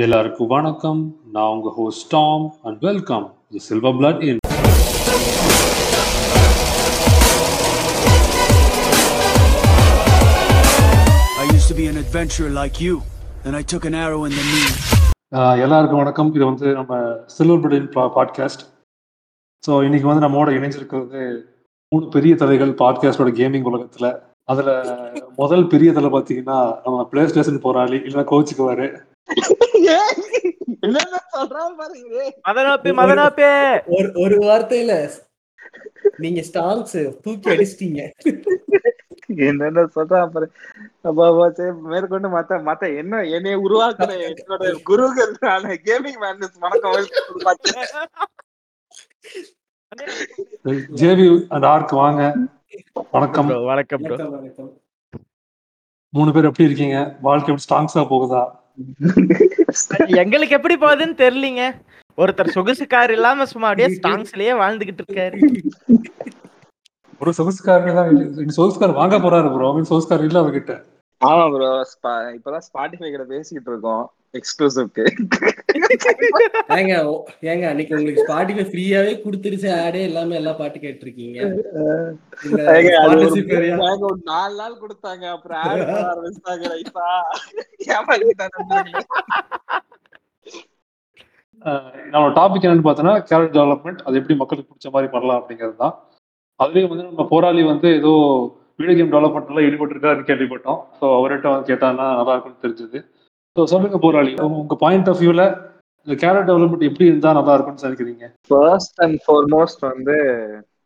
எல்லாருக்கும் வணக்கம். நான் உங்க host Tom and welcome the Silver Blood Inn I used to be an adventurer like you. Then I took an arrow in the knee. எல்லாருக்கும் வணக்கம். இது வந்து நம்ம Silver Blood Inn podcast so இன்னைக்கு வந்து நம்மோட இணைஞ்சிருக்கிறது மூணு பெரிய தலைகள் பாட்காஸ்டோட கேமிங் உலகத்துல. அதுல முதல் பெரிய தலை பாத்தீங்கன்னா நம்ம பிளே ஸ்டேஷன் போராளி இல்லைன்னா கோச்சுக்குவாரு. ஒரு வார்த்தையில நீங்க ஸ்டாங்ஸ் தூக்கி அடிச்சிட்டீங்க. என்னென்ன சொல்றான் பாரு. மேற்கொண்டு மத்த மத்த என்ன என்னைய உருவாக்குற என்னோட குருகளான கேமிங் மேனஸ் வணக்கம். ஜேவி அந்த ஆர்க் வாங்க. வணக்கம். வணக்கம் மூணு பேர் எப்படி இருக்கீங்க? வாழ்க்கை எப்படி ஸ்ட்ராங்ஸா போகுதா? எங்களுக்கு எப்படி போகுதுன்னு தெரியலீங்க. ஒருத்தர் சொகுசு கார் இல்லாம சும்மா அப்படியே ஸ்டாங்ஸ்லயே வாழ்ந்துகிட்டு இருக்காரு. ஒரு சொகுசுக்காரங்க தான் இல்லை. சொகுசுக்கார் வாங்க போறாரு ப்ரோ அவன் சொகுசுக்கார் இல்ல அவர்கிட்ட. ஆமா ப்ரோ இப்பதான் ஸ்பாட்டிஃபை கிட்ட பேசிக்கிட்டு இருக்கோம். எக்ஸ்க்ளூசிவ்க்கு ஏங்க ஏங்க அன்னைக்கு உங்களுக்கு ஸ்பாட்டிஃபை ஃப்ரீயாவே கொடுத்துருச்சு ஆடே எல்லாமே எல்லா பாட்டு கேட்டிருக்கீங்க? ஒரு நாலு நாள் கொடுத்தாங்க அப்புறம் ஆட் பண்ண ஆரம்பிச்சிட்டாங்க ரைட்டா நம்ம டாபிக் என்னன்னு பார்த்தோன்னா கேரக்டர் டெவலப்மெண்ட் அது எப்படி மக்களுக்கு பிடிச்ச மாதிரி பண்ணலாம் அப்படிங்கிறது தான். அதுலேயும் வந்து நம்ம போராளி வந்து ஏதோ வீடியோ கேம் டெவலப்மெண்ட்ல ஈடுபட்டிருக்காருன்னு கேள்விப்பட்டோம். ஸோ அவர்கிட்ட வந்து கேட்டாங்கன்னா நல்லா இருக்கும்னு தெரிஞ்சது. ஸோ சொல்லுங்க போராளி. உங்க- பாயிண்ட் ஆஃப் வியூல இந்த கேரக்டர் டெவலப்மெண்ட் எப்படி இருந்தா நல்லா இருக்கும்னு நினைக்கிறீங்க? ஃபர்ஸ்ட் அண்ட் ஃபார்மோஸ்ட் வந்து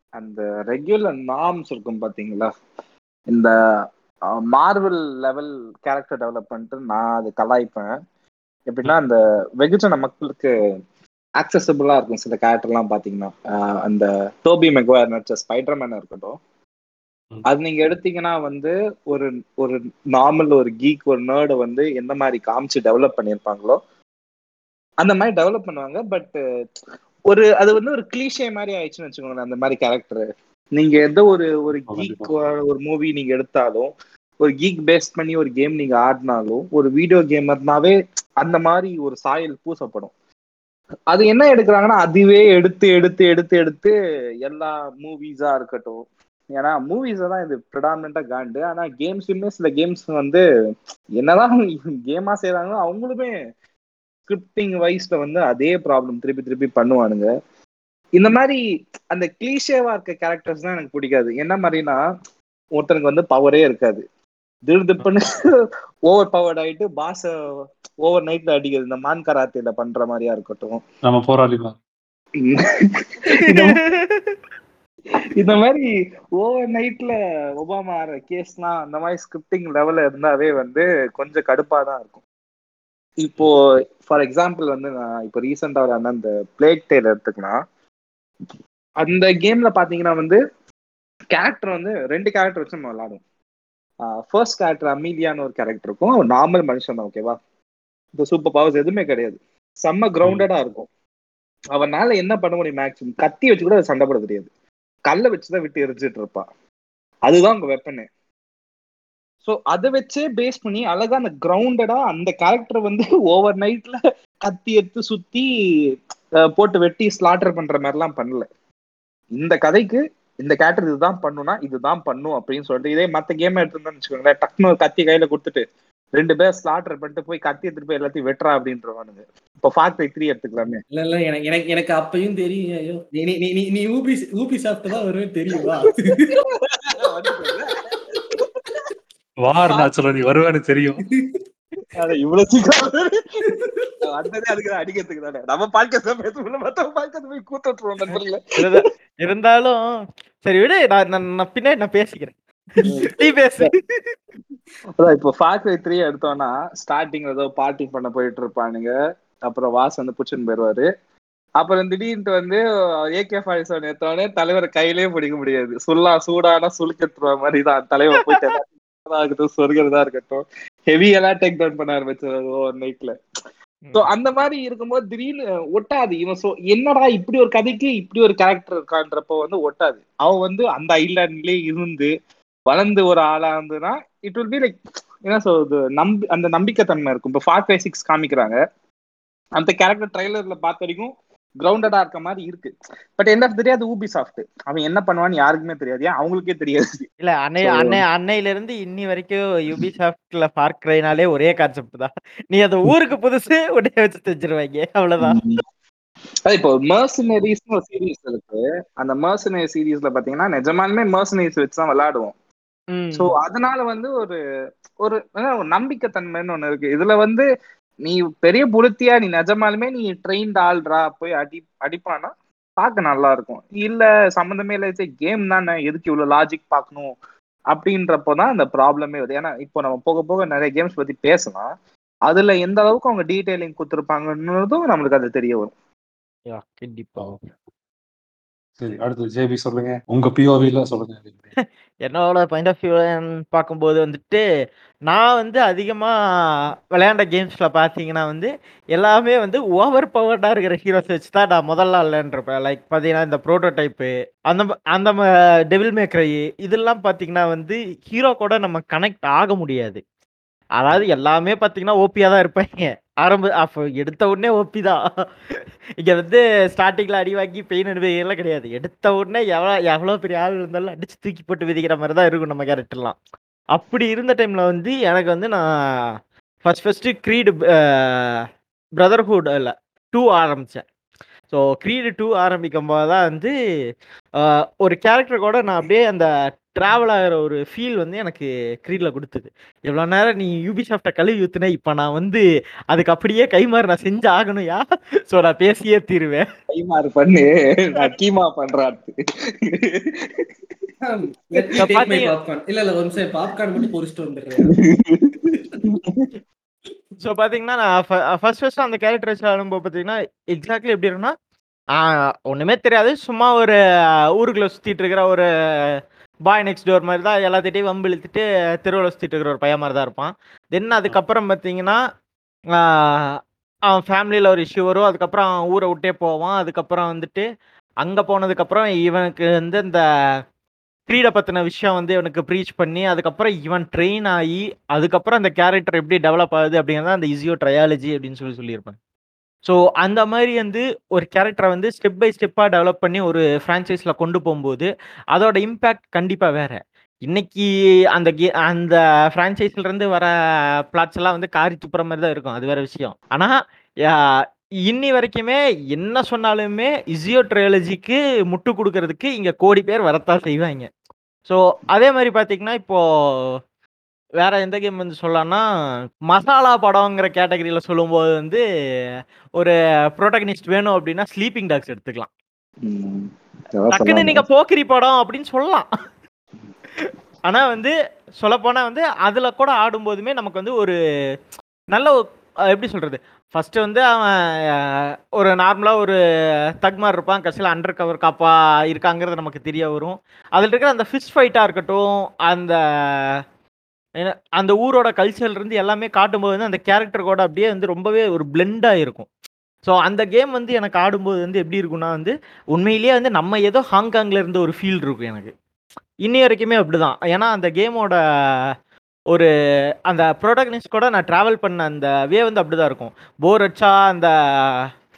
அந்த ரெகுலர் நார்ம்ஸ் இருக்கும் பாத்தீங்களா? இந்த மார்வல் லெவல் கேரக்டர் டெவலப்மெண்ட் நான் அது கலாய்ப்பேன். எப்படின்னா அந்த வெகுஜன மக்களுக்கு ஆக்சசபிளா இருக்கும் சில கேரக்டர்லாம் பாத்தீங்கன்னா. அந்த டோபி மெக்வாயர் நடிச்ச ஸ்பைடர்மேன் இருக்கட்டும் அது நீங்க எடுத்தீங்கன்னா வந்து ஒரு ஒரு நார்மல் ஒரு கீக் ஒரு நேர்டை வந்து எந்த மாதிரி காமிச்சு டெவலப் பண்ணியிருப்பாங்களோ அந்த மாதிரி டெவலப் பண்ணுவாங்க. பட் ஒரு அது வந்து ஒரு கிளீஷே மாதிரி ஆயிடுச்சுன்னு வச்சுக்கோங்களேன் அந்த மாதிரி கேரக்டர் நீங்க எந்த ஒரு ஒரு கீக். ஒரு மூவி நீங்க எடுத்தாலும் ஒரு கீக் பேஸ் பண்ணி ஒரு கேம் நீங்க ஆடினாலும் ஒரு வீடியோ கேமர்னாவே அந்த மாதிரி ஒரு சாயல் பூசப்படும். அது என்ன எடுக்கிறாங்கன்னா அதுவே எடுத்து எடுத்து எடுத்து எடுத்து எல்லா மூவிஸா இருக்கட்டும் ஏன்னா மூவிஸை தான் இது ப்ரிடாமினா காண்டு. ஆனா கேம்ஸுமே சில கேம்ஸ் வந்து என்னதான் கேமா செய்றாங்களோ அவங்களுமே ஸ்கிரிப்டிங் வைஸ்ல வந்து அதே ப்ராப்ளம் திருப்பி திருப்பி பண்ணுவானுங்க. இந்த மாதிரி அந்த கிளீஷேவா இருக்க கேரக்டர்ஸ் தான் எனக்கு பிடிக்காது. என்ன மாதிரினா ஒருத்தனுக்கு வந்து பவரே இருக்காது. திடுதிப்புன்னு ஓவர் பவர்ட் ஆயிட்டு பாஸ ஓவர் நைட்ல அடிக்கிறது. இந்த மான் கராத்தேல பண்ற மாதிரியா இருக்கட்டும். நம்ம போராளி தான் இந்த மாதிரி ஓவர் நைட்ல ஒபாமா ஆற கேஸ்லாம் அந்த மாதிரி ஸ்கிரிப்டிங் லெவல்ல இருந்தாவே வந்து கொஞ்சம் கடுப்பா தான் இருக்கும். இப்போ ஃபார் எக்ஸாம்பிள் வந்து நான் இப்போ ரீசெண்டா ஒரு அந்த பிளேக் டேல எடுத்துக்கலாம் அந்த கேம்ல பாத்தீங்கன்னா வந்து கேரக்டர் வந்து ரெண்டு கேரக்டர் வச்சு நம்ம விளாடும் ஃபர்ஸ்ட் கேரக்டர் அமீலியான்னு ஒரு கேரக்டர் இருக்கும். நார்மல் மனுஷன் தான் ஓகேவா இந்த சூப்பர் பவர்ஸ் எதுவுமே கிடையாது. செம்ம கிரவுண்டடா இருக்கும். அவனால என்ன பண்ண முடியும் மேக்ஸிமம் கத்தி வச்சு கூட சண்டை போட தெரியாது. கல்லை வச்சுதான் விட்டு எரிஞ்சிட்டு இருப்பா. அதுதான் உங்க வெப்பனு ஸோ அதை வச்சே பேஸ் பண்ணி அழகா அந்த கிரவுண்டடா அந்த கேரக்டர் வந்து ஓவர் நைட்ல கத்தி எடுத்து சுத்தி அஹ், போட்டு வெட்டி ஸ்லாட்டர் பண்ற மாதிரிலாம் பண்ணல. இந்த கதைக்கு இந்த கேரக்டர் இதுதான் பண்ணுனா இதுதான் பண்ணும் அப்படின்னு சொல்லிட்டு இதே மத்த கேம் எடுத்துருந்தோம்னு வச்சுக்கோங்களேன் டக்குனு ஒரு கத்தி கையில கொடுத்துட்டு ரெண்டு பேர் ஸ்லாட்டர் பண்ணிட்டு போய் கத்தி எடுத்துட்டு போய் எல்லாத்தையும் வெட்டுறா அப்படின்றவானுங்க. இப்போ ஃபார்ட் த்ரீ எடுத்துக்கலாமே. இல்ல இல்ல எனக்கு எனக்கு எனக்கு அப்பயும் தெரியும் ஐயோ. நீ நீ நீ- ஊபி ஊபி சாப்பிட்டு தான் வருவேன் தெரியுமா? வார் நான் நீ வருவேன்னு தெரியும். இவ்வளவு சீக்கிரம் வந்ததே அதுக்கு அடிக்கிறதுக்கு தானே. நம்ம பாட்காஸ்ட் பேச மத்தவங்க பாட்காஸ்ட் போய் கூட்டு விட்டுருவோம் நண்பர்களே. இருந்தா- இருந்தாலும் சரி விடு நான் பின்னாடி நான் பேசிக்கிறேன். இப்போ ஃபார்ட் த்ரீ எடுத்தோம்னா ஸ்டார்டிங்ல ஏதோ பார்ட்டி பண்ண போயிட்டு இருப்பானுங்க. அப்புறம் வாஸ் வந்து புச்சுன்னு போயிடுவாரு. அப்புறம் திடீர்னு வந்து ஏகே ஃபார்ட்டி செவன் எடுத்தோடனே தலைவர் கையிலேயே பிடிக்க முடியாது. சுல்லா சூடானா சுளுக்கத்துற மாதிரி தான். தலைவர் போயிட்டு இருக்கட்டும் சொர்க்கிறதா இருக்கட்டும். ஹெவி எல்லாம் டேக் டவுன் பண்ண ஆரம்பிச்சாரு ஒரு நைட்ல சோ அந்த மாதிரி இருக்கும்போது திடீர்னு ஒட்டாது. இவன் சோ என்னடா இப்படி ஒரு கதைக்கு இப்படி ஒரு கேரக்டர் இருக்கான்றப்போ வந்து ஒட்டாது. அவன் வந்து அந்த ஐலாண்ட்லயே இருந்து வளர்ந்து ஒரு ஆளா இருந்துன்னா இட் வில் பி லைக் என்ன சொல்றது நம்பி அந்த நம்பிக்கை தன்மை இருக்கும். இப்போ ஃபார் ஃபைவ் சிக்ஸ் காமிக்கிறாங்க. அந்த கேரக்டர் ட்ரைலர்ல பார்த்த வரைக்கும் கிரவுண்டடா இருக்க மாதிரி இருக்கு. பட் எண்ட் ஆஃப் தெரியாது ஊபி சாஃப்ட் அவன் என்ன பண்ணுவான்னு யாருக்குமே தெரியாது. அவங்களுக்கே தெரியாது. இல்ல அன்னை அன்னை அன்னையில இருந்து இன்னி வரைக்கும் யூபி சாஃப்ட்ல பார்க்ரைனாலே ஒரே கான்செப்ட் தான். நீ அந்த ஊருக்கு புதுசு உடனே வச்சு தெரிஞ்சிருவாங்க அவ்வளவுதான். இப்போ மர்சனரிஸ்னு ஒரு சீரீஸ் இருக்கு. அந்த மர்சனரி சீரீஸ்ல பாத்தீங்கன்னா நிஜமாலுமே மர்சனரிஸ் வச்சு தான் விளையாடுவோம். சோ அதனால வந்து ஒரு ஒரு நம்பிக்கை தன்மைன்னு ஒண்ணு இருக்கு. இதுல வந்து நீ பெரிய புளுத்தியா நீ நிஜமாலுமே நீ ட்ரெயின்ட் ஆள்றா போய் அடி அடிப்பானா பார்க்க நல்லா இருக்கும் இல்ல சம்மந்தமே இல்லை கேம் தானே எதுக்கு இவ்வளவு லாஜிக் பார்க்கணும்? அப்படின்றப்போதான் அந்த ப்ராப்ளமே வருது. ஏன்னா இப்போ நம்ம போக போக நிறைய கேம்ஸ் பத்தி பேசலாம். அதுல எந்த அளவுக்கு அவங்க டீடைலிங் கொடுத்துருப்பாங்கன்றதும் நம்மளுக்கு அது தெரிய வரும். கண்டிப்பா. சரி அடுத்து ஜேபி சொல்லுங்க. உங்க பிஓவில சொல்லுங்க. என்னோட பாயிண்ட் ஆஃப் வியூன்னு பார்க்கும்போது வந்துட்டு நான் வந்து அதிகமாக விளையாண்ட கேம்ஸில் பார்த்தீங்கன்னா வந்து எல்லாமே வந்து ஓவர் பவர்டாக இருக்கிற ஹீரோஸ் வச்சு தான் நான் முதல்ல விளையாண்டுருப்பேன் லைக் பார்த்தீங்கன்னா இந்த ப்ரோட்டோடைப்பு அந்த ம- அந்த டெவில் மேக்ரை இதெல்லாம் பார்த்தீங்கன்னா வந்து ஹீரோ கூட நம்ம கனெக்ட் ஆக முடியாது. அதாவது எல்லாமே பார்த்தீங்கன்னா ஓபியா தான் இருப்பாங்க. ஆரம்ப அப்போ எடுத்த உடனே ஓபி தான். இங்கே வந்து ஸ்டார்டிங்கில் அடி வாங்கி பெயின் அனுபவிக்கலாம் கிடையாது. எடுத்த உடனே எவ்வளோ எவ்வளோ பெரிய ஆள் இருந்தாலும் அடித்து தூக்கி போட்டு விதிக்கிற மாதிரி தான் இருக்கும் நம்ம கேரக்டர்லாம் அப்படி இருந்த டைமில் வந்து எனக்கு வந்து நான் ஃபர்ஸ்ட் ஃபஸ்ட்டு க்ரீடு பிரதர்ஹுட் இல்லை டூ ஆரம்பித்தேன் ஸோ க்ரீடு டூ ஆரம்பிக்கும் போது தான் வந்து ஒரு கேரக்டர் கூட நான் அப்படியே அந்த ட்ராவல் ஆகிற ஒரு ஃபீல் வந்து எனக்கு க்ரீடில் கொடுத்தது. எவ்வளோ நேரம் நீ யூபிசாஃப்டை கழுவி ஊத்துன இப்போ நான் வந்து அதுக்கு அப்படியே கைமாறு நான் செஞ்சு ஆகணும்யா? ஸோ நான் பேசியே தீருவேன். கைமாறு பண்ணு. நான் கீமா popcorn. இல்ல இல்ல ஒரு நிமிஷம் பாப்கார்ன் மட்டும் பொரிச்சிட்டு வந்துடுறேன். ஸோ பார்த்தீங்கன்னா நான் ஃபர்ஸ்ட் ஃபர்ஸ்ட் அந்த கேரக்டர் வச்சு ஆடும்போது பார்த்தீங்கன்னா எக்ஸாக்ட்லி எப்படி இருக்குன்னா ஒன்றுமே ஒண்ணுமே தெரியாது. சும்மா ஒரு ஊருக்குள்ளே ஊருக்குள்ள சுத்திட்டு இருக்கிற ஒரு பாய் நெக்ஸ்ட் டோர் மாதிரி தான் எல்லாத்திட்டையும் வம்பு இழுத்துட்டு தெருவில் சுத்திட்டு இருக்கிற ஒரு பையன் மாதிரி தான் இருப்பான். தென் அதுக்கப்புறம் பார்த்தீங்கன்னா அவன் ஃபேமிலியில் ஒரு இஷ்யூ வரும். அதுக்கப்புறம் அவன் ஊரை விட்டே போவான். அதுக்கப்புறம் வந்துட்டு அங்கே போனதுக்கப்புறம் இவனுக்கு வந்து இந்த க்ரீடை பற்றின விஷயம் வந்து இவனுக்கு ப்ரீச் பண்ணி அதுக்கப்புறம் இவன் ட்ரெயின் ஆகி அதுக்கப்புறம் அந்த கேரக்டர் எப்படி டெவலப் ஆகுது அப்படிங்கிறத அந்த இசியோ ட்ரையாலஜி அப்படின்னு சொல்லி சொல்லியிருப்பேன் ஸோ அந்த மாதிரி வந்து ஒரு கேரக்டரை வந்து ஸ்டெப் பை ஸ்டெப்பாக டெவலப் பண்ணி ஒரு ஃப்ரான்ச்சைஸில் கொண்டு போகும்போது அதோட இம்பேக்ட் கண்டிப்பாக வேறு. இன்னைக்கு அந்த கே அந்த ஃப்ரான்ச்சைஸ்லேருந்து வர பிளாட்ஸ் எல்லாம் வந்து காரி துப்புற மாதிரி தான் இருக்கும். அது வேற விஷயம். ஆனால் இன்னி வரைக்குமே என்ன சொன்னாலுமே இசியோ ட்ரையாலஜிக்கு முட்டு கொடுக்கறதுக்கு இங்கே கோடி பேர் வரத்தான் செய்வாங்க. ஸோ அதே மாதிரி பார்த்தீங்கன்னா இப்போ வேற எந்த கேம் வந்து சொல்லலாம்னா மசாலா படங்கிற கேட்டகரியில சொல்லும்போது வந்து ஒரு ப்ரோட்டகனிஸ்ட் வேணும் அப்படின்னா ஸ்லீப்பிங் டாக்ஸ் எடுத்துக்கலாம். டக்குன்னு நீங்க போக்கிரி படம் அப்படின்னு சொல்லலாம். ஆனா வந்து சொல்லப்போனா வந்து அதுல கூட ஆடும்போதுமே நமக்கு வந்து ஒரு நல்ல எப்படி சொல்றது ஃபஸ்ட்டு வந்து அவன் ஒரு நார்மலாக ஒரு தக்மார் இருப்பான். கடைசியில் அண்டர் கவர் காப்பா இருக்காங்கிறது நமக்கு தெரிய வரும். அதில் இருக்கிற அந்த ஃபிஷ் ஃபைட்டாக இருக்கட்டும் அந்த அந்த ஊரோட கல்ச்சர்லேருந்து எல்லாமே காட்டும்போது வந்து அந்த கேரக்டர் கூட அப்படியே வந்து ரொம்பவே ஒரு பிளெண்டாக இருக்கும். ஸோ அந்த கேம் வந்து எனக்கு ஆடும்போது வந்து எப்படி இருக்கும்னா வந்து உண்மையிலேயே வந்து நம்ம ஏதோ ஹாங்காங்கில் இருந்த ஒரு ஃபீல் இருக்கும் எனக்கு. இன்னி வரைக்குமே அப்படிதான். ஏன்னா அந்த கேமோட ஒரு அந்த ப்ரோடக்னிஸ்ட் கூட நான் ட்ராவல் பண்ண அந்த வே வந்து அப்படிதான் இருக்கும். போர் அடிச்சா அந்த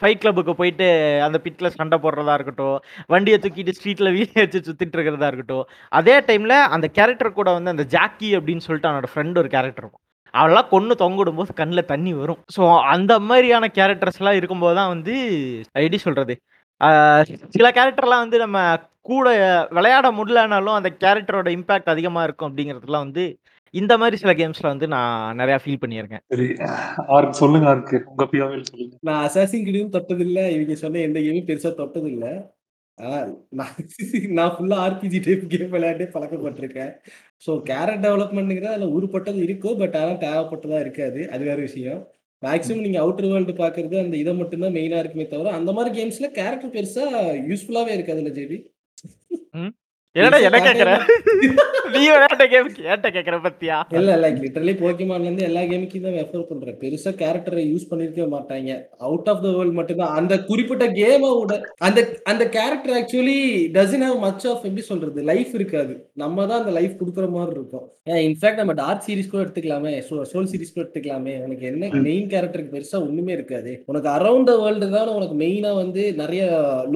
ஃபைட் கிளப்புக்கு போயிட்டு அந்த பிட்டில் சண்டை போடுறதா இருக்கட்டும் வண்டியை தூக்கிட்டு ஸ்ட்ரீட்டில் வீடியோ வச்சு சுற்றிட்டு இருக்கிறதா இருக்கட்டும் அதே டைமில் அந்த கேரக்டர் கூட வந்து அந்த ஜாக்கி அப்படின்னு சொல்லிட்டு அவனோட ஃப்ரெண்ட் ஒரு கேரக்டர் இருக்கும். அவெல்லாம் கொன்று தொங்கிடும்போது கண்ணில் தண்ணி வரும். ஸோ அந்த மாதிரியான கேரக்டர்ஸ்லாம் இருக்கும்போது தான் வந்து எப்படி சொல்கிறது சில கேரக்டர்லாம் வந்து நம்ம கூட விளையாட முடியலனாலும் அந்த கேரக்டரோட இம்பேக்ட் அதிகமாக இருக்கும் அப்படிங்கிறதுலாம் வந்து இந்த மாதிரி சில கேம்ஸில் வந்து நான் நிறையா ஃபீல் பண்ணியிருக்கேன். சரி. ஆர்க் சொல்லுங்க ஆர்க்கு உங்க பிஓவில் சொல்லுங்க. நான் அசாசின் கிரியும் தொட்டதில்ல. இவங்க சொன்ன எந்த கேமும் பெருசா தொட்டதில்ல. ஆனா நான் நான் ஃபுல்லா ஆர்பிஜி டைப் கேம் விளையாண்டே பழக்கப்பட்டிருக்கேன். ஸோ கேரட் டெவலப்மெண்ட்டுங்கிற அதில் உருப்பட்டது இருக்கும் பட் ஆனால் தேவைப்பட்டதா இருக்காது. அது வேற விஷயம். மேக்ஸிமம் நீங்க அவுட்டர் வேர்ல்டு பாக்குறது அந்த இதை மட்டும்தான் மெயினா இருக்குமே தவிர அந்த மாதிரி கேம்ஸ்ல கேரக்டர் பெருசா யூஸ்ஃபுல்லாவே இருக்காதுல்ல ஜேபி. என்னடா பெருசா என்ன கேக்குற? நீ விளையாட்ட கேம் கேட்ட கேக்குற பத்தியா? இல்ல லைக் லிட்டரலி போக்கிமான்ல இருந்து எல்லா கேமுக்கும் தான் ரெஃபர் பண்றேன். பெருசா கேரக்டரை யூஸ் பண்ணிருக்கவே மாட்டாங்க. அவுட் ஆஃப் த வேர்ல்ட் மட்டும்தான். அந்த குறிப்பிட்ட கேமோட அந்த அந்த character actually doesn't have much of எப்படி சொல்றது லைஃப் இருக்காது. நம்ம தான் அந்த லைஃப் கொடுக்குற மாதிரி இருக்கும். இன்ஃபேக்ட் நம்ம டார்க் சீரிஸ் கூட எடுத்துக்கலாமே. சோல் சீரிஸ் கூட எடுத்துக்கலாமே. உனக்கு என்ன. மெயின் கேரக்டருக்கு பெருசா ஒண்ணுமே இருக்காது. உனக்கு அரௌண்ட் த வேர்ல்டு தான் உனக்கு மெயினா வந்து நிறைய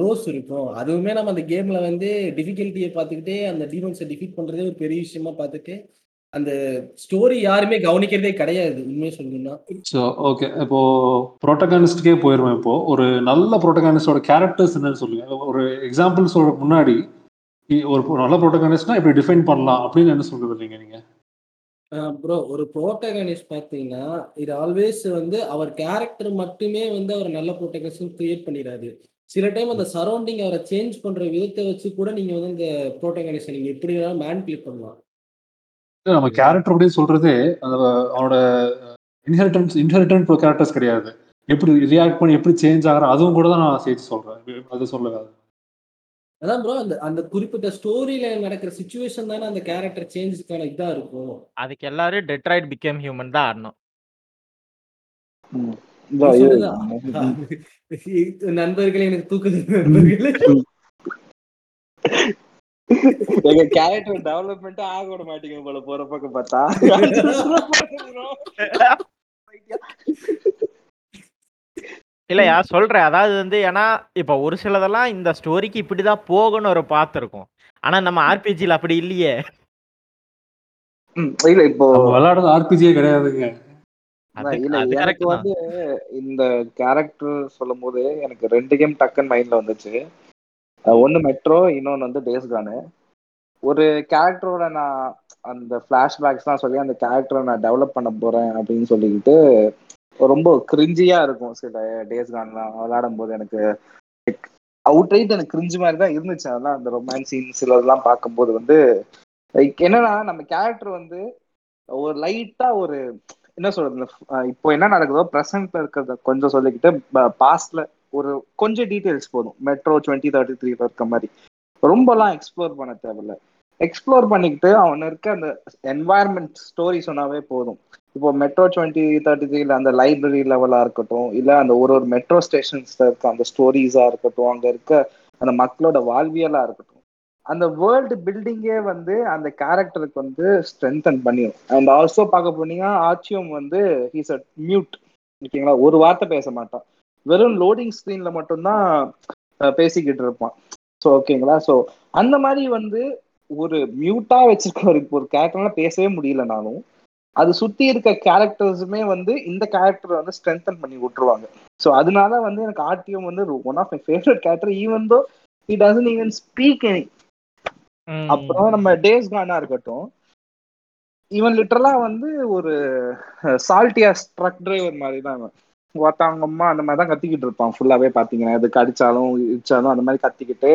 லோஸ் இருக்கும். அதுவுமே நம்ம அந்த கேம்ல வந்து டிஃபிகல்ட்டியை பார்த்துக்கிட்டே அந்த டீமன்ஸை டிஃபீட் பண்றதே ஒரு பெரிய விஷயமா பார்த்துட்டு அந்த ஸ்டோரி யாருமே கவனிக்கிறதே கிடையாது உண்மையை சொல்லணும்னா. ஸோ ஓகே இப்போ ப்ரோட்டகானிஸ்டுக்கே போயிருவேன் இப்போ. ஒரு நல்ல ப்ரோட்டகானிஸ்டோட கேரக்டர்ஸ் என்னன்னு சொல்லுங்க. ஒரு எக்ஸாம்பிள் சொல்ற முன்னாடி ஒரு நல்ல ப்ரோட்டகானிஸ்ட்னா இப்படி டிஃபைன் பண்ணலாம் அப்படின்னு என்ன சொல்ல வர்றீங்க நீங்க? ப்ரோ ஒரு ப்ரோட்டகனிஸ்ட் பார்த்தீங்கன்னா இது ஆல்வேஸ் வந்து அவர் கேரக்டர் மட்டுமே வந்து அவர் நல்ல ப்ரோட்டகனிஸ்ட் கிரியேட் பண்ணிடாது. சில டைம் அந்த சரௌண்டிங் அவரை சேஞ்ச் பண்ற விதத்தை வச்சு கூட நீங்க வந்து இந்த ப்ரோட்டகனிஸ்ட் நீங்க எப்படி வேணாலும் மேன்பிளேட் பண்ணலாம். நம்ம கேரக்டர் அப்படின்னு சொல்றதே அந்த அவனோட இன்ஹெரிட்டன்ஸ் இன்ஹெரிட்டன்ட் கேரக்டர்ஸ் கிடையாது. எப்படி ரியாக்ட் பண்ணி எப்படி சேஞ்ச் ஆகிறான் அதுவும் கூட தான் நான் சேர்த்து சொல்றேன். அது சொல்ல அதான் ப்ரோ அந்த அந்த குறிப்பிட்ட ஸ்டோரியில நடக்கிற சுச்சுவேஷன் தானே அந்த கேரக்டர் சேஞ்சுக்கான இதா இருக்கும். அதுக்கு எல்லாரும் டெட்ராய்ட் பிகேம் ஹியூமன் தான் ஆடணும் நண்பர்களே எனக்கு தூக்குது நண்பர்களே. எங்க கேரக்டர் டெவலப்மெண்ட் ஆக விட மாட்டீங்க போல போற பக்கம் பார்த்தா. இல்லையா சொல்றேன் அதாவது வந்து ஏன்னா இப்ப ஒரு சிலதெல்லாம் இந்த ஸ்டோரிக்கு இப்படிதான் போகணும் ஒரு பார்த்துருக்கும் ஆனா நம்ம ஆர்பிஜில அப்படி இல்லையே. இல்ல இப்போ விளையாடுறது ஆர்பிஜியே கிடையாதுங்க. எனக்கு தான். வந்து இந்த கேரக்டர் சொல்லும் போது எனக்கு ரெண்டு கேம் டக்குன்னு மைண்ட்ல வந்துச்சு. ஒண்ணு மெட்ரோ இன்னொன்னு வந்து டேஸ்கானு ஒரு கேரக்டரோட நான் அந்த ஃபிளாஷ்பேக்ஸ்லாம் சொல்லி அந்த கேரக்டரை நான் டெவலப் பண்ண போறேன் அப்படின்னு சொல்லிக்கிட்டு ரொம்ப கிரிஞ்சியா இருக்கும் சில டேஸ் கான்லாம் விளையாடும் போது எனக்கு அவுட் ரைட் எனக்கு கிரிஞ்சு மாதிரி தான் இருந்துச்சு. அதெல்லாம் அந்த ரொமான்ஸ் சீன் சிலதெல்லாம் பார்க்கும்போது வந்து லைக் என்னன்னா நம்ம கேரக்டர் வந்து ஒரு லைட்டா ஒரு என்ன சொல்றது இப்போ என்ன நடக்குதோ ப்ரெசென்ட்ல இருக்கிறத கொஞ்சம் சொல்லிக்கிட்டு பாஸ்ட்ல ஒரு கொஞ்சம் டீட்டெயில்ஸ் போதும். மெட்ரோ டுவெண்ட்டி தேர்ட்டி த்ரீல இருக்க மாதிரி. ரொம்பலாம் எக்ஸ்ப்ளோர் பண்ண தேவையில்ல. எக்ஸ்ப்ளோர் பண்ணிக்கிட்டு அவன் இருக்க அந்த என்வாயர்மெண்ட் ஸ்டோரி சொன்னாவே போதும். இப்போ மெட்ரோ டுவெண்ட்டி தேர்ட்டி த்ரீல அந்த லைப்ரரி லெவலா இருக்கட்டும் இல்ல அந்த ஒரு ஒரு மெட்ரோ ஸ்டேஷன்ஸ்ல இருக்க அந்த ஸ்டோரிஸா இருக்கட்டும் அங்க இருக்க அந்த மக்களோட வாழ்வியலா இருக்கட்டும் அந்த வேர்ல்டு பில்டிங்கே வந்து அந்த கேரக்டருக்கு வந்து ஸ்ட்ரென்தன் பண்ணிடும் அண்ட் ஆல்சோ பார்க்க போனீங்கன்னா ஆச்சியம் வந்து ஹீஸ் அ மியூட் ஓகேங்களா? ஒரு வார்த்தை பேச மாட்டான். வெறும் லோடிங் ஸ்க்ரீன்ல மட்டும்தான் பேசிக்கிட்டு இருப்பான். ஸோ ஓகேங்களா? ஸோ அந்த மாதிரி வந்து ஒரு மியூட்டா வச்சிருக்க ஒரு ஒரு கேரக்டர்லாம் பேசவே முடியலனாலும் அது சுத்தி இருக்க கேரக்டர்ஸுமே வந்து இந்த கேரக்டரை வந்து ஸ்ட்ரென்தன் பண்ணி விட்டுருவாங்க. ஸோ அதனால வந்து எனக்கு ஆர்டிஎம் வந்து one of my favourite character even though it doesn't even speak any அப்புறம் நம்ம டேஸ் கானா இருக்கட்டும். இவன் லிட்டரலா வந்து ஒரு சால்ட்டியா ட்ரக் டிரைவர் மாதிரி தான் இவன். ஒருத்தவங்கம்மா அந்த மாதிரி தான் கத்திக்கிட்டு இருப்பான். ஃபுல்லாவே பாத்தீங்கன்னா எதுக்கு அடிச்சாலும் இடிச்சாலும் அந்த மாதிரி கத்திக்கிட்டு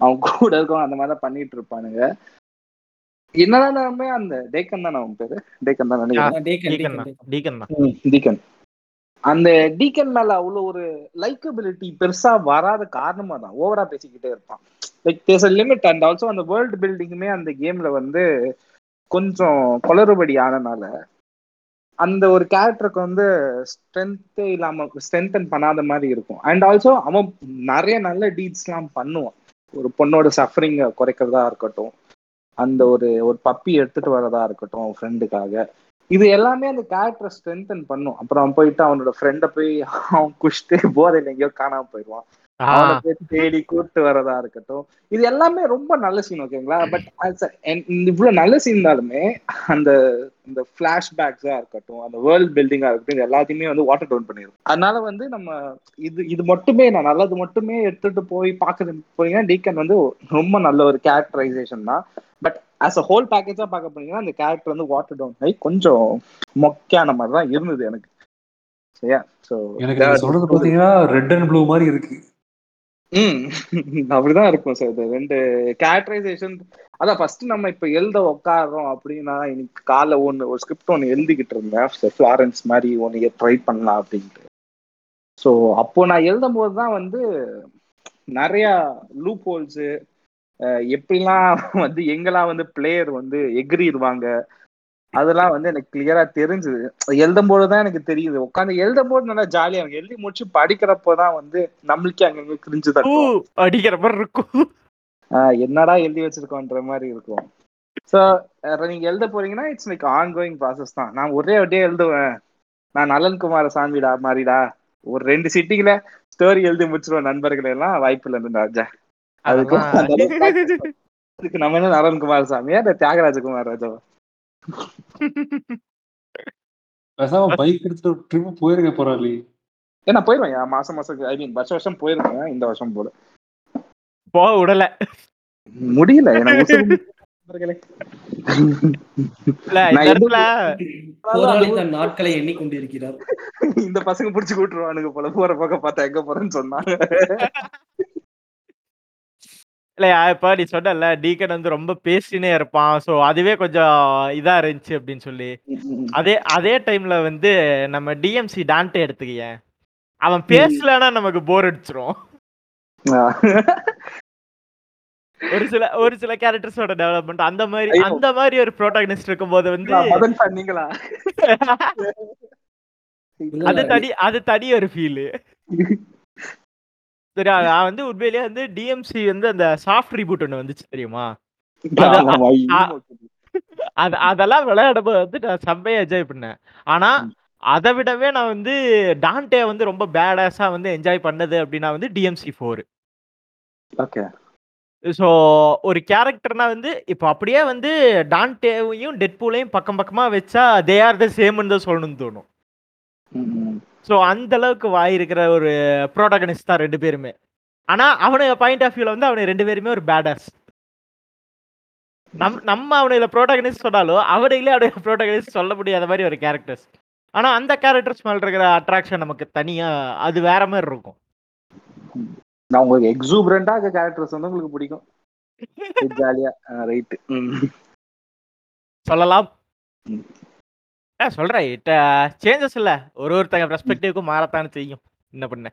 அவன் கூட இருக்கவன் அந்த மாதிரி தான் பண்ணிட்டு இருப்பானுங்க. என்னதானுமே அந்த டேக்கன் தான் அவன் பேரு? டேக்கன் தான் நினைக்கிறேன். டீக்கன் அந்த டீக்கன் மேல அவ்வளவு ஒரு லைக்கபிலிட்டி பெருசா வராத காரணமா தான் ஓவரா பேசிக்கிட்டே இருப்பான். Like there's a limit and also அந்த வேர்ல்டு பில்டிங்குமே அந்த கேம்ல வந்து கொஞ்சம் குளறுபடி ஆனனால அந்த ஒரு கேரக்டருக்கு வந்து ஸ்ட்ரென்த்தே இல்லாம ஸ்ட்ரென்தன் பண்ணாத மாதிரி இருக்கும். அண்ட் ஆல்சோ அவன் நிறைய நல்ல டீட்ஸ்லாம் பண்ணுவான். ஒரு பொண்ணோட சஃபரிங்க குறைக்கிறதா இருக்கட்டும் அந்த ஒரு ஒரு பப்பி எடுத்துட்டு வரதா இருக்கட்டும் அவன் ஃப்ரெண்டுக்காக இது எல்லாமே அந்த கேரக்டரை ஸ்ட்ரென்தன் பண்ணும். அப்புறம் அவன் போயிட்டு அவனோட ஃப்ரெண்டை போய் அவன் குஷ்டு போதையில் எங்கேயோ காணாம போயிடுவான். தேடி கூப்பிட்டு வரதா இருக்கட்டும். இது எல்லாமே ரொம்ப நல்ல சீன் ஓகேங்களா பட் இவ்வளவு நல்ல சீன் இருந்தாலுமே அந்த இந்த பிளாஷ்பேக்ஸா இருக்கட்டும் அந்த வேர்ல்ட் பில்டிங்கா இருக்கட்டும் இது எல்லாத்தையுமே வந்து வாட்டர் டவுன் பண்ணிடும் அதனால வந்து நம்ம இது இது மட்டுமே நான் நல்லது மட்டுமே எடுத்துட்டு போய் பாக்குறது போனீங்கன்னா டீக்கன் வந்து ரொம்ப நல்ல ஒரு கேரக்டரைசேஷன் தான். பட் ஆஸ் அ ஹோல் பேக்கேஜா பார்க்க போனீங்கன்னா அந்த கேரக்டர் வந்து வாட்டர் டவுன் ஆகி கொஞ்சம் மொக்கையான மாதிரி தான் இருந்தது எனக்கு. சரியா? ஸோ எனக்கு சொல்றது பாத்தீங்கன்னா ரெட் அண்ட் ப்ளூ மாதிரி இருக்கு. ம். அப்படிதான் இருக்கும் சார் இது ரெண்டு கேரக்டரைசேஷன் அதான் ஃபர்ஸ்ட் நம்ம இப்ப எழுத உட்காடுறோம் அப்படின்னா இன்னைக்கு காலை ஒன்று ஒரு ஸ்கிரிப்ட் ஒன்று எழுதிக்கிட்டு இருந்தேன் ஃப்ளாரன்ஸ் மாதிரி ஒன்று ட்ரை பண்ணலாம் அப்படின்ட்டு. ஸோ அப்போ நான் எழுதும் போது தான் வந்து நிறைய லூப் ஹோல்ஸு எப்படிலாம் வந்து எங்கெல்லாம் வந்து பிளேயர் வந்து எகிரிடுவாங்க அதெல்லாம் வந்து எனக்கு கிளியரா தெரிஞ்சுது. எழுதும் போதுதான் எனக்கு தெரியுது. உட்காந்து எழுதும் போது நல்லா ஜாலியா இருக்கும். எழுதி முடிச்சு படிக்கிறப்போதான் வந்து நம்மளுக்கே அங்கங்க கிரிஞ்சு தட்டும் அடிக்கிற மாதிரி இருக்கும். என்னடா எழுதி வச்சிருக்கோன்ற மாதிரி இருக்கும். ஸோ நீங்க எழுத போறீங்கன்னா it's like ongoing process தான். நான் ஒரே வட்டியே எழுதுவேன். நான் நலன் குமார சாமிடா மாதிரிடா ஒரு ரெண்டு சிட்டிங்கள ஸ்டோரி எழுதி முடிச்சிருவேன் நண்பர்கள் எல்லாம். வாய்ப்பு இல்லை ராஜா அதுக்கு நம்ம என்ன நலன் குமார சாமியா? இல்ல தியாகராஜகுமார் ராஜாவா? பேசாம பைக் எடுத்துட்டு ட்ரிப் போயிருங்க போறாளி ஏ, நான் போயிருவேன் மாசம் மாசம் ஐ மீன் வருஷம் வருஷம் போயிருவேன் இந்த வருஷம் போல. போக விடல. முடியல நாட்களை எண்ணிக்கொண்டிருக்கிறார். இந்த பசங்க புடிச்சு கூட்டுருவானுங்க போல போற பக்கம் பார்த்தா எங்க போறேன்னு சொன்னாங்க. இல்லையா இப்ப நீ சொன்னல டீக்கன் வந்து ரொம்ப பேசினே இருப்பான். சோ அதுவே கொஞ்சம் இதா இருந்துச்சு அப்படின்னு சொல்லி. அதே அதே டைம்ல வந்து நம்ம டிஎம்சி டான்ட்டே எடுத்துக்கயேன் அவன் பேசலன்னா நமக்கு போர் அடிச்சிரும். ஒரு சில ஒரு சில கேரக்டர்ஸோட டெவலப்மெண்ட் அந்த மாதிரி. அந்த மாதிரி ஒரு ப்ரோட்டாகனிஸ்ட் இருக்கும்போது வந்து அது தனி அது தனி ஒரு ஃபீல் சரி நான் வந்து உண்மையிலேயே வந்து டிஎம்சி வந்து அந்த சாஃப்ட் ரீபூட் ஒன்று வந்துச்சு தெரியுமா? அது- அதெல்லாம் விளையாடும்போது வந்து நான் செம்மையா என்ஜாய் பண்ணேன். ஆனா அதை விடவே நான் வந்து டான்டே வந்து ரொம்ப பேடாஸா வந்து என்ஜாய் பண்ணது அப்படின்னா வந்து டிஎம்சி ஃபோர் Okay. ஸோ ஒரு கேரக்டர்னா வந்து இப்போ அப்படியே வந்து டான்டேவையும் டெட்பூலையும் பக்கம் பக்கமா வச்சா தே ஆர் த சேம்னு தான் சொல்லணும்னு தோணும். ஸோ அந்த அளவுக்கு வாய் இருக்கிற ஒரு ப்ரோட்டகனிஸ்ட் தான் ரெண்டு பேருமே. ஆனா அவனு பாயிண்ட் ஆஃப் வியூல வந்து அவனை ரெண்டு பேருமே ஒரு பேடர்ஸ் நம் நம்ம அவனையில ப்ரோட்டகனிஸ்ட் சொன்னாலும் அவனையிலே அவனுடைய ப்ரோட்டகனிஸ்ட் சொல்ல முடியாத மாதிரி ஒரு கேரக்டர்ஸ் ஆனா அந்த கேரக்டர்ஸ் மேல இருக்கிற அட்ராக்ஷன் நமக்கு தனியா அது வேற மாதிரி இருக்கும். நான் உங்களுக்கு எக்ஸூபரண்டா இருக்க கேரக்டர்ஸ் வந்து உங்களுக்கு பிடிக்கும். ஜாலியா ரைட் சொல்லலாம். ஆ சொல்றேன். இட்ட சேஞ்சஸ் இல்ல. ஒரு ஒருத்தங்க பெர்ஸ்பெக்டிவ்க்கும் மாறத்தானே செய்யும். என்ன பண்ண?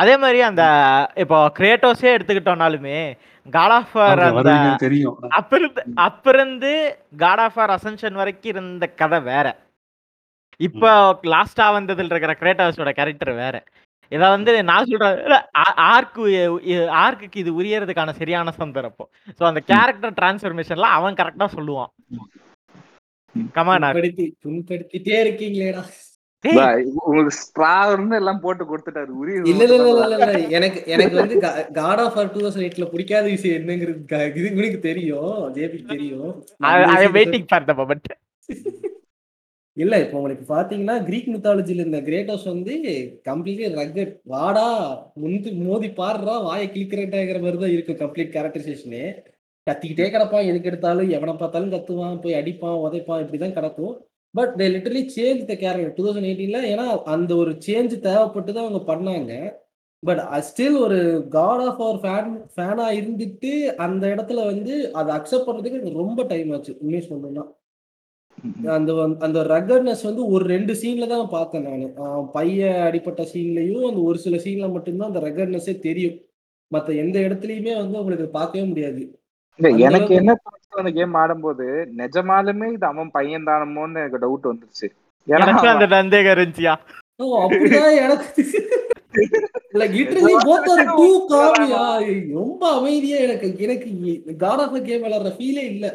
அதே மாதிரி அந்த இப்போ கிரேட்டோஸே எடுத்துக்கிட்டோம்னாலுமே காட் ஆஃப் தெரியும். அப்ப இருந்து அப்ப இருந்து காட் ஆஃப் ஆர் அசென்ஷன் வரைக்கும் இருந்த கதை வேற. இப்போ லாஸ்டா வந்ததுல இருக்கிற கிரேட்டோஸோட கேரக்டர் வேற. இத வந்து நான் சொல்றேன். ஆர்க்கு ஆர்க்குக்கு இது உரியறதுக்கான சரியான சந்தர்ப்பம். சோ அந்த கேரக்டர் டிரான்ஸ்ஃபர்மேஷன்ல அவன் கரெக்டா சொல்லுவான். கமான் புண்படுத்தி புண்படுத்திட்டே இருக்கீங்களேடா. உங்களுக்கு எல்லாம் போட்டு கொடுத்துட்டாரு. உரிய இல்ல இல்ல இல்ல இல்ல இல்ல. எனக்கு எனக்கு வந்து காட் ஆஃப் டூ தௌசண்ட் எயிட்ல பிடிக்காத விஷயம் என்னங்கிறது இது உங்களுக்கு தெரியும். ஜேபிக்கு தெரியும். ஐ விஷயத்தை வெயிட்டிங் ஃபார் த மொமெண்ட் இல்ல இப்போ உங்களுக்கு பாத்தீங்கன்னா கிரீக் மித்தாலஜில இருந்த கிரேட்டோஸ் வந்து கம்ப்ளீட்லி ரக்கட் வாடா முந்தி மோதி பாடுறா வாயை கிளிக்கிறேன்டாங்கிற மாதிரி தான் இருக்கும் கம்ப்ளீட் கேரக்டரைசேஷனே கத்திக்கிட்டே கிடப்பான் எனக்கு எடுத்தாலும் எவனை பார்த்தாலும் கத்துவான் போய் அடிப்பான் உதைப்பான் இப்படிதான் கிடக்கும். But they literally change the character two thousand எயிட்டீன்ல ஏன்னா அந்த ஒரு சேஞ்ச் தேவைப்பட்டு தான் அவங்க பண்ணாங்க. பட் ஸ்டில் uh, ஒரு காட் ஆஃப் அவர் ஃபேன் ஃபேனா இருந்துட்டு அந்த இடத்துல வந்து அதை அக்செப்ட் பண்றதுக்கு எனக்கு ரொம்ப டைம் ஆச்சு உண்மையை சொல்லணும்னா. அந்த அந்த ரகர்னஸ் வந்து ஒரு ரெண்டு சீன்ல தான் பார்த்தேன் நான். பையன் அடிப்பட்ட சீன்லயும் அந்த ஒரு சில சீன்ல மட்டும்தான் அந்த ரகர்னஸே தெரியும். மற்ற எந்த இடத்துலயுமே வந்து உங்களுக்கு பார்க்கவே முடியாது. இல்ல எனக்கு என்ன அந்த கேம் ஆடும்போது நிஜமாலுமே இது அவன் பையன் தானமோன்னு எனக்கு டவுட் வந்துருச்சு. எனக்கு அந்த சந்தேகம் இருந்துச்சியா? ஓ, அப்படிதான் எனக்கு like literally both are two காமியா? ரொம்ப அமைதியா எனக்கு எனக்கு காட் ஆஃப் கேம் விளையாடுற ஃபீலே இல்ல.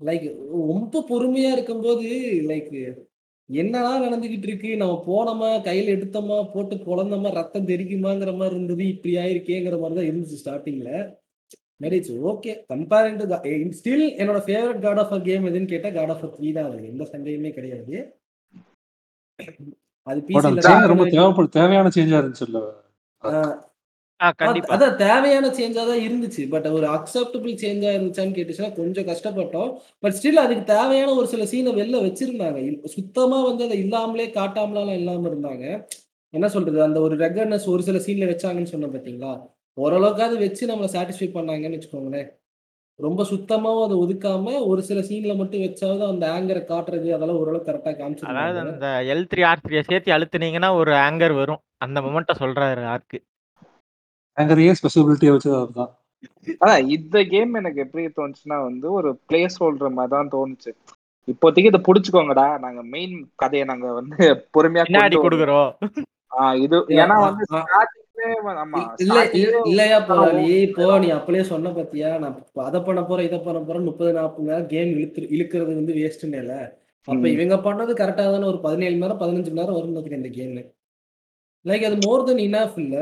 லைக் ரொம்ப பொறுமையா இருக்கும்போது லைக் என்னடா நடந்துகிட்டு இருக்கு? நம்ம போனோமா? கையில எடுத்தோமா? போட்டு குழந்தோமா? ரத்தம் தெரிக்குமாங்கிற மாதிரி இருந்தது இப்படி ஆயிருக்கேங்கிற மாதிரி தான் இருந்துச்சு ஸ்டார்டிங்ல marriage okay comparing to still என்னோட ஃபேவரட் காட் ஆஃப் கேம் எதுன்னு கேட்டா காட் ஆஃப் த்ரீ தான் அது எந்த சந்தேகமே கிடையாது. அது சேஞ்ச் ரொம்ப தேவைப்படும் தேவையான சேஞ்சா இருந்துச்சு இல்ல? ஆ, கண்டிப்பா. அதான் தேவையான சேஞ்சா தான் இருந்துச்சு. பட் ஒரு அக்செப்டபிள் சேஞ்சா இருந்துச்சான்னு கேட்டுச்சுன்னா கொஞ்சம் கஷ்டப்பட்டோம். பட் ஸ்டில் அதுக்கு தேவையான ஒரு சில சீனை வெளில வச்சிருந்தாங்க. சுத்தமா வந்து அதை இல்லாமலே காட்டாமலாம் இல்லாம இருந்தாங்க. என்ன சொல்றது? அந்த ஒரு ரெகர்னஸ் ஒரு சில சீன்ல வச்சாங்கன்னு சொன்ன பாத்தீங்களா? ஓரளவுக்காவது வச்சு நம்மளை சாட்டிஸ்ஃபை பண்ணாங்கன்னு வச்சுக்கோங்களேன். ரொம்ப சுத்தமாவும் அதை ஒதுக்காம ஒரு சில சீன்ல மட்டும் வச்சாவது அந்த ஆங்கரை காட்டுறது அதெல்லாம் ஓரளவு கரெக்டா அதாவது காமிச்சிருந்தாங்க அந்த எல் த்ரீ ஆர் த்ரீ சேர்த்து அழுத்துனீங்கன்னா ஒரு ஆங்கர் வரும். அந்த மொமெண்ட்ட சொல்றாரு ஆர்க்கு ஆங்கரையே ஸ்பெசிபிலிட்டியை வச்சு அதுதான் அதான் இந்த கேம் எனக்கு எப்படி தோணுச்சுன்னா வந்து ஒரு பிளேஸ் ஹோல்டர் மாதிரி தான் தோணுச்சு. இப்போதைக்கு இதை புடிச்சுக்கோங்கடா. நாங்க மெயின் கதையை நாங்க வந்து பொறுமையா. கொடுக்குறோம். இது ஏன்னா வந்து இல்ல இல்லையா போராளி இப்போ நீ அப்படியே சொன்ன பாத்தியா நான் அதை பண்ண போறேன் இதை பண்ண போறேன் முப்பது நாற்பது கேம் இழுத்து இழுக்கிறது வந்து வேஸ்ட்னு இல்ல. அப்ப. இவங்க பண்ணது கரெக்டா தானே ஒரு பதினேழு மணி நேரம் பதினஞ்சு மணி நேரம் வரும் நினைக்கிறேன் இந்த கேம் லைக் அது மோர் தென் இனஃப் இல்ல?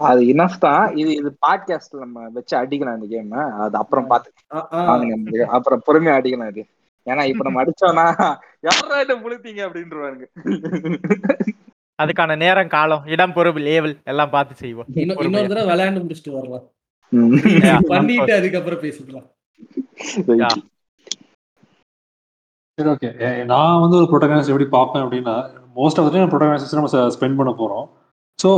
அது இனஃப் தான். இது இது பாட்காஸ்ட்ல நம்ம வச்சு அடிக்கலாம் இந்த கேம் அது அப்புறம் நமக்கு. அப்புறம் பொறுமையா அடிக்கலாம் இது. ஏன்னா இப்ப நம்ம அடிச்சோம்னா யாரா இதை முழுத்தீங்க அப்படின்றவாங்க அதுக்கான நேரம் காலம் இடம் பொறுப்பு லேவல் எல்லாம் பார்த்து செய்வோம். இன்னொரு தடவை விளையாண்டு முடிச்சுட்டு வரலாம் பண்ணிட்டு. அதுக்கப்புறம் பேசிக்கலாம். சரி ஓகே நான் வந்து ஒரு ப்ரோட்டகனைஸ் எப்படி பார்ப்பேன் அப்படின்னா மோஸ்ட் ஆஃப் டைம் ப்ரோட்டகனைஸ் நம்ம ஸ்பெண்ட் பண்ண போகிறோம் ஸோ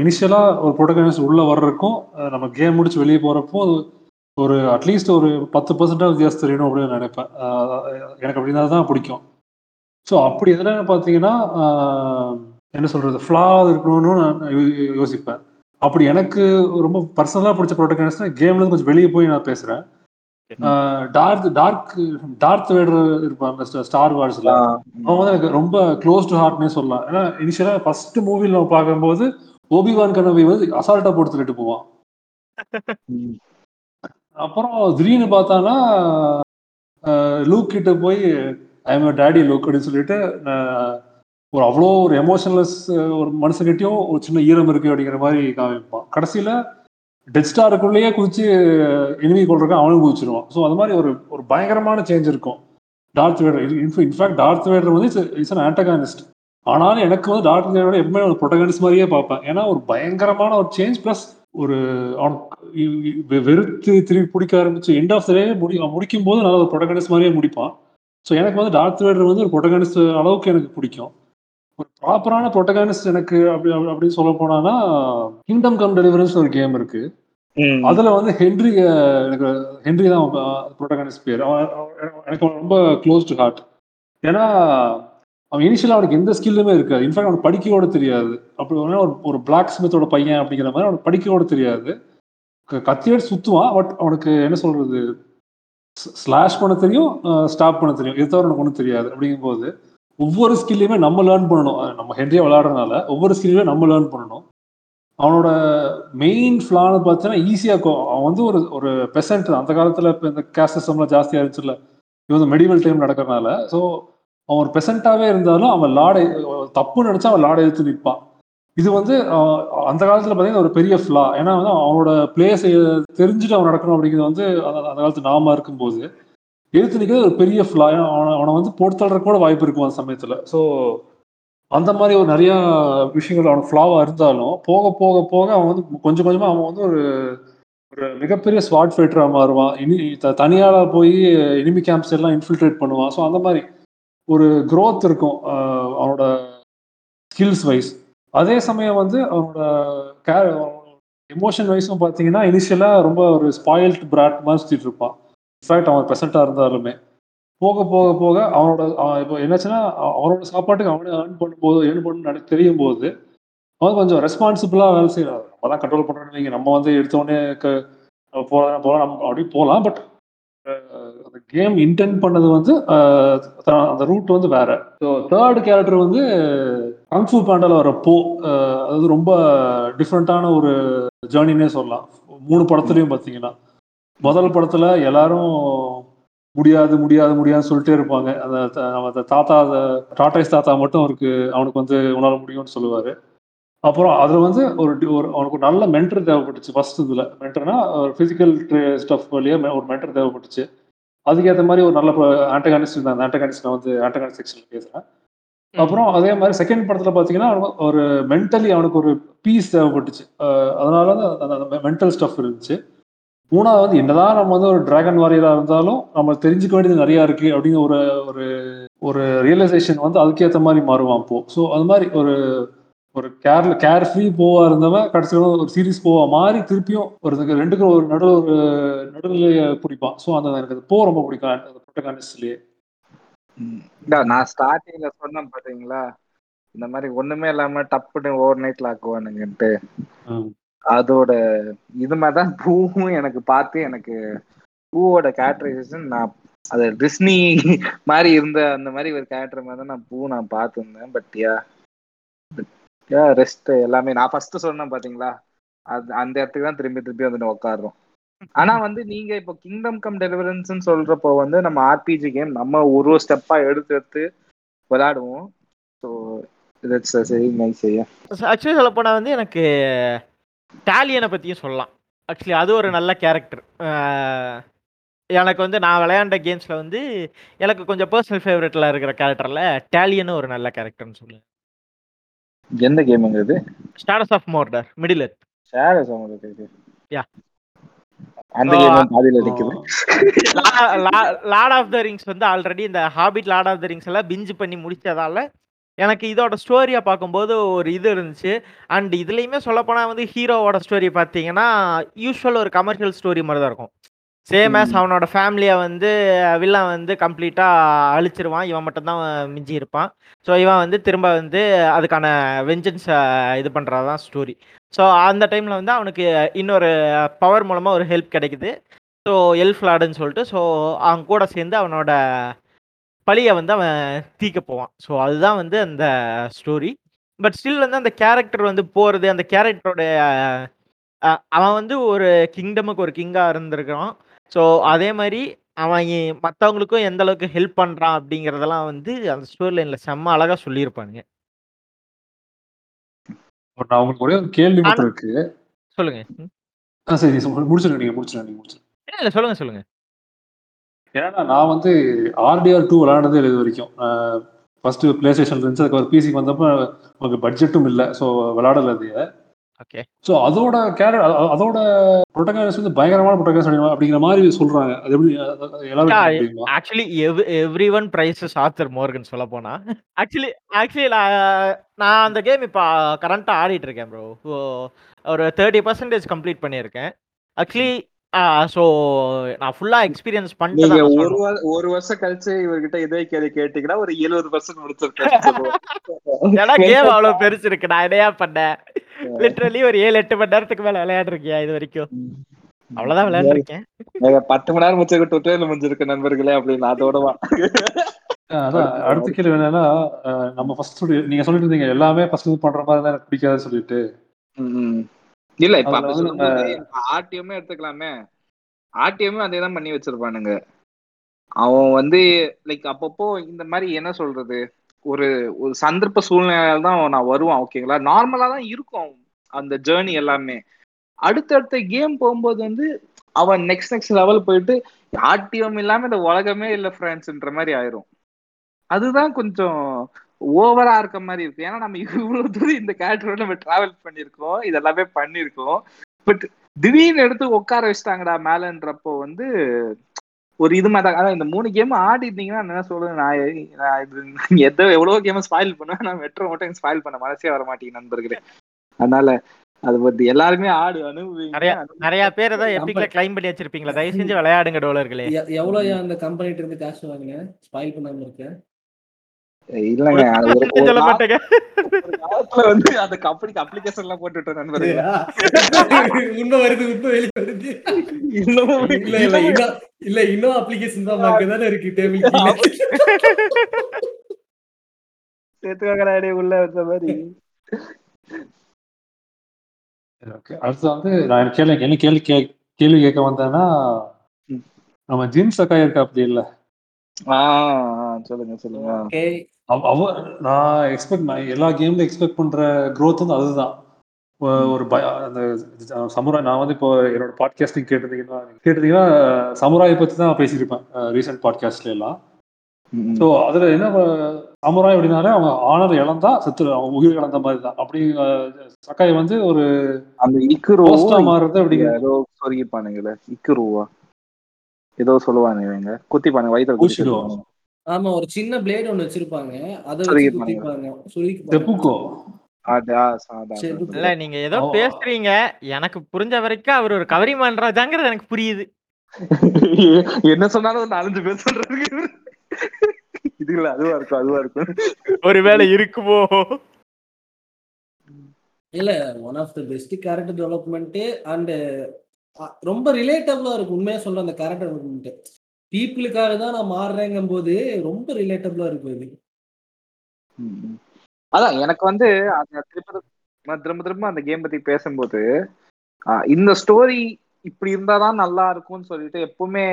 இனிஷியலாக ஒரு ப்ரோட்டகனைஸ் உள்ளே வர்றதுக்கும் நம்ம கேம் முடிச்சு வெளியே போகிறப்போ ஒரு அட்லீஸ்ட் ஒரு பத்து பர்சன்டாக வித்தியாசம் தெரியணும் அப்படின்னு நினைப்பேன். எனக்கு அப்படின்னா தான் பிடிக்கும். ஸோ அப்படி எதில் பார்த்தீங்கன்னா என்ன சொல்கிறது ஃப்ளா இருக்கணும்னு நான் யோசிப்பேன். அப்படி எனக்கு ரொம்ப பர்சனலாக பிடிச்ச ப்ரோட்டகனைஸ்னா கேம்லேருந்து கொஞ்சம் வெளியே போய் நான் பேசுகிறேன் டார்க் டார்க் டார்த் வேடர் இருப்பாங்க ஸ்டார் வார்ஸ்ல அவன் வந்து எனக்கு ரொம்ப க்ளோஸ் டு ஹார்ட்னே சொல்லலாம். ஏன்னா இனிஷியலா ஃபர்ஸ்ட் மூவில நம்ம பார்க்கும்போது ஓபிவான் கனவை வந்து அசால்ட்டா போட்டு தள்ளிட்டு போவான். அப்புறம் திடீர்னு பார்த்தானா லூக் கிட்ட போய் ஐம் டேடி லூக் அப்படின்னு சொல்லிட்டு ஒரு அவ்வளோ ஒரு எமோஷனலஸ் ஒரு மனுஷங்கிட்டையும் ஒரு சின்ன ஈரம் இருக்கு அப்படிங்கிற மாதிரி காமிப்பான். கடைசியில் டெட் ஸ்டாருக்குள்ளேயே குதிச்சு எனிமி கொள்றதுக்கு அவனும் குதிச்சிருவான். ஸோ அது மாதிரி ஒரு ஒரு பயங்கரமான சேஞ்ச் இருக்கும். Darth Vader in fact Darth Vader வந்து இட்ஸ் அன் ஆண்டகானிஸ்ட் ஆனாலும் எனக்கு வந்து டார்த் வேடரோட எப்பவுமே ஒரு ப்ரொட்டகானிஸ்ட் மாதிரியே பார்ப்பேன். ஏன்னா ஒரு பயங்கரமான ஒரு சேஞ்ச் ப்ளஸ் ஒரு அவனுக்கு வெ- வெறுத்து திருப்பி பிடிக்க ஆரம்பிச்சு எண்ட் ஆஃப் டே முடி முடிக்கும் போது நல்ல ஒரு ப்ரொட்டகானிஸ்ட் மாதிரியே முடிப்பான். ஸோ எனக்கு வந்து டார்த் வேடர் வந்து ஒரு ப்ரொட்டகானிஸ்ட் அளவுக்கு எனக்கு பிடிக்கும். ஒரு ப்ராப்பரான ப்ரொட்டகனிஸ்ட் எனக்கு அப்படி அப்படி- அப்படின்னு சொல்ல போனான்னா கிங்டம் கம் டெலிவரன்ஸ் ஒரு கேம் இருக்கு. அதுல வந்து ஹென்ரி எனக்கு ஹென்ரி தான் ப்ரோட்டகானிஸ்ட் பேர். எனக்கு ரொம்ப க்ளோஸ் டு ஹார்ட் ஏன்னா அவன் இனிஷியலாக அவனுக்கு எந்த ஸ்கில்லுமே இருக்காது. இன்ஃபேக்ட் அவனுக்கு படிக்க கூட தெரியாது. அப்படி ஒரு ஒரு பிளாக் ஸ்மித்தோட பையன் அப்படிங்கிற மாதிரி அவனுக்கு படிக்க கூட தெரியாது கத்தியோட சுத்துவான். பட் அவனுக்கு என்ன சொல்றது? ஸ்லாஷ் பண்ண தெரியும் ஸ்டாப் பண்ண தெரியும். இது தவிர எனக்கு ஒன்றும் தெரியாது. அப்படிங்கும்போது ஒவ்வொரு ஸ்கில்லையுமே நம்ம லேர்ன் பண்ணணும். நம்ம ஹென்ரியா விளையாடுறதுனால ஒவ்வொரு ஸ்கில்லையுமே நம்ம லேர்ன் பண்ணணும். அவனோட மெயின் ஃபிளான்னு பார்த்தீங்கன்னா ஈஸியாக அவன் வந்து ஒரு ஒரு பெசன்ட் அந்த காலத்தில் இப்போ இந்த கேஸ்டிசம்லாம் சிஸ்டம்லாம் ஜாஸ்தியாக இருந்துச்சுல்ல இவன் இந்த மெடிவல் டைம் நடக்கிறனால ஸோ அவன் ஒரு பெசண்ட்டாகவே இருந்தாலும் அவன் லாடை தப்பு நினச்சா அவன் லாடை எடுத்து நிற்பான் இது வந்து அந்த காலத்தில் பார்த்தீங்கன்னா ஒரு பெரிய ஃப்ளா ஏன்னா வந்து அவனோட பிளேஸ் தெரிஞ்சுட்டு அவன் நடக்கணும் அப்படிங்கிறது வந்து அந்த அந்த காலத்து நாம இருக்கும்போது. எடுத்து நிற்கிறது ஒரு பெரிய ஃப்ளா அவனை அவனை வந்து போட்டு கூட வாய்ப்பு இருக்கும் அந்த சமயத்தில். ஸோ அந்த மாதிரி ஒரு நிறையா விஷயங்கள் அவனுக்கு ஃப்ளாவாக இருந்தாலும் போக போக போக அவன் வந்து கொஞ்சம் கொஞ்சமாக அவன் வந்து ஒரு ஒரு மிகப்பெரிய ஸ்வாட் ஃபைட்டராக மாறுவான். இனி த தனியால போய் எனிமி கேம்ப்ஸ் எல்லாம் இன்ஃபில்ட்ரேட் பண்ணுவான். ஸோ அந்த மாதிரி ஒரு க்ரோத் இருக்கும் அவனோட ஸ்கில்ஸ் வைஸ் அதே சமயம் வந்து அவனோட கே எமோஷன் வைஸும் பார்த்தீங்கன்னா இனிஷியலாக ரொம்ப ஒரு ஸ்பாயில்ட் பிராட் மாதிரி சுற்றிட்டு இருப்பான். இன்ஃபேக்ட் அவன் ப்ரெசென்ட்டாக இருந்தாலுமே. போக போக போக அவனோட இப்போ என்னாச்சுன்னா அவனோட சாப்பாட்டுக்கு அவனே ஏர்ன் பண்ணும்போது ஏர்ன் பண்ணு எனக்கு தெரியும் போது அவன் கொஞ்சம் ரெஸ்பான்சிபிளாக வேலை செய்யறாரு நம்ம தான் கண்ட்ரோல் பண்ணுறோன்னு வைங்க நம்ம வந்து எடுத்தோடனே போகலாம் போகலாம் நம்ம அப்படியே போகலாம் பட் அந்த கேம் இன்டென்ட் பண்ணது வந்து அந்த ரூட் வந்து வேற. ஸோ தேர்ட் கேரக்டர் வந்து கங்ஃபு பேண்டால வர போ அதாவது அது ரொம்ப டிஃப்ரெண்ட்டான ஒரு ஜேர்னினே சொல்லலாம். மூணு படத்துலையும் பார்த்தீங்கன்னா முதல் படத்துல எல்லாரும் முடியாது முடியாது முடியாதுன்னு சொல்லிட்டே இருப்பாங்க. அந்த அந்த தாத்தா அந்த டாட்டாய்ஸ் தாத்தா மட்டும் அவருக்கு அவனுக்கு வந்து உணர முடியும்னு சொல்லுவாரு. அப்புறம் அதுல வந்து ஒரு ஒரு அவனுக்கு நல்ல மென்டர் தேவைப்பட்டுச்சு ஃபர்ஸ்ட் இதுல. மென்டர்னா ஒரு பிசிக்கல் ஸ்டஃப் வழியா மெ- ஒரு மென்டர் தேவைப்பட்டுச்சு. அதுக்கேற்ற மாதிரி ஒரு நல்ல ஆண்டகானிஸ்ட் இருந்தாங்க ஆண்டகானிஸ்ட் நான் வந்து ஆண்டகானிஸ்ட் செக்ஷன்ல பேசுறேன். அப்புறம் அதே மாதிரி செகண்ட் படத்துல பாத்தீங்கன்னா அவனுக்கு ஒரு மென்டலி அவனுக்கு ஒரு பீஸ் தேவைப்பட்டுச்சு. அதனால அந்த மென்டல் ஸ்டஃப் இருந்துச்சு. மூணாவது வந்து என்னதான் நம்ம வந்து ஒரு டிராகன் வாரியரா இருந்தாலும் நம்ம தெரிஞ்சுக்க வேண்டியது நிறைய இருக்கு அப்படிங்கிற ஒரு ஒரு ஒரு ரியலைசேஷன் வந்து அதுக்கேற்ற மாதிரி மாறுவான் போ ஸோ அது மாதிரி ஒரு ஒரு கேர்ல கேர் ஃப்ரீ போவா இருந்தவன் கடைசியில் ஒரு சீரிஸ் போவா மாறி திருப்பியும் ஒரு ரெண்டுக்கும் ஒரு நடு ஒரு நடுநிலையை பிடிப்பான். ஸோ அந்த எனக்கு அது போ ரொம்ப பிடிக்கும். அந்த ப்ரொட்டகானிஸ்ட்லயே இல்ல, நான் ஸ்டார்டிங்ல சொன்னேன் பாத்தீங்களா? இந்த மாதிரி ஒண்ணுமே இல்லாம டப்புன்னு ஓவர் நைட்ல ஆக்குவானுங்கன்ட்டு அதோட இது மாதிரிதான் பூவும் எனக்கு பார்த்து எனக்கு பூவோட கேரக்டரைசேஷன் நான் அது டிஸ்னி மாதிரி இருந்த அந்த மாதிரி ஒரு கேரக்டர் மாதிரி தான் நான் பூ நான் பார்த்துருந்தேன். பட் யா யா ரெஸ்ட் எல்லாமே நான் ஃபர்ஸ்ட் சொன்னேன் பாத்தீங்களா? அது அந்த இடத்துக்கு தான் திரும்பி திரும்பி வந்து உட்காடுறோம் ஆனா வந்து நீங்க இப்போ கிங்டம் கம் டெலிவரன்ஸ் சொல்றப்போ வந்து நம்ம ஆர்பிஜி கேம் நம்ம ஒரு ஒரு ஸ்டெப்பா எடுத்து எடுத்து விளையாடுவோம். ஸோ இட்ஸ் சரி நைஸ் ஐயா ஆக்சுவலி சொல்ல போனா வந்து எனக்கு டாலியனை பத்தியும் சொல்லலாம். ஆக்சுவலி அது ஒரு நல்ல கேரக்டர் எனக்கு வந்து நான் விளையாண்ட கேம்ஸ்ல வந்து எனக்கு கொஞ்சம் பர்சனல் ஃபேவரட்ல இருக்கிற கேரக்டர்ல டேலியன் ஒரு நல்ல கேரக்டர்னு சொல்லுவேன். எந்த கேமுங்க இது starters of Mordor Middle Earth share உங்களுக்கு Yeah. அந்த So, கேம் பாதியில நிக்குது. லார்ட் ஆஃப் த ரிங்ஸ் வந்து ஆல்ரெடி இந்த Hobbit Lord of the Rings எல்லாம் பிஞ்சு பண்ணி முடிச்சதால எனக்கு இதோட ஸ்டோரியை பார்க்கும்போது ஒரு இது இருந்துச்சு. அண்ட் இதுலேயுமே சொல்லப்போனால் வந்து ஹீரோவோட ஸ்டோரி பார்த்தீங்கன்னா யூஸ்வல் ஒரு கமர்ஷியல் ஸ்டோரி மாதிரி தான் இருக்கும். Same as. அவனோட ஃபேமிலியை வந்து வில்லன் வந்து கம்ப்ளீட்டாக அழிச்சிருவான். இவன் மட்டும்தான் மிஞ்சி இருப்பான். ஸோ இவன் வந்து திரும்ப வந்து அதுக்கான வெஞ்சன்ஸை இது பண்ணுறது தான் ஸ்டோரி ஸோ அந்த டைமில் வந்து அவனுக்கு இன்னொரு பவர் மூலமாக ஒரு ஹெல்ப் கிடைக்குது. ஸோ எல்ஃப் லாடுன்னு சொல்லிட்டு ஸோ அவன் கூட சேர்ந்து அவனோட பழியை வந்து அவன் தீக்க போவான். ஸோ அதுதான் வந்து அந்த ஸ்டோரி பட் ஸ்டில் வந்து அந்த கேரக்டர் வந்து போகிறது அந்த கேரக்டரோட அவன் வந்து ஒரு கிங்டமுக்கு ஒரு கிங்காக இருந்திருக்கிறான். ஸோ அதே மாதிரி அவன் மற்றவங்களுக்கும் எந்த அளவுக்கு ஹெல்ப் பண்ணுறான் அப்படிங்கிறதெல்லாம் வந்து அந்த ஸ்டோரி லைனில் செம்ம அழகாக சொல்லியிருப்பானுங்க. ஒரே ஒரு கேள்வி இருக்கு. சொல்லுங்க. சரி இல்ல சொல்லுங்க சொல்லுங்க. ஏன்னா நான் வந்து ஆர்டிஆர் டூ விளையாடுறதே இல்லை இது வரைக்கும். ஃபர்ஸ்ட் பிளே ஸ்டேஷன் இருந்துச்சு அதுக்கு பிசிக்கு வந்தப்போ நமக்கு பட்ஜெட்டும் இல்லை. ஸோ விளையாடல அது ஓகே ஸோ அதோட கேர அதோட ப்ரொட்டகனிஸ்ட் வந்து பயங்கரமான ப்ரொட்டகனிஸ்ட் அப்படிங்கிற மாதிரி சொல்றாங்க. அது எப்படி எல்லாரும் actually everyone praises Arthur Morgan சொல்ல போனா ஆக்சுவலி ஆக்சுவலி நான் அந்த கேம் இப்போ கரண்ட்டாக ஆடிட்டு இருக்கேன் ப்ரோ ஒரு தேர்ட்டி பர்சன்டேஜ் கம்ப்ளீட் பண்ணியிருக்கேன். ஆக்சுவலி ஸோ நான் ஃபுல்லாக எக்ஸ்பீரியன்ஸ் பண்ணிட்டு நீங்க ஒரு ஒரு வருஷம் கழிச்சு இவர்கிட்ட இதே கேள்வி கேட்டீங்கன்னா ஒரு எழுபது பர்சன்ட் முடிச்சிருக்கேன் ஏன்னா கேம் அவ்வளோ பெருசு இருக்கு நான் என்னையா பண்ணேன்? லிட்ரலி ஒரு ஏழு எட்டு மணி நேரத்துக்கு மேலே விளையாடுருக்கியா இது வரைக்கும். அவ்வளோதான் விளையாண்டுருக்கேன் பத்து மணி நேரம் முடிச்சிருக்க டுட்டோரியல் முடிஞ்சிருக்கு நண்பர்களே அப்படின்னு அதோட வா. அஹ் அதான் அடுத்த கேள்வி என்னன்னா நம்ம ஃபர்ஸ்ட் நீங்க சொல்லிட்டு இருந்தீங்க எல்லாமே ஃபர்ஸ்ட் பண்ற மாதிரி தான் எனக்கு பிடிக்காதுன்னு சொல்லிட்டு. இல்ல இப்ப ஆர்டிஎம்மே எடுத்துக்கலாமே. ஆர்டிஎம்மே அதே தான் பண்ணி வச்சிருப்பானுங்க. அவன் வந்து லைக் அப்பப்போ இந்த மாதிரி என்ன சொல்றது? ஒரு ஒரு சந்தர்ப்ப சூழ்நிலையில தான் நான் வருவான் ஓகேங்களா நார்மலா தான் இருக்கும் அந்த ஜேர்னி எல்லாமே. அடுத்தடுத்த கேம் போகும்போது வந்து அவன் நெக்ஸ்ட் நெக்ஸ்ட் லெவல் போயிட்டு ஆர்டிஎம் இல்லாம இந்த உலகமே இல்ல ஃப்ரெண்ட்ஸ்ன்ற மாதிரி ஆயிரும். அதுதான் கொஞ்சம் ஓவரா இருக்க மாதிரி இருக்கு. ஏன்னா நம்ம இவ்வளவு தூரம் இந்த கேரக்டரோட நம்ம டிராவல் பண்ணியிருக்கோம் இதெல்லாமே பண்ணியிருக்கோம் பட் திடீர்னு எடுத்து உட்கார வச்சிட்டாங்கடா மேலன்றப்போ வந்து ஒரு இது மாதிரி தான். அதான் இந்த மூணு கேம் ஆடி இருந்தீங்கன்னா நான் என்ன சொல்றேன் நான் இது எதோ எவ்வளவோ கேம் ஸ்பாயில் பண்ணுவேன். நான் மெட்ரோ மட்டும் ஸ்பாயில் பண்ண மனசே வர மாட்டேங்குது நண்பர்களே. அதனால அது பத்தி எல்லாருமே ஆடு அனுபவிங்க நிறைய நிறைய பேர் தான் எப்பிக்ல கிளைம் பண்ணி வச்சிருப்பீங்களா. தயவு செஞ்சு விளையாடுங்க டோலர்களே. எவ்வளவு அந்த கம்பெனிட்ட இருந்து காசு வாங்கின ஸ்பாயில் பண்ணாம இருக்க? இல்லங்க வந்து அந்த கம்பெனிக்கு அப்ளிகேஷன் எல்லாம் போட்டுட்டோம் நண்பர்களே. உண்மை வருது உண்மை வெளியே வருது. இன்னமும் இல்ல இல்ல இன்னும் இல்ல இன்னும் அப்ளிகேஷன் தான் இருக்கு டேபிள் சேர்த்துக்காங்கடா உள்ள வச்ச மாதிரி. ஓகே அடுத்து வந்து நான் கேள்வி என்ன கேள்வி கே கேள்வி கேட்க வந்தேன்னா. நம்ம ஜின் சக்காய் இருக்கா அப்படி இல்ல? சொல்லுங்க சொல்லுங்க. ஓகே அவ நான் எக்ஸ்பெக்ட் எல்லா கேம்ல எக்ஸ்பெக்ட் பண்ற growth வந்து அதுதான். ஒரு பய அந்த சமுராய் நான் வந்து இப்போ என்னோட பாட்காஸ்டிங் கேட்டிருந்தீங்கன்னா கேட்டிருந்தீங்கன்னா சமுராயை பத்தி தான் பேசியிருப்பேன் ரீசெண்ட் பாட்காஸ்ட்ல எல்லாம். ஸோ அதுல என்ன சமுராய் அப்படின்னாலே அவங்க ஆனர் இழந்தா செத்து அவங்க உயிர் இழந்த மாதிரி தான். அப்படி சக்காய் வந்து ஒரு அந்த இக்குரு மாறுறது அப்படிங்கிற ஏதோ சொருகிப்பானுங்களே இக்குருவா ஏதோ சொல்லுவாங்க இவங்க. குத்திப்பானுங்க வயிற்றுல குத்தி ஊசிடோ. செத்துருவாங்க. ஆமா ஒரு சின்ன பிளேட் ஒண்ணு வச்சிருப்பாங்க. அதை வச்சு. குத்திப்பாங்க. இல்ல நீங்க ஏதோ பேசுறீங்க. எனக்கு புரிஞ்ச வரைக்கும் அவர் ஒரு கவரி மன்றாஜாங்கிறது எனக்கு புரியுது. என்ன சொன்னாலும் ஒரு நாலஞ்சு பேர் சொல்றாங்க இது இல்ல அதுவா இருக்கும் அதுவா இருக்கும். ஒருவேளை இருக்குமோ? இல்ல one of the best character development and ரொம்ப ரிலேட்டபிளா இருக்கு உண்மையா சொல்ற அந்த கேரக்டர் டெவலப்மெண்ட் பீப்புளுக்காக தான் நான் மாறுறேங்கும் போது ரொம்ப ரிலேட்டபிளா இருக்கும் இது. அதான் எனக்கு வந்து அந்த திரும்ப திரும்ப திரும்ப அந்த கேம் பத்தி பேசும்போது இந்த ஸ்டோரி இப்படி இருந்தாதான் நல்லா இருக்கும்னு சொல்லிட்டு எப்பவுமே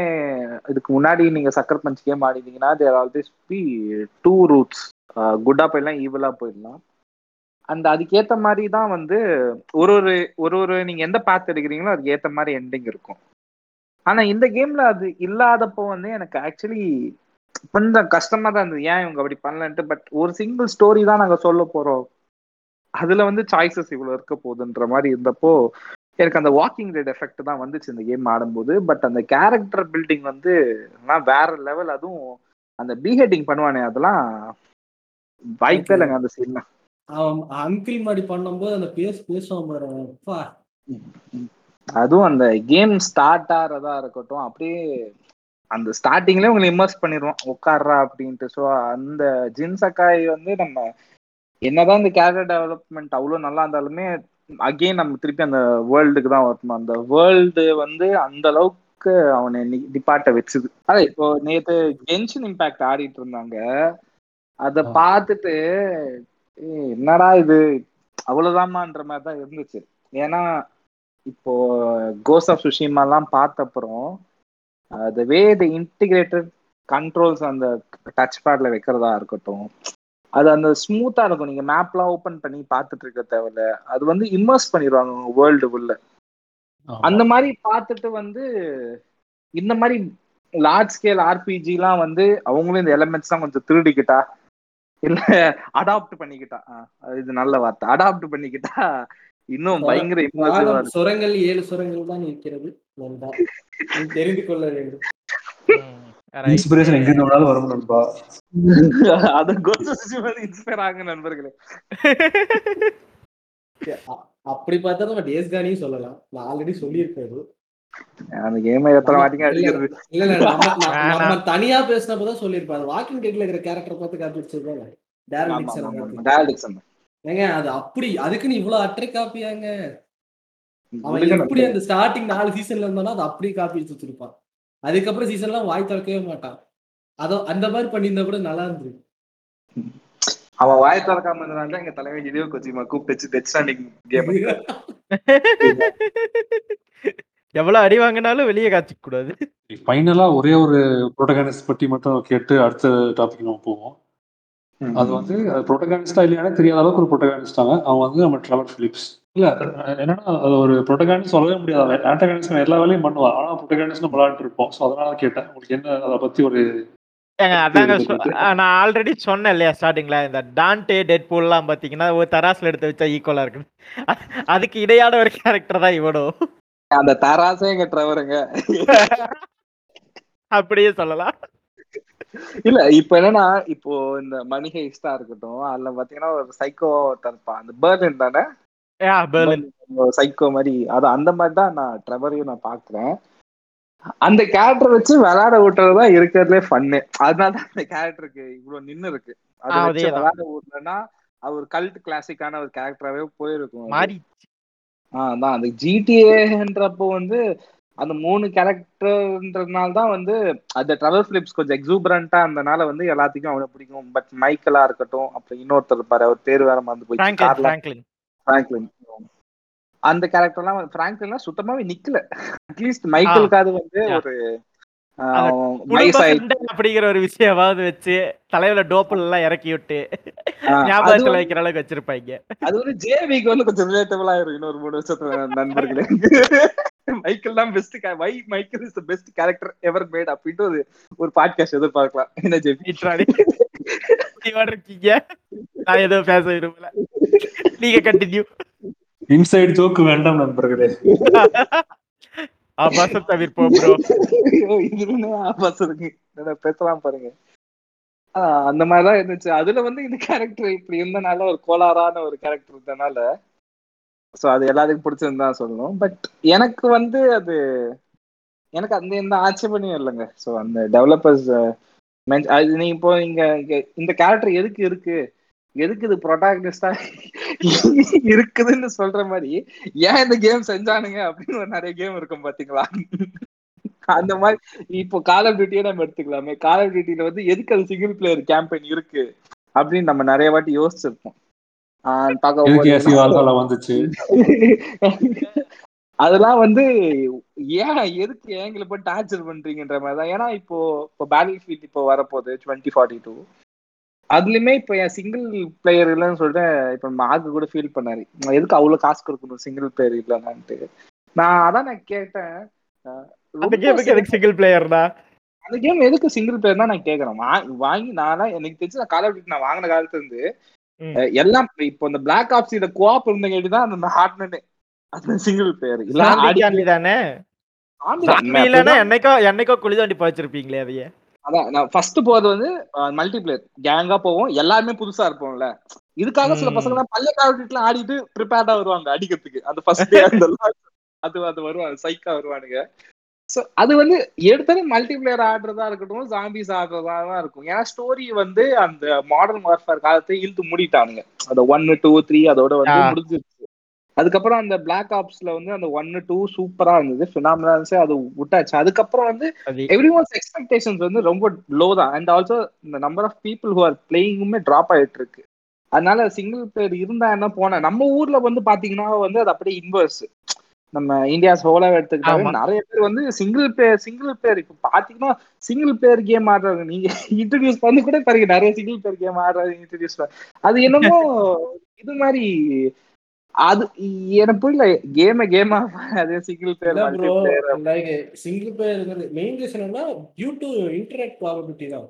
இதுக்கு முன்னாடி நீங்க Sucker Punch game ஆடினீங்கன்னா there always be two routes குட்டா போயிடலாம் ஈவலா போயிடலாம். அந்த அதுக்கேற்ற மாதிரி தான் வந்து ஒரு ஒரு ஒரு ஒரு நீங்க எந்த பாத் எடுக்கிறீங்களோ அதுக்கு ஏற்ற மாதிரி எண்டிங் இருக்கும். ஆனா இந்த கேம்ல அது இல்லாதப்போ வந்து எனக்கு ஆக்சுவலி கொஞ்சம் கஷ்டமா தான் இருந்தது. ஏன் இவங்க அப்படி பண்ணலன்ட்டு? பட் ஒரு சிங்கிள் ஸ்டோரி தான் நாங்க சொல்ல போறோம். அதுல வந்து சாய்ஸஸ் இவ்வளவு இருக்க போகுதுன்ற மாதிரி இருந்தப்போ எனக்கு அந்த வாக்கிங் டெட் எஃபெக்ட் தான் வந்துச்சு இந்த கேம் ஆடும்போது. பட் அந்த கேரக்டர் பில்டிங் வந்து வேற லெவல் அதுவும் அந்த பீஹெட்டிங் பண்ணுவானே அதெல்லாம் வாய்ப்பே இல்லைங்க அந்த சீன்ல அவன் அங்கிள் மாதிரி பண்ணும்போது அந்த பேஸ் பேசுவான் பாரு அதுவும் அந்த கேம் ஸ்டார்ட் ஆறதா இருக்கட்டும் அப்படியே அந்த ஸ்டார்டிங்லேயே உங்களை இம்மர்ஸ் பண்ணிடுவோம் உட்கார்றா அப்படின்ட்டு. ஸோ அந்த ஜின்சக்காய் வந்து நம்ம என்னதான் இந்த கேரக்டர் டெவலப்மெண்ட் அவ்வளோ நல்லா இருந்தாலுமே அகெயின் நம்ம திருப்பி அந்த வேர்ல்டுக்கு தான் வரணும். அந்த வேர்ல்டு வந்து அந்த அளவுக்கு அவனை டிபார்ட்ட வச்சுது. அதான் இப்போ நேத்து கென்ஷன் இம்பாக்ட் ஆடிட்டு இருந்தாங்க. அதை. பார்த்துட்டு என்னடா இது? அவ்வளவுதாமான்ற மாதிரி தான் இருந்துச்சு. ஏன்னா இப்போ கோஸ் ஆஃப் சுஷிமாலாம் பார்த்த அப்புறம் the way the integrated controls அந்த டச் பேட்ல வைக்கிறதா இருக்கட்டும் அது அந்த ஸ்மூத்தா இருக்கும். நீங்க மேப்லாம் ஓபன் பண்ணி பார்த்துட்டு இருக்க தேவையில்ல. அது வந்து இம்மர்ஸ் பண்ணிடுவாங்க உங்க வேர்ல்டு உள்ள. அந்த மாதிரி பார்த்துட்டு வந்து இந்த மாதிரி லார்ஜ் ஸ்கேல் ஆர்பிஜிலாம் வந்து அவங்களும் இந்த எலமெண்ட்ஸ் தான் கொஞ்சம் திருடிக்கிட்டா இல்ல அடாப்ட் பண்ணிக்கிட்டா இது நல்ல வார்த்தை. அடாப்ட் பண்ணிக்கிட்டா இன்னும் பயங்கர. சுரங்கள் ஏழு சுரங்கள் தான் இருக்கிறது. நண்பா. தெரிந்து கொள்ள வேண்டும். இன்ஸ்பிரேஷன் எங்க இருந்தாலும் வரும் நண்பா. அது இன்ஸ்பயர் ஆகுங்க நண்பர்களே. அ- அப்படி பார்த்தா நம்ம டேஸ் கானியும் சொல்லலாம். நான் ஆல்ரெடி சொல்லியிருப்பேன் அந்த கேமை எத்தனை வாட்டிங்க அடிக்கிறது? இல்ல நம்ம தனியா பேசினப்பதான் சொல்லியிருப்பேன். அது வாக்கிங் டெட்ல இருக்கிற கேரக்டர் பார்த்து காப்பி வச்சிருப்பாங்க டேரன் ஆமா, டிக்சன் ஏங்க அது அப்படி அதுக்குன்னு இவ்வளவு அட்டை காப்பியாங்க? அவன் எப்படி. அந்த ஸ்டார்டிங் நாலு சீசன்ல இருந்தானோ அது அப்படியே காப்பி வச்சு வச்சிருப்பான். அதுக்கப்புறம் சீசன்லாம் வாய் திறக்கவே மாட்டான். அதோ அந்த மாதிரி பண்ணியிருந்தா கூட நல்லா இருந்திருக்கு அவன் வாய் திறக்காம இருந்தனால எங்க தலைமை ஹிடியோ கொச்சிமா கூப்பிட்டு டெத் ஸ்டாண்டிங் கேம் எவ்வளவு அடி வாங்கினாலும் வெளியே காட்சிக்க கூடாது. ஃபைனலா ஒரே ஒரு ப்ரோட்டகானிஸ்ட் பற்றி மட்டும் கேட்டு அடுத்த டாபிக் நம்ம போவோம். அது வந்து ப்ரோட்டகானிஸ்டா இல்லையானே தெரியாத அளவுக்கு ஒரு ப்ரோட்டகானிஸ்டாங்க அவன் வந்து நம்ம ட்ரெவர் பிலிப்ஸ் இல்ல என்னன்னா அது ஒரு ப்ரோட்டகானிஸ்ட் சொல்லவே முடியாது. ஆண்டகானிஸ்ட் எல்லா வேலையும் பண்ணுவான். ஆனா ப்ரோட்டகானிஸ்ட் நம்ம விளையாட்டு இருப்போம் ஸோ அதனால கேட்டேன். உங்களுக்கு என்ன அதை பத்தி ஒரு நான் ஆல்ரெடி சொன்னேன் இல்லையா ஸ்டார்டிங்ல இந்த டான்டே டெட் பூல்லாம் பாத்தீங்கன்னா ஒரு தராசுல எடுத்து வச்சா ஈக்குவலா இருக்கு அதுக்கு இடையான ஒரு கேரக்டர் தான் இவனும் அந்த தராசே எங்க ட்ரெவருங்க அப்படியே சொல்லலாம். இல்ல இப்ப என்னன்னா இப்போ இந்த மணி ஹெய்ஸ்டா இருக்கட்டும் அதுல பாத்தீங்கன்னா ஒரு சைக்கோ இருப்பான் அந்த பேர்லின் தானே? சைக்கோ மாதிரி அது அந்த மாதிரி தான் நான் ட்ரெவரையும் நான் பாக்குறேன். அந்த கேரக்டர் வச்சு விளையாட விட்டுறதுதான் இருக்கிறதுலே ஃபன்னு அதனால தான் அந்த கேரக்டருக்கு இவ்வளவு நின்னு இருக்கு. அதை வச்சு. விளையாட விடலன்னா அவர் கல்ட் கிளாசிக்கான ஒரு கேரக்டராவே போயிருக்கும். அது. மாறி ஆ, அதான் அந்த ஜிடிஏன்றப்போ வந்து அந்த மூணு கேரக்டர்ன்றதுனால தான் வந்து அந்த ட்ரவல் பிலிப்ஸ் கொஞ்சம் எக்ஸூபரண்டா இருந்தனால வந்து எல்லாத்துக்கும் அவனை பிடிக்கும். பட் மைக்கேலா இருக்கட்டும் அப்புறம் இன்னொருத்தர் இருப்பாரு அவர் பேர் வேற மறந்து போய் பிராங்க்லின் அந்த கேரக்டர்லாம் பிராங்க்லின்லாம் சுத்தமாவே நிக்கல. அட்லீஸ்ட் மைக்கேலுக்காவது வந்து. ஒரு அப்படிங்கிற ஒரு விஷயமாவது வச்சு தலையில டோப்பல் எல்லாம் இறக்கி விட்டு ஞாபகத்துல வைக்கிற அளவுக்கு வச்சிருப்பாங்க. அது வந்து ஜேவிக்கு வந்து கொஞ்சம் ரிலேட்டபிள் ஆயிரும் இன்னொரு மூணு வருஷத்துல நண்பர்களே. மைக்கேல் தான் best why Michael is the best character ever made அப்படின்ட்டு ஒரு ஒரு பாட்காஸ்ட் எதிர்பார்க்கலாம். என்ன ஜேபி இருக்கீங்க? நான் எதுவும் பேச விரும்பல. நீங்க கண்டினியூ இன்சைட் ஜோக்கு வேண்டாம் நண்பர்களே. ஆபாசம் தவிர்ப்போம் ப்ரோ இதுன்னு ஆபாசம்? இருக்கு பேசலாம் பாருங்க. ஆஹ் அந்த மாதிரிதான் இருந்துச்சு. அதுல வந்து இந்த கேரக்டர் இப்படி இருந்தனால ஒரு கோளாறான ஒரு கேரக்டர் இருந்தனால சோ அது எல்லாத்துக்கும் பிடிச்சிருந்தா சொல்லணும். பட் எனக்கு வந்து அது எனக்கு அந்த எந்த ஆட்சேபனையும் இல்லைங்க. ஸோ அந்த டெவலப்பர்ஸ் அது நீ இப்போ இங்க இங்க இந்த கேரக்டர் எதுக்கு இருக்கு? எதுக்கு இது ப்ரொட்டாகனிஸ்டா இருக்குதுன்னு சொல்ற மாதிரி ஏன் இந்த கேம் செஞ்சானுங்க அப்படின்னு ஒரு நிறைய கேம் இருக்கும் பாத்தீங்களா? அந்த மாதிரி இப்போ கால் ஆஃப் டியூட்டியே நம்ம எடுத்துக்கலாமே. கால் ஆஃப் டியூட்டில வந்து எதுக்கு அது சிங்கிள் பிளேயர் கேம்பெயின் இருக்கு அப்படின்னு நம்ம நிறைய வாட்டி யோசிச்சிருப்போம். வந்துச்சு. அதெல்லாம் வந்து ஏன் எதுக்கு எங்களை போய் டார்ச்சர் பண்றீங்கன்ற மாதிரி தான் ஏன்னா இப்போ இப்போ பேட்டில் ஃபீல்ட் இப்போ வரப்போகுது டுவெண்ட்டி ஃபார்ட்டி டூ அதுலயுமே இப்போ என் சிங்கிள் பிளேயர் இல்லைன்னு சொல்லிட்டு இப்போ மார்க் கூட ஃபீல் பண்ணாரு. நான் எதுக்கு அவ்வளவு காசு கொடுக்கணும் சிங்கிள் பிளேயர் இல்லைன்னான்ட்டு நான் அதான் நான் கேட்டேன். அந்த கேமுக்கு எதுக்கு சிங்கிள் பிளேயர்டா அந்த கேம் எதுக்கு சிங்கிள் பிளேயர் தான் நான் கேக்குறேன். வா- வாங்கி நானா எனக்கு தெரிஞ்சு நான் கால் ஆஃப் நான் வாங்கின காலத்துல இருந்து எல்லாம் இப்போ இந்த பிளாக் ஆப்ஸ் இந்த கோஆப் இருந்தங்காட்டி தான் அந்த ஹார்ட்னே அந்த சிங்கிள் பிளேயர் இல்ல தானே? ஆடி- இல்லைன்னா என்னைக்கோ என்னைக்கோ குழி தாண்டி பழிச்சிருப்பீங்களே அதையே. அதான் நான் ஃபர்ஸ்ட் போறது வந்து மல்டி பிளேயர் கேங்கா போவோம். எல்லாருமே புதுசா இருப்போம்ல. இதுக்காக சில. பசங்க எல்லாம் பல்ல காவட்டிட்டுலாம் ஆடிட்டு ப்ரிப்பேர்டா வருவாங்க அடிக்கிறதுக்கு. அந்த ஃபர்ஸ்ட் டே அந்த அது அது வருவாங்க சைக்கா வருவானுங்க. சோ அது வந்து எடுத்தது மல்டி பிளேயர் ஆடுறதா இருக்கட்டும் ஜாம்பிஸ் ஆடுறதா தான் இருக்கும். ஏன்னா ஸ்டோரி வந்து அந்த மாடர்ன் வார்ஃபேர் காலத்தை இழுத்து மூடிட்டானுங்க. அந்த ஒன்னு டூ த்ரீ அதோட வந்து. முடிஞ்சிருச்சு. அதுக்கப்புறம் அந்த பிளாக் ஆப்ஸ்ல வந்து அந்த ஒன்னு டூ சூப்பரா இருந்தது. ஃபினாமினா இருந்துச்சு அது விட்டாச்சு. அதுக்கப்புறம் வந்து எவ்ரி ஒன்ஸ் எக்ஸ்பெக்டேஷன்ஸ் வந்து ரொம்ப லோ தான். அண்ட் ஆல்சோ இந்த number of people who are பிளேயிங்குமே drop ஆயிட்டு இருக்கு. அதனால சிங்கிள் பிளேயர் இருந்தா என்ன போன நம்ம ஊர்ல வந்து பாத்தீங்கன்னா வந்து அது அப்படியே இன்வர்ஸ் நம்ம இந்தியா சோலா எடுத்துக்கிட்டாவே ஆமா. நிறைய பேர் வந்து சிங்கிள் பிளேயர் சிங்கிள் பிளேயர் இப்ப பாத்தீங்கன்னா சிங்கிள் பிளேயர் கேம் ஆடுறாங்க நீங்க இன்ட்ரடியூஸ் பண்ணி கூட பாருங்க. நிறைய சிங்கிள் பிளேயர் கேம் ஆடுறாங்க இன்ட்ரடியூஸ் அது என்னமோ இது மாதிரி அது எனக்கு புரியல கேம கேமா அது single player bro like single player main reason என்னன்னா டியூ டு இன்டர்நெட் ப்ராபபிலிட்டி தான்.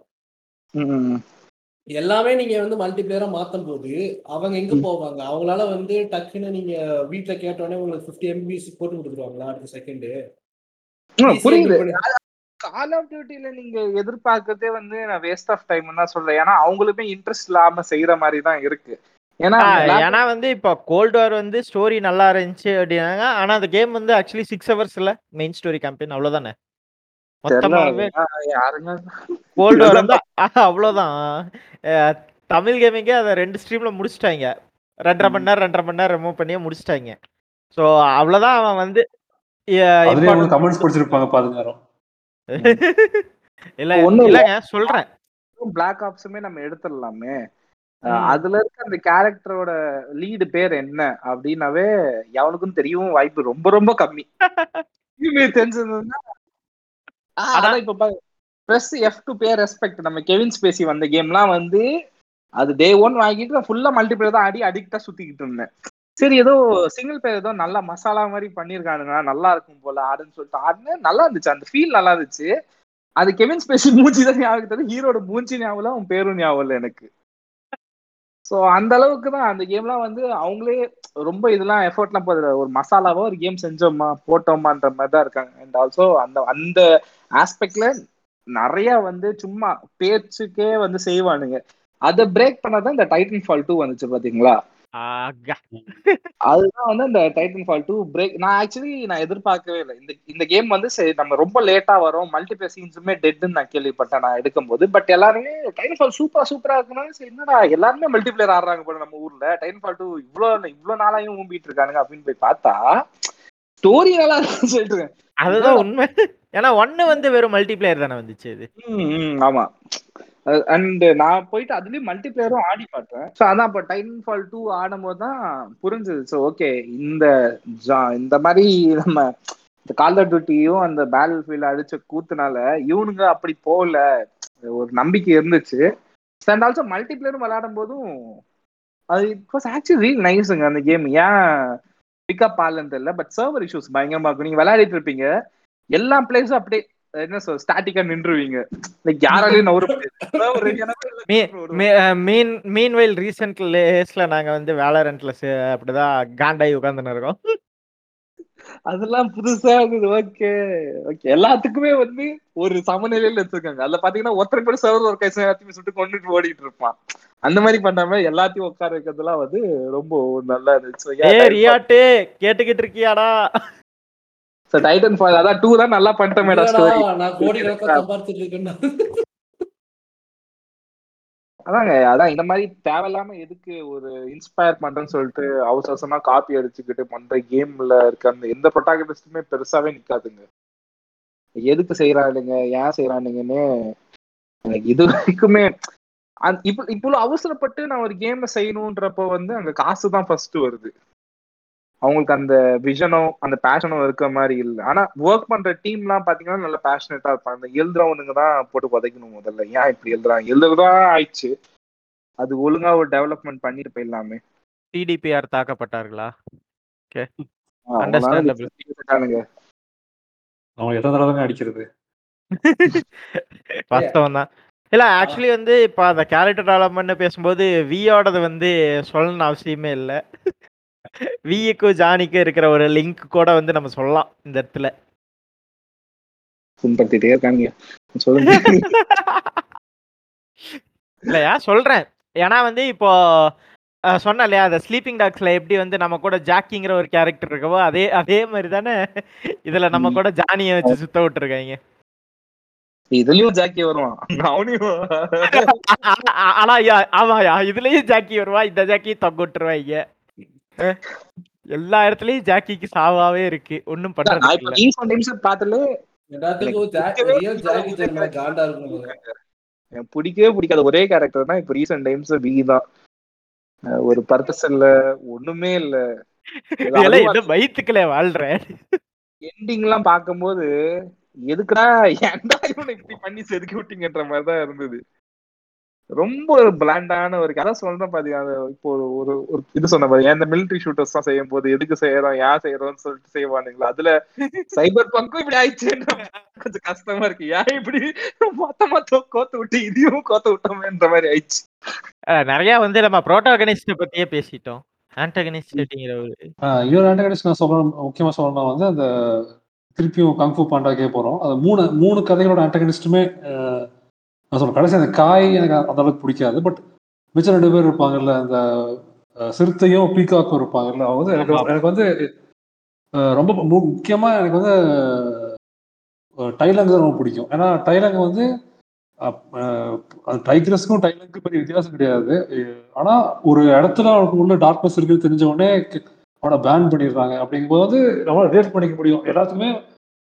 எல்லாமே நீங்க வந்து மல்டி பிளேயரா மாத்தும் போது அவங்க எங்க போவாங்க? அவங்களால வந்து டக்குன்னு நீங்க வீட்ல கேட்டோடனே உங்களுக்கு பிப்டி எம்பிஸ் போட்டு கொடுத்துருவாங்களா அடுத்த செகண்ட் புரியுது. கால் ஆஃப் டியூட்டில நீங்க எதிர்பார்க்கறதே வந்து நான் வேஸ்ட் ஆஃப் டைம் தான் சொல்றேன். ஏன்னா அவங்களுமே இன்ட்ரெஸ்ட் இல்லாம செய்யற மாதிரி தான் இருக்கு. ஏன்னா ஏன்னா வந்து இப்போ கோல்டு வார் வந்து ஸ்டோரி நல்லா இருந்துச்சு அப்படின்னாங்க. ஆனா அந்த கேம் வந்து ஆக்சுவலி சிக்ஸ் ஹவர்ஸ் இல்ல மெயின் ஸ்டோரி கேம்பெயின் அவ்வளவுதானே? யாருங்க? கோல்டு வார் வந்து அவ்வளவுதான். தமிழ் கேமிங்கே அதை ரெண்டு ஸ்ட்ரீம்ல முடிச்சிட்டாங்க. ரெண்டரை மணி நேரம் ரெண்டரை மணி நேரம் ரிமூவ் பண்ணியே முடிச்சிட்டாங்க. ஸோ அவ்வளவுதான் அவன் வந்து கமெண்ட்ஸ் படிச்சிருப்பாங்க நேரம் இல்ல. இல்லங்க சொல்றேன். பிளாக் ஆப்ஸுமே நம்ம எடுத்துடலாமே. அதுல இருக்க அந்த கேரக்டரோட லீடு பேர் என்ன அப்படின்னாவே எவனுக்கும் தெரியவும் வாய்ப்பு ரொம்ப ரொம்ப கம்மி. தெரிஞ்சதுன்னா அதான் இப்ப press F to pay respect நம்ம கெவின் ஸ்பேசி வந்த கேம்லாம் வந்து அது டே ஒன் வாங்கிட்டு நான் ஃபுல்லா மல்டிபிளேயர் தான் ஆடி அடிக்டா சுத்திக்கிட்டு இருந்தேன். சரி ஏதோ சிங்கிள் பிளேயர் ஏதோ நல்லா மசாலா மாதிரி பண்ணிருக்கானுங்க நல்லா இருக்கும் போல ஆடுன்னு சொல்லிட்டு ஆடுனேன். நல்லா இருந்துச்சு. அந்த ஃபீல் நல்லா இருந்துச்சு. அது கெவின் ஸ்பேசி மூஞ்சி தான் ஞாபகம் ஹீரோட மூஞ்சி ஞாபகம் அவன் பேரும் ஞாபகம் இல்லை எனக்கு. ஸோ அந்த அளவுக்கு தான் அந்த கேம்லாம் வந்து அவங்களே ரொம்ப இதெல்லாம் எஃபர்ட்லாம் போதுல ஒரு மசாலாவோ ஒரு கேம் செஞ்சோமா போட்டோமான்ற மாதிரி தான் இருக்காங்க. அண்ட் ஆல்சோ அந்த அந்த ஆஸ்பெக்ட்ல நிறைய வந்து சும்மா பேச்சுக்கே வந்து செய்வானுங்க. அதை பிரேக் பண்ணாதான் இந்த டைட்டன் ஃபால் டூ வந்துச்சு பாத்தீங்களா? அதுதான் வந்து அந்த டைட்டன் ஃபால் டூ பிரேக் நான் ஆக்சுவலி நான் எதிர்பார்க்கவே இல்லை. இந்த இந்த கேம் வந்து சரி நம்ம ரொம்ப லேட்டா வரும். மல்டிபிளேயர் சீன்ஸுமே டெட்னு நான் கேள்விப்பட்டேன் நான் எடுக்கும்போது. பட் எல்லாருமே டைட்டன் ஃபால் சூப்பரா சூப்பரா இருக்குன்னா சரி என்னடா எல்லாருமே மல்டிபிளேயர் ஆடுறாங்க போல நம்ம ஊர்ல. டைட்டன் ஃபால் டூ இவ்வளோ இவ்வளோ நாளாயும் ஊம்பிட்டு இருக்கானுங்க அப்படின்னு போய் பார்த்தா ஸ்டோரி நல்லா இருக்குன்னு சொல்லிட்டு இருக்கேன். அதுதான் உண்மை. ஏன்னா ஒன்னு வந்து வெறும் மல்டிபிளேயர் தானே வந்துச்சு இது. ஆமா. அண்ட் நான் போயிட்டு அதுலயும் மல்டிபிளேயரும் ஆடி பார்த்தேன். ஸோ அதான் இப்போ டைம் ஃபால் டூ ஆடும்போது தான் புரிஞ்சுது. ஸோ ஓகே இந்த ஜா- இந்த மாதிரி நம்ம இந்த கால் ஆஃப் டியூட்டியும் அந்த பேட்டில் ஃபீல்ட் அடிச்ச கூத்துனால இவனுங்க அப்படி போகல. ஒரு நம்பிக்கை இருந்துச்சு. அண்ட் ஆல்சோ மல்டிபிளேயரும் விளையாடும் போதும் அது இட் வாஸ் ஆக்சுவலி ரீல் நைஸுங்க அந்த கேம் ஏன் பிக்கப் ஆகலன்னு தெரியல பட் சர்வர் இஷ்யூஸ் பயங்கரமா இருக்கும். நீங்க விளையாடிட்டு இருப்பீங்க. எல்லா பிளேஸும் அப்படியே என்ன சொல் ஸ்டாட்டிக்கா நின்றுவீங்க. லைக் யாராலையும் நவர மீன் மீன்வைல் ரீசெண்ட் லேஸ்ல நாங்க வந்து வேலரண்ட்ல அப்படிதான் காண்டாய் உட்காந்துன்னு இருக்கோம். அதெல்லாம் புதுசா இருந்தது ஓகே ஓகே எல்லாத்துக்குமே வந்து ஒரு சமநிலையில வச்சிருக்காங்க. அதுல பாத்தீங்கன்னா ஒருத்தர் கூட சர்வர் ஒரு கைஸ் எல்லாத்தையும் சுட்டு கொண்டுட்டு ஓடிட்டு இருப்பான். அந்த மாதிரி பண்ணாம எல்லாத்தையும் உட்கார வைக்கிறதுலாம் வந்து ரொம்ப நல்லா இருந்துச்சு கேட்டுக்கிட்டு இருக்கியாடா? ஸோ டைட்டன் ஃபால் அதான் டூ தான் நல்லா பண்ணிட்டோமேடா ஸ்டோரி நான் கோடி கணக்கா சம்பாரிச்சிட்டு இருக்கேன்னா அதாங்க அதான் இந்த மாதிரி தேவையில்லாம எதுக்கு ஒரு இன்ஸ்பயர் பண்றேன்னு சொல்லிட்டு அவசர அவசரமா காப்பி அடிச்சுக்கிட்டு பண்ற கேம்ல இருக்க அந்த எந்த ப்ரொட்டாகனிஸ்டுமே பெருசாவே நிக்காதுங்க. எதுக்கு செய்யறானுங்க ஏன் செய்யறானுங்கன்னு எனக்கு இது வரைக்குமே இப்ப இப்போ அவசரப்பட்டு நான் ஒரு கேம் செய்யணுன்றப்போ வந்து அங்க காசு தான் ஃபர்ஸ்ட் வருது. அவங்களுக்கு அந்த விஷனோ அந்த பேஷனோ இருக்க மாதிரி இல்லை. ஆனா ஒர்க் பண்ற டீம்லாம் பாத்தீங்கன்னா நல்ல பேஷனேட்டா இருப்பாங்க. அந்த எழுதுறவனுங்க தான் போட்டு புதைக்கணும் முதல்ல. ஏன் இப்படி எழுதுறாங்க? எழுதுறதுதான் ஆயிடுச்சு. அது ஒழுங்கா ஒரு டெவலப்மெண்ட் பண்ணிட்டு போயிடலாமே. டிடிபிஆர் தாக்கப்பட்டார்களா. இருக்கானுங்க. அவன் எத்தனை தடவை அடிக்கிறது? வாஸ்தவம் தான் இல்ல ஆக்சுவலி வந்து இப்ப அந்த கேரக்டர் டெவலப்மெண்ட் பேசும்போது வியோடது வந்து சொல்லணும்னு அவசியமே இல்ல. விக்கும் ஜானிக்கும் இருக்கிற ஒரு லிங்க் கூட வந்து நம்ம சொல்லலாம் இந்த இடத்துல புண்படுத்திட்டே இருக்கானுங்க சொல்லுங்க இல்லையா சொல்றேன் ஏன்னா வந்து இப்போ அஹ், சொன்னேன் இல்லையா அந்த ஸ்லீப்பிங் டாக்ஸ்ல எப்படி வந்து நம்ம கூட ஜாக்கிங்கிற ஒரு கேரக்டர் இருக்கவோ அதே அதே மாதிரி தானே இதுல நம்ம கூட ஜானியை வச்சு சுத்த விட்டுருக்காங்க இதுலயும் ஜாக்கி வருவான் அவனையும் ஆனா- ஆமாயா இதுலயும் ஜாக்கி வருவா இந்த ஜாக்கி தொங்க விட்டுருவாங்க எல்லா இடத்துலயும் ஜாக்கிக்கு சாவாவே இருக்கு. ஒண்ணும் ஜா- பிடிக்கவே பிடிக்காத ஒரே கேரக்டர் தான் இப்ப ரீசெண்ட் டைம்ஸ் வி தான். ஒரு பர்பஸ் இல்ல ஒண்ணுமே இல்ல. வயிற்றுக்களே வாழ்றேன் எண்டிங் எல்லாம் பார்க்கும்போது எதுக்குடா ஏன்டா இவனை இப்படி பண்ணி செதுக்கி விட்டீங்கன்ற மாதிரி தான் இருந்தது. ரொம்ப ஒரு பிளாண்டான ஒரு கதை சொல்றேன் பாத்தீங்க இப்போ ஒரு ஒரு ஒரு இது சொன்ன பாருங்க இந்த மிலிட்டரி ஷூட்டர்ஸ் தான் செய்யும் போது எதுக்கு செய்யறோம் ஏன் செய்யறோம்னு சொல்லிட்டு செய்வானுங்களா? அதுல சைபர் பங்கும் இப்படி ஆயிடுச்சுன்னா கொஞ்சம் கஷ்டமா இருக்கு. ஏன் இப்படி மொத்தமா கோத்து விட்டு இதையும் கோத்து விட்டோமேன்ற மாதிரி ஆயிடுச்சு. நிறைய வந்து நம்ம ப்ரோட்டாகனிஸ்ட பத்தியே பேசிட்டோம். ஆன்டகனிஸ்ட் அப்படிங்கிற ஒரு ஆஹ் இன்னொரு ஆண்டகனிஸ்ட் நான் சொல்லணும் முக்கியமா சொல்லணும் வந்து அந்த திருப்பியும் கங்ஃபு பாண்டாக்கே போறோம். அது மூணு மூணு கதைகளோட ஆண்டகனிஸ்ட்டுமே நான் சொல்றேன். கடைசி அந்த காய் எனக்கு அந்த அளவுக்கு பிடிக்காது. பட் மிச்சம் ரெண்டு பேர் இருப்பாங்கல்ல அந்த சிறுத்தையும் பீகாக்கும் இருப்பாங்கல்ல அவங்க வந்து எனக்கு. எனக்கு வந்து ரொம்ப முக்கியமா எனக்கு வந்து டைலங்கு ரொம்ப பிடிக்கும். ஏன்னா டைலங் வந்து டைக்ரஸ்க்கும் டைலங்க்கும் பெரிய வித்தியாசம் கிடையாது. ஆனா ஒரு இடத்துல அவனுக்கு உள்ள டார்க்னஸ் இருக்குன்னு தெரிஞ்ச உடனே அவனை பேன் பண்ணிடுறாங்க. அப்படிங்கும்போது நம்மளால ரிலேட் பண்ணிக்க முடியும். எல்லாத்துக்குமே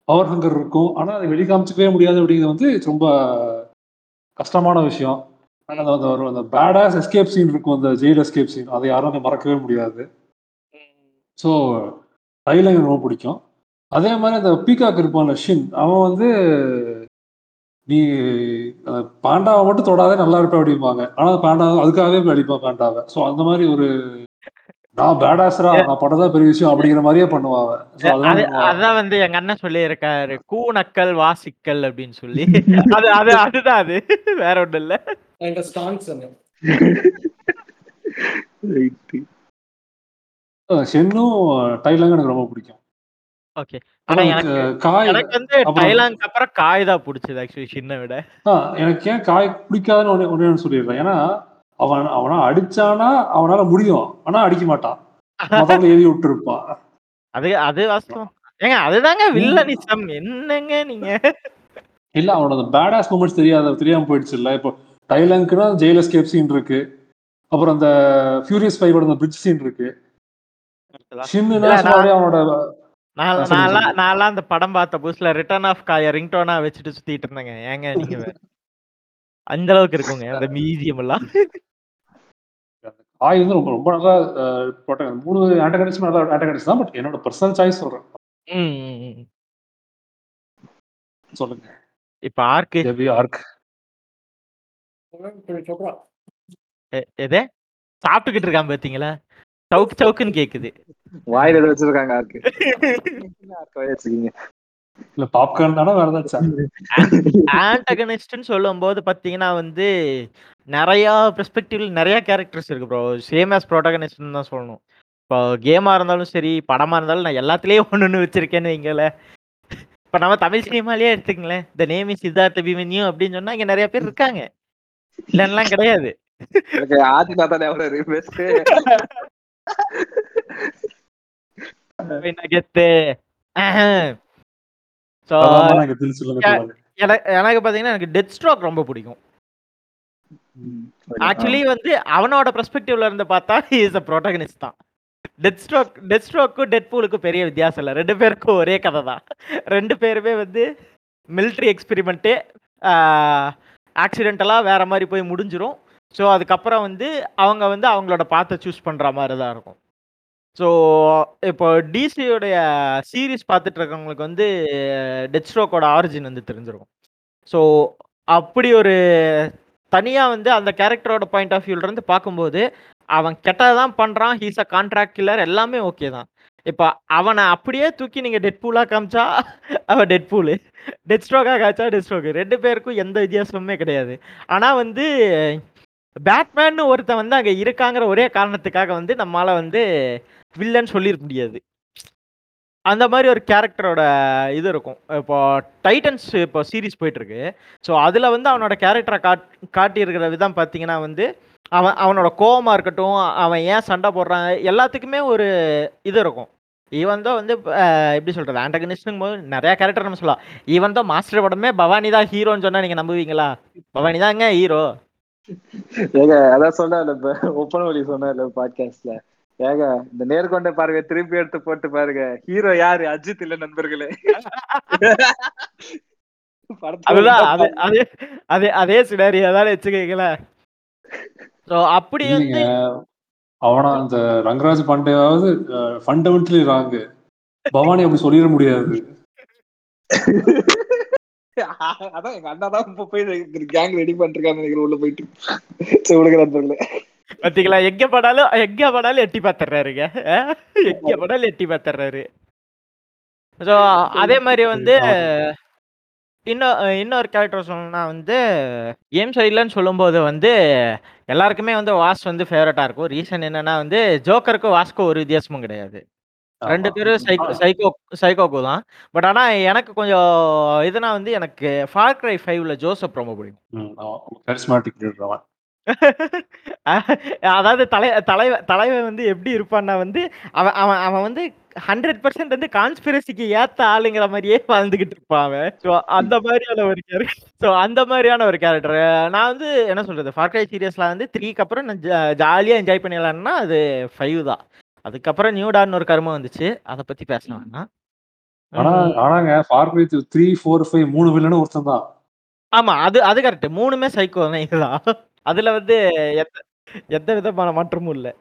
பவர் ஹங்கர் இருக்கும். ஆனா அதை வெளிக்காமிச்சிக்கவே முடியாது அப்படிங்கிறது வந்து ரொம்ப கஷ்டமான விஷயம். ஆனா அந்த- ஒரு அந்த பேடாஸ் எஸ்கேப் சீன் இருக்கும் அந்த ஜெயில் எஸ்கேப் சீன் அதை யாரும் மறக்கவே முடியாது. ஸோ டைலங் ரொம்ப பிடிக்கும். அதே மாதிரி அந்த பீகாக் இருப்பான்ல ஷின் அவன் வந்து நீ பாண்டாவை மட்டும் தொடாதே நல்லா இருப்ப அப்படிம்பாங்க. ஆனால் பாண்டா அதுக்காகவே போய் அடிப்பான் பாண்டாவை ஸோ அந்த மாதிரி ஒரு நான் பேடாஸ்ரா நான் பட்டதா பெரிய விஷயம் அப்படிங்கிற மாதிரியே பண்ணுவாங்க அதான் வந்து எங்க அண்ணன் சொல்லி இருக்காரு கூனக்கல் வாசிக்கல் அப்படின்னு சொல்லி. அது அது அதுதான் அது. வேற ஒண்ணும் இல்ல. எங்க ஸ்டாங்ஸ் என்ன ஷென்னும் டைலங்கும் எனக்கு ரொம்ப பிடிக்கும். ஓகே ஆனா எனக்கு எனக்கு வந்து டைலாங்க்கு அப்புறம் காய் தான் பிடிச்சது ஆக்சுவலி சின்ன விட. ஆ, எனக்கு ஏன் காய் பிடிக்காதுன்னு ஒண்ணே ஒண்ணே ஒண்ணு சொல்லிடுறேன். ஏன்னா அவன் அவனா அடிச்சானா அவனால முடியும். ஆனா அடிக்க மாட்டான் எழுதி விட்டு இருப்பான் அது அது வாஸ்தவம். ஏங்க அதுதாங்க வில்லனிசம். என்னங்க நீங்க? இல்ல அவனோட பேடாஸ் மூமெண்ட்ஸ் தெரியாத தெரியாம போயிடுச்சு இல்ல இப்போ டைலங்க்னா ஜெயில் எஸ்கேப் சீன் இருக்கு. அப்புறம் அந்த ஃபியூரியஸ் ஃபைவோட அந்த பிரிட்ஜ் சீன் இருக்கு. அவனோட நான்லாம் அந்த படம் பார்த்த புதுசுல ரிட்டர்ன் ஆஃப் காய ரிங்டோனா வச்சுட்டு சுத்திட்டு இருந்தேங்க. ஏங்க நீங்க அந்த அளவுக்கு இருக்குங்க அந்த மியூசியம் எல்லாம். காய் வந்து ரொம்ப ரொம்ப நல்லா protect- மூணு ஆண்டகனிஸ்ட் நல்லா ஆண்டகனிஸ்ட் தான் பட் என்னோட பர்சனல் சாய்ஸ் சொல்றேன். சொல்லுங்க. இப்ப ஆர்க் சொல்றா எ- எதே? சாப்பிட்டுக்கிட்டு இருக்கான் பாத்தீங்களா? சவுக்கு சவுக்குன்னு கேக்குது. வாயில எதை வச்சிருக்காங்க ஆர்க்கு வாயில வச்சிருக்கீங்க. இல்ல பாப்கார்ன் தானே வேற ஏதாச்சும் சொல்லும்போது பாத்தீங்கன்னா வந்து நிறைய பெர்ஸ்பெக்டிவ்ல நிறைய கேரக்டர்ஸ் இருக்கு ப்ரோ சேம் ஆஸ் ப்ரோட்டகனிஸ்ட்னு தான் சொல்லணும். இப்போ கேமா இருந்தாலும் சரி படமா இருந்தாலும் நான் எல்லாத்துலயும் ஒண்ணு ஒண்ணு வச்சிருக்கேன்னு வைங்கள இப்ப நம்ம தமிழ் சினிமாலயே எடுத்துக்கங்களேன். இந்த நேம் இஸ் சித்தார்த்த அபிமன்யு அப்படின்னு சொன்னா இங்க நிறைய பேர் இருக்காங்க. இல்லைன்னா கிடையாது. ஆதி தாத்தா ஞாபகம் இருக்கு best. கெத்து ஸோ அதான் எனக்கு பாத்தீங்கன்னா எனக்கு டெத் ஸ்ட்ரோக் ரொம்ப பிடிக்கும். ஆக்சுவலி வந்து அவனோட பெர்ஸ்பெக்டிவ்ல இருந்து பார்த்தா இஸ் அ ப்ரோட்டகனிஸ்ட் தான். டெத் ஸ்ட்ரோக் டெத் ஸ்ட்ரோக்கும் டெட் பூலுக்கும் பெரிய வித்தியாசம் இல்லை. ரெண்டு பேருக்கும் ஒரே கதை தான். ரெண்டு பேருமே வந்து மிலிட்ரி எக்ஸ்பெரிமெண்ட்டே ஆக்சிடென்டலாக வேற மாதிரி போய் முடிஞ்சிரும். ஸோ அதுக்கப்புறம் வந்து அவங்க வந்து அவங்களோட பாத்தை சூஸ் பண்ணுற மாதிரி தான் இருக்கும். ஸோ இப்போ டிசியோடைய சீரிஸ் பார்த்துட்டு இருக்கவங்களுக்கு வந்து டெத் ஸ்ட்ரோக்கோட ஆரிஜின் வந்து தெரிஞ்சிருக்கும். ஸோ அப்படி ஒரு தனியாக வந்து அந்த கேரக்டரோட பாயிண்ட் ஆஃப் வியூலேருந்து பார்க்கும்போது அவன் கெட்டதான் பண்ணுறான் ஹீஸ் அ கான்ட்ராக்ட் கில்லர் எல்லாமே ஓகே தான். இப்போ அவனை அப்படியே தூக்கி நீங்கள் டெட் பூலாக காமிச்சா அவன் டெட் பூலு டெட் ஸ்ட்ரோக்காக காய்ச்சா டெட் ஸ்ட்ரோக்கு ரெண்டு பேருக்கும் எந்த வித்தியாசமுமே கிடையாது. ஆனால் வந்து பேட்மேன்னு ஒருத்தன் வந்து அங்கே இருக்காங்கிற ஒரே காரணத்துக்காக வந்து நம்மளால் வந்து வில்லன் சொல்லியிருக்க முடியாது. அந்த மாதிரி ஒரு கேரக்டரோட இது இருக்கும். இப்போ டைட்டன்ஸ் இப்போ சீரிஸ் போயிட்டுருக்கு. ஸோ அதில் வந்து அவனோட கேரக்டரை காட் காட்டியிருக்கிற விதம் பார்த்தீங்கன்னா வந்து அவன் அவனோட கோவமாக இருக்கட்டும் அவன் ஏன் சண்டை போடுறான் எல்லாத்துக்குமே ஒரு இது இருக்கும். ஈவன் தான் வந்து எப்படி சொல்கிறது ஆண்டகனிஸ்ட்னும் போது நிறையா கேரக்டர் நம்ம சொல்லலாம். ஈவன் தான் மாஸ்டர் படமே பவானி தான் ஹீரோன்னு சொன்னால் நீங்கள் நம்புவீங்களா? பவானி தாங்க ஹீரோ ஏங்க அதான் சொன்னால இப்ப ஒப்பன வழி சொன்னால பாட்காஸ்ட்ல ஏங்க இந்த நேர்கொண்ட பார்வையை திருப்பி எடுத்து போட்டு பாருங்க. ஹீரோ யாரு? அஜித் இல்ல நண்பர்களே. அது. அதே சினாரியோ தான் வச்சுக்கீங்களேன். ஸோ அப்படி வந்து அவனா அந்த ரங்கராஜ் பாண்டேவாவது ஃபண்டமெண்டலி ராங்கு பவானி அப்படி சொல்லிட முடியாது. அதான் எங்க அண்ணா தான் இப்ப போய் கேங் ரெடி பண்ணிருக்காங்க உள்ள போயிட்டு. சரி விடுங்க நண்பர்களே. பாத்தீங்களா? எங்க படாலும் எங்க படாலும் எட்டி பாத்துறாருங்க எங்க படாலும் எட்டி பாத்துறாரு ஸோ அதே மாதிரி வந்து இன்னும் இன்னொரு கேரக்டர் சொல்லணும்னா வந்து கேம் சைட்லன்னு சொல்லும்போது வந்து எல்லாருக்குமே வந்து வாஸ் வந்து ஃபேவரட்டா இருக்கும். ரீசன் என்னன்னா வந்து ஜோக்கருக்கும் வாஸ்க்கும் ஒரு வித்தியாசமும் கிடையாது. ரெண்டு பேரும் சைக்கோ சைக்கோ சைக்கோக்கு தான். பட் ஆனா எனக்கு கொஞ்சம் இதுனா வந்து எனக்கு ஃபார் கிரை ஃபைவ்ல ஜோசப் ரொம்ப பிடிக்கும். அதாவது தலை தலைவன் தலைவன் வந்து எப்படி இருப்பான்னா வந்து அவன் அவன் அவன் வந்து ஹண்ட்ரட் பர்சன்ட் வந்து கான்ஸ்பிரசிக்கு ஏத்த ஆளுங்கிற மாதிரியே வாழ்ந்துகிட்டு இருப்பான் அவன். ஸோ அந்த மாதிரியான ஒரு கேரக்டர் ஸோ அந்த மாதிரியான ஒரு கேரக்டர் நான் வந்து என்ன சொல்றது ஃபார்க்ரை சீரியஸ்ல வந்து த்ரீக்கு அப்புறம் நான் ஜாலியாக என்ஜாய் பண்ணிடலாம்னா அது ஃபைவ் தான். அதுக்கப்புறம் நியூடான்னு ஒரு கருமம் வந்துச்சு. அதை பத்தி பேச வேணாம் ஆனா ஆனாங்க ஃபார்க்ரை த்ரீ ஃபோர் ஃபைவ் மூணு வில்லனும் ஒருத்தன் தான். ஆமா அது அது கரெக்ட் மூணுமே சைக்கோ தான் அதுல வந்து எந்த எந்த விதமான மாற்றமும் இல்லை.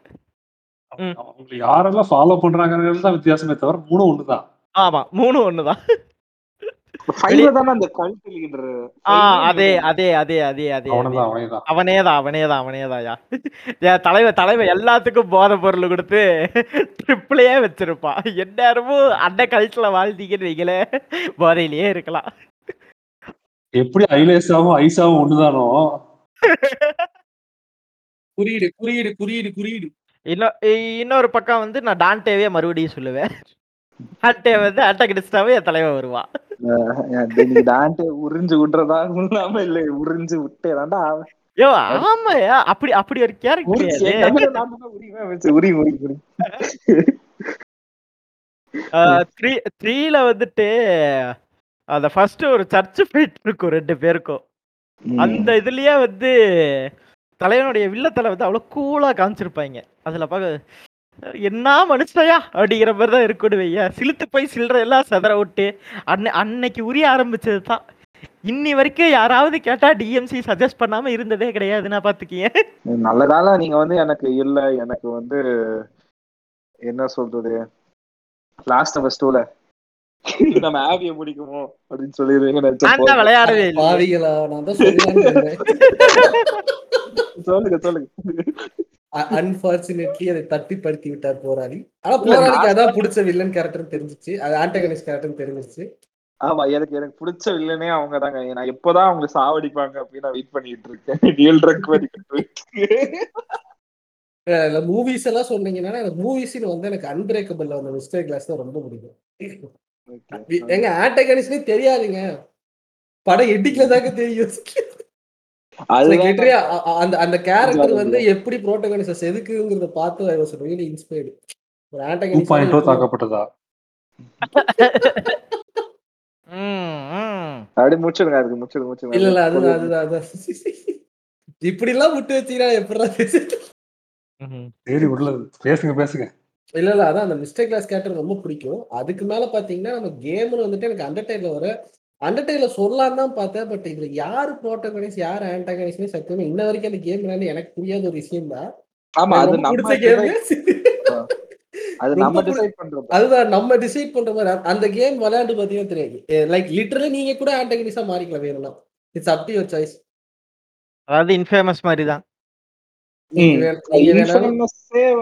ம். அவங்க யாரெல்லாம் ஃபாலோ பண்றாங்கிறது தான் வித்தியாசமே தவிர மூணும் ஒண்ணுதான் ஆமா மூணு ஒண்ணுதான் தானே. அந்த லீடர் ஆ அதே அதே அதே அதே அதே அவனதான் அவனே தான். அவனேதான் அவனேதான் அவனேதான்யா என் தலைவன் தலைவன் எல்லாத்துக்கும் போதை பொருள் கொடுத்து ட்ரிப்பிளையே வச்சிருப்பான். எந்நேரமும் அண்டை கழுத்துல வாழ்ந்தீங்கன்னு வைக்கல போதையிலேயே இருக்கலாம். எப்படி ஐலேஸாவும் ஐஸாவும் ஒண்ணுதானோ? குறியீடு குறியீடு குறியீடு குறியீடு இன்னொ- இன்னொரு பக்கம் வந்து நான் டான்டேவே மறுபடியும் சொல்லுவேன். டான்டே வந்து அட்டகிடிஸ்டாவே என் தலைவன் வருவான். டான்டே உறிஞ்சு விடுறதா இல்லாம இல்ல உறிஞ்சு விட்டேதாண்டா அவன் யோ ஆமாயா அப்படி அப்படி ஒரு கேரக்டர் த்ரீல வந்துட்டு அந்த ஃபர்ஸ்ட் ஒரு சர்ச் ஃபைட் இருக்கும் ரெண்டு பேருக்கும். அந்த இதுலயே வந்து தலைவனுடைய வில்லத்தலை வந்து அவ்வளவு கூலா காமிச்சிருப்பாங்க. அதுல பார்க்க என்ன மனுஷயா? அப்படிங்கிற மாதிரி தான் இருக்கணும் வையா சிலுத்து போய் சில்லற எல்லாம் செதற விட்டு அன்னை அன்னைக்கு உரிய ஆரம்பிச்சது தான் இன்னி வரைக்கும் யாராவது கேட்டா டிஎம்சி சஜஸ்ட் பண்ணாம இருந்ததே கிடையாதுன்னா பாத்துக்கிய. நல்ல காலம் நீங்க வந்து எனக்கு இல்ல எனக்கு வந்து என்ன சொல்றது? லாஸ்ட் ஆஃப் டூல நம்ம ஆவிய முடிக்குமோ அப்படின்னு சொல்லிடுவீங்க நான் தான் நினைச்சேன் விளையாடவே இல்லை பாவிகளா நான் தான் சொல்லுங்க சொல்லுங்க. அன்பார்ச்சுனேட்லி அதை தட்டி படுத்தி விட்டார் போராளி. ஆனா போராளிக்கு அதான் பிடிச்ச வில்லன் கேரக்டர் தெரிஞ்சிச்சு. அது ஆன்டகனிஸ்ட் கேரக்டர் தெரிஞ்சிச்சு. ஆமா எனக்கு எனக்கு பிடிச்ச வில்லனே அவங்க தாங்க நான் எப்பதான் அவங்க சாவடிப்பாங்க அப்படின்னு நான் வெயிட் பண்ணிட்டு இருக்கேன். ட்ரக் மூவிஸ் எல்லாம் சொன்னீங்கன்னா எனக்கு மூவிஸ்னு வந்து எனக்கு அன்பிரேக்கபிள் அந்த மிஸ்டர் கிளாஸ் தான் ரொம்ப பிடிக்கும். எங்க ஆன்டகனிஸ்ட்னே தெரியாதுங்க. படம் எட்டிக்கல தாங்க தெரியும். அதுதான் Literally, அ- அ- அந்த அந்த கேரக்டர் வந்து எப்படி புரோட்டகனிஸ்ட செதுக்குங்கிறத பார்த்து ஐ வாஸ் ரியலி இன்ஸ்பயர்டு ஒரு டூ பாயிண்ட் டூ ஆன்டகனிஸ்ட் தாக்கப்பட்டதா ம், ம். அப்படி முடிச்சிடுங்க அதுக்கு முடிச்சிடுங்க முடிச்சிடுங்க. இல்ல இல்ல அதுதான் அதுதான் அதுதான் இப்படி எல்லாம் விட்டு வச்சீங்கன்னா எப்படிடா பேசுறது. சரி விடல பேசுங்க பேசுங்க. இல்ல இல்ல அதான் அந்த மிஸ்டேக் கிளாஸ் கேரக்டர் ரொம்ப பிடிக்கும். அதுக்கு மேல பாத்தீங்கன்னா நம்ம கேம்னு வந்துட்டு எனக்கு அண்டர்டைல வர அண்டர்டைல சொல்லலாம் தான் பார்த்தேன். பட் இதுல யாரு ப்ரோட்டகனிஸ்ட் யார் ஆன்டகனிஸ்ட்னே சத்தியமா இன்ன வரைக்கும் அந்த கேம் எனக்கு புரியாத ஒரு விஷயம் தான். ஆமா அது பிடிச்ச கேம் அது நம்ம டிசைட் பண்றது. அதுதான் நம்ம டிசைட் பண்ற மாதிரி. அந்த கேம் விளையாண்டு பாத்தீங்கன்னா தெரியாது. லைக் லிட்டரலி நீங்க கூட ஆன்டகனிஸா மாறிக்கலாம் வேணும்னா. It's up to your choice அதாவது இன்ஃபேமஸ் மாதிரி தான்.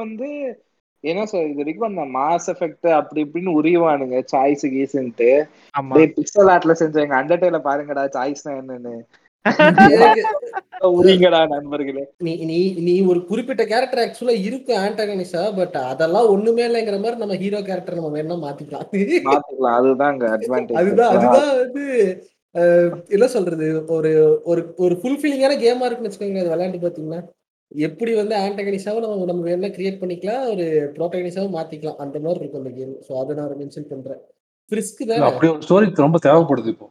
வந்து என்ன சொல்றது இது வரைக்கும் அந்த மாஸ் எஃபெக்ட் அப்படி இப்படின்னு உரியவானுங்க சாய்ஸ் கீஸ்ன்ட்டு. பிக்சல் ஆர்ட்ல செஞ்ச எங்க அண்டர்டேல பாருங்கடா சாய்ஸ்னா என்னன்னு. எனக்கு- உரியங்கடா நண்பர்களே. நீ நீ நீ ஒரு குறிப்பிட்ட கேரக்டர் ஆக்சுவலா இருக்கு ஆன்டகனிஸா பட் அதெல்லாம் ஒண்ணுமே இல்லைங்கிற மாதிரி நம்ம ஹீரோ கேரக்டர் நம்ம வேணா மாத்திக்கலாம். மாத்திக்கலாம். அதுதாங்க அட்வான்டேஜ் அதுதான் அதுதான் வந்து என்ன சொல்றது? ஒரு ஒரு ஒரு ஃபுல்ஃபில்லிங்கான கேமா இருக்குன்னு வச்சுக்கோங்க அது விளையாண்டு பாத்தீங்கன்னா எப்படி வந்து ஆன்டகனிஸாவும் நம்ம நம்ம வேணா கிரியேட் பண்ணிக்கலாம். ஒரு ப்ரோட்டகனிஸாவும் மாத்திக்கலாம். அந்த மாதிரி இருக்கும் அந்த கேம் ஸோ அதை நான் மென்ஷன் பண்றேன். ஃப்ரிஸ்க் தானே. அப்படி ஒரு ஸ்டோரி ரொம்ப தேவைப்படுது இப்போ.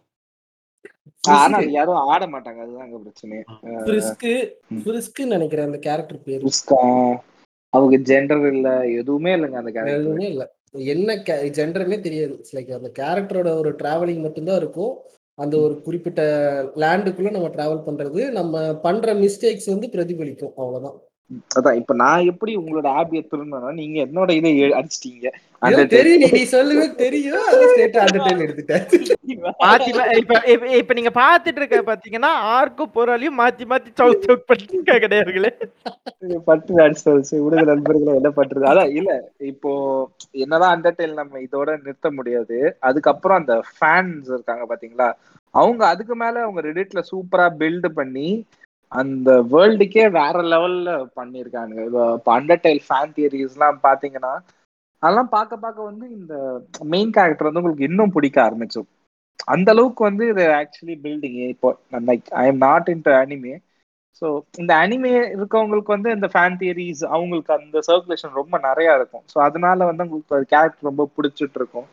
ஆனா யாரும் ஆட மாட்டாங்க. அதுதாங்க பிரச்சனை. ஃப்ரிஸ்க்கு ம். ஃப்ரிஸ்க்கு நினைக்கிறேன் அந்த கேரக்டர் பேரு. அவங்க ஜெண்டர் இல்ல எதுவுமே இல்லைங்க அந்த கேரக்டர் எதுவுமே இல்ல. என்ன ஜென்டர்னே தெரியாது. லைக் அந்த கேரக்டரோட ஒரு டிராவலிங் மட்டும்தான் இருக்கும். அந்த ஒரு குறிப்பிட்ட லேண்டுக்குள்ள நம்ம டிராவல் பண்றது நம்ம பண்ற மிஸ்டேக்ஸ் வந்து பிரதிபலிக்கும். அவ்வளவுதான். அதான் இப்ப நான் எப்படி உங்களோட ஆப் எடுத்துருந்தேன்னா நீங்க என்னோட இதை அடிச்சிட்டீங்க. எனக்கு தெரியும் நீ- சொல்லுவே தெரியும் அது ஸ்டேட் அண்டர்டைல் எடுத்துட்டேன். இப்ப நீங்க பாத்துட்டு இருக்க பாத்தீங்கன்னா ஆர்க்கும் போராளியும் மாத்தி மாத்தி சவுக் சவுக் பண்ணிட்டு கிடையாதுங்களே. பட்டு அடிச்சு விடுங்க நண்பர்களே என்ன பண்றது? அதான் இல்ல இப்போ என்னதான் அண்டர்டேல் நம்ம இதோட நிறுத்த முடியாது அதுக்கப்புறம் அந்த ஃபேன்ஸ் இருக்காங்க பாத்தீங்களா? அவங்க அதுக்கு மேல அவங்க ரெடிட்ல சூப்பரா பில்ட் பண்ணி அந்த வேர்ல்டுக்கே வேற லெவல்ல பண்ணியிருக்காங்க இப்போ அண்டர்டைல் ஃபேன் தியரிஸ்லாம் பார்த்தீங்கன்னா பாத்தீங்கன்னா அதெல்லாம் பார்க்க பார்க்க வந்து இந்த மெயின் கேரக்டர் வந்து உங்களுக்கு இன்னும் பிடிக்க ஆரம்பிச்சோம் அந்த அளவுக்கு வந்து இது ஆக்சுவலி பில்டிங் இப்போ like I am not in anime so இந்த அனிமே இருக்கவங்களுக்கு வந்து இந்த ஃபேன் தியரிஸ் அவங்களுக்கு அந்த சர்க்குலேஷன் ரொம்ப நிறைய இருக்கும். ஸோ அதனால வந்து உங்களுக்கு கேரக்டர் ரொம்ப பிடிச்சிட்டு இருக்கும்.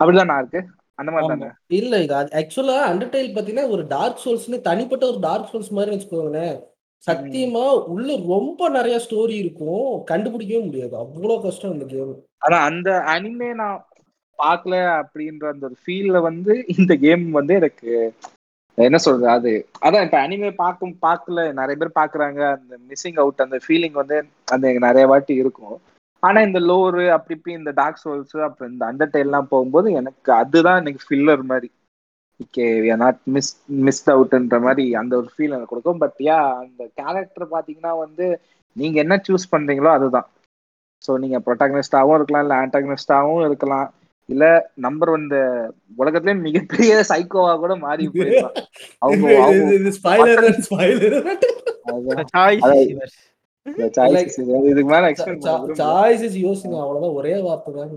அப்படிதான் நான் இருக்கு. அந்த மாதிரி தானே? இல்ல இது ஆக்சுவலா அண்டர்டைல் பாத்தீங்கன்னா ஒரு டார்க் சோல்ஸ்னு தனிப்பட்ட ஒரு டார்க் சோல்ஸ் மாதிரி வச்சுக்கோங்களேன். சத்தியமா உள்ள ரொம்ப நிறைய ஸ்டோரி இருக்கும். கண்டுபிடிக்கவே முடியாது. அவ்வளவு கஷ்டம் இந்த கேம் ஆனா அந்த அனிமே நான் பார்க்கல அப்படின்ற அந்த ஒரு ஃபீல்ல வந்து இந்த கேம் வந்து எனக்கு என்ன சொல்றது அது அதான் இப்ப அனிமே பார்க்கும் பார்க்கல. நிறைய பேர் பாக்குறாங்க அந்த மிஸ்ஸிங் அவுட் அந்த ஃபீலிங் வந்து அந்த எனக்கு நிறைய வாட்டி இருக்கும். ஆனா இந்த லோரு அப்படி இப்படி இந்த டார்க் சோல்ஸ் அப்புறம் இந்த அண்டர்டைல்லாம் போகும்போது எனக்கு அதுதான் எனக்கு ஃபில்லர் மாதிரி. ஓகே நாட் மிஸ் மிஸ்ட் அவுட்ன்ற மாதிரி அந்த ஒரு ஃபீல் எனக்கு கொடுக்கும். பட் யா அந்த கேரக்டர் பாத்தீங்கன்னா வந்து நீங்க என்ன சூஸ் பண்றீங்களோ அதுதான். ஸோ நீங்க ப்ரொட்டாகனிஸ்டாவும் இருக்கலாம் இல்ல ஆன்டாகனிஸ்டாவும் இருக்கலாம். இல்ல நம்பர் இந்த உலகத்திலே மிகப்பெரிய சைக்கோவா கூட மாறி போயிடலாம். அவங்க சாய்ஸஸ் யோசிங்க அவ்வளவுதான். ஒரே வார்த்தை தான்.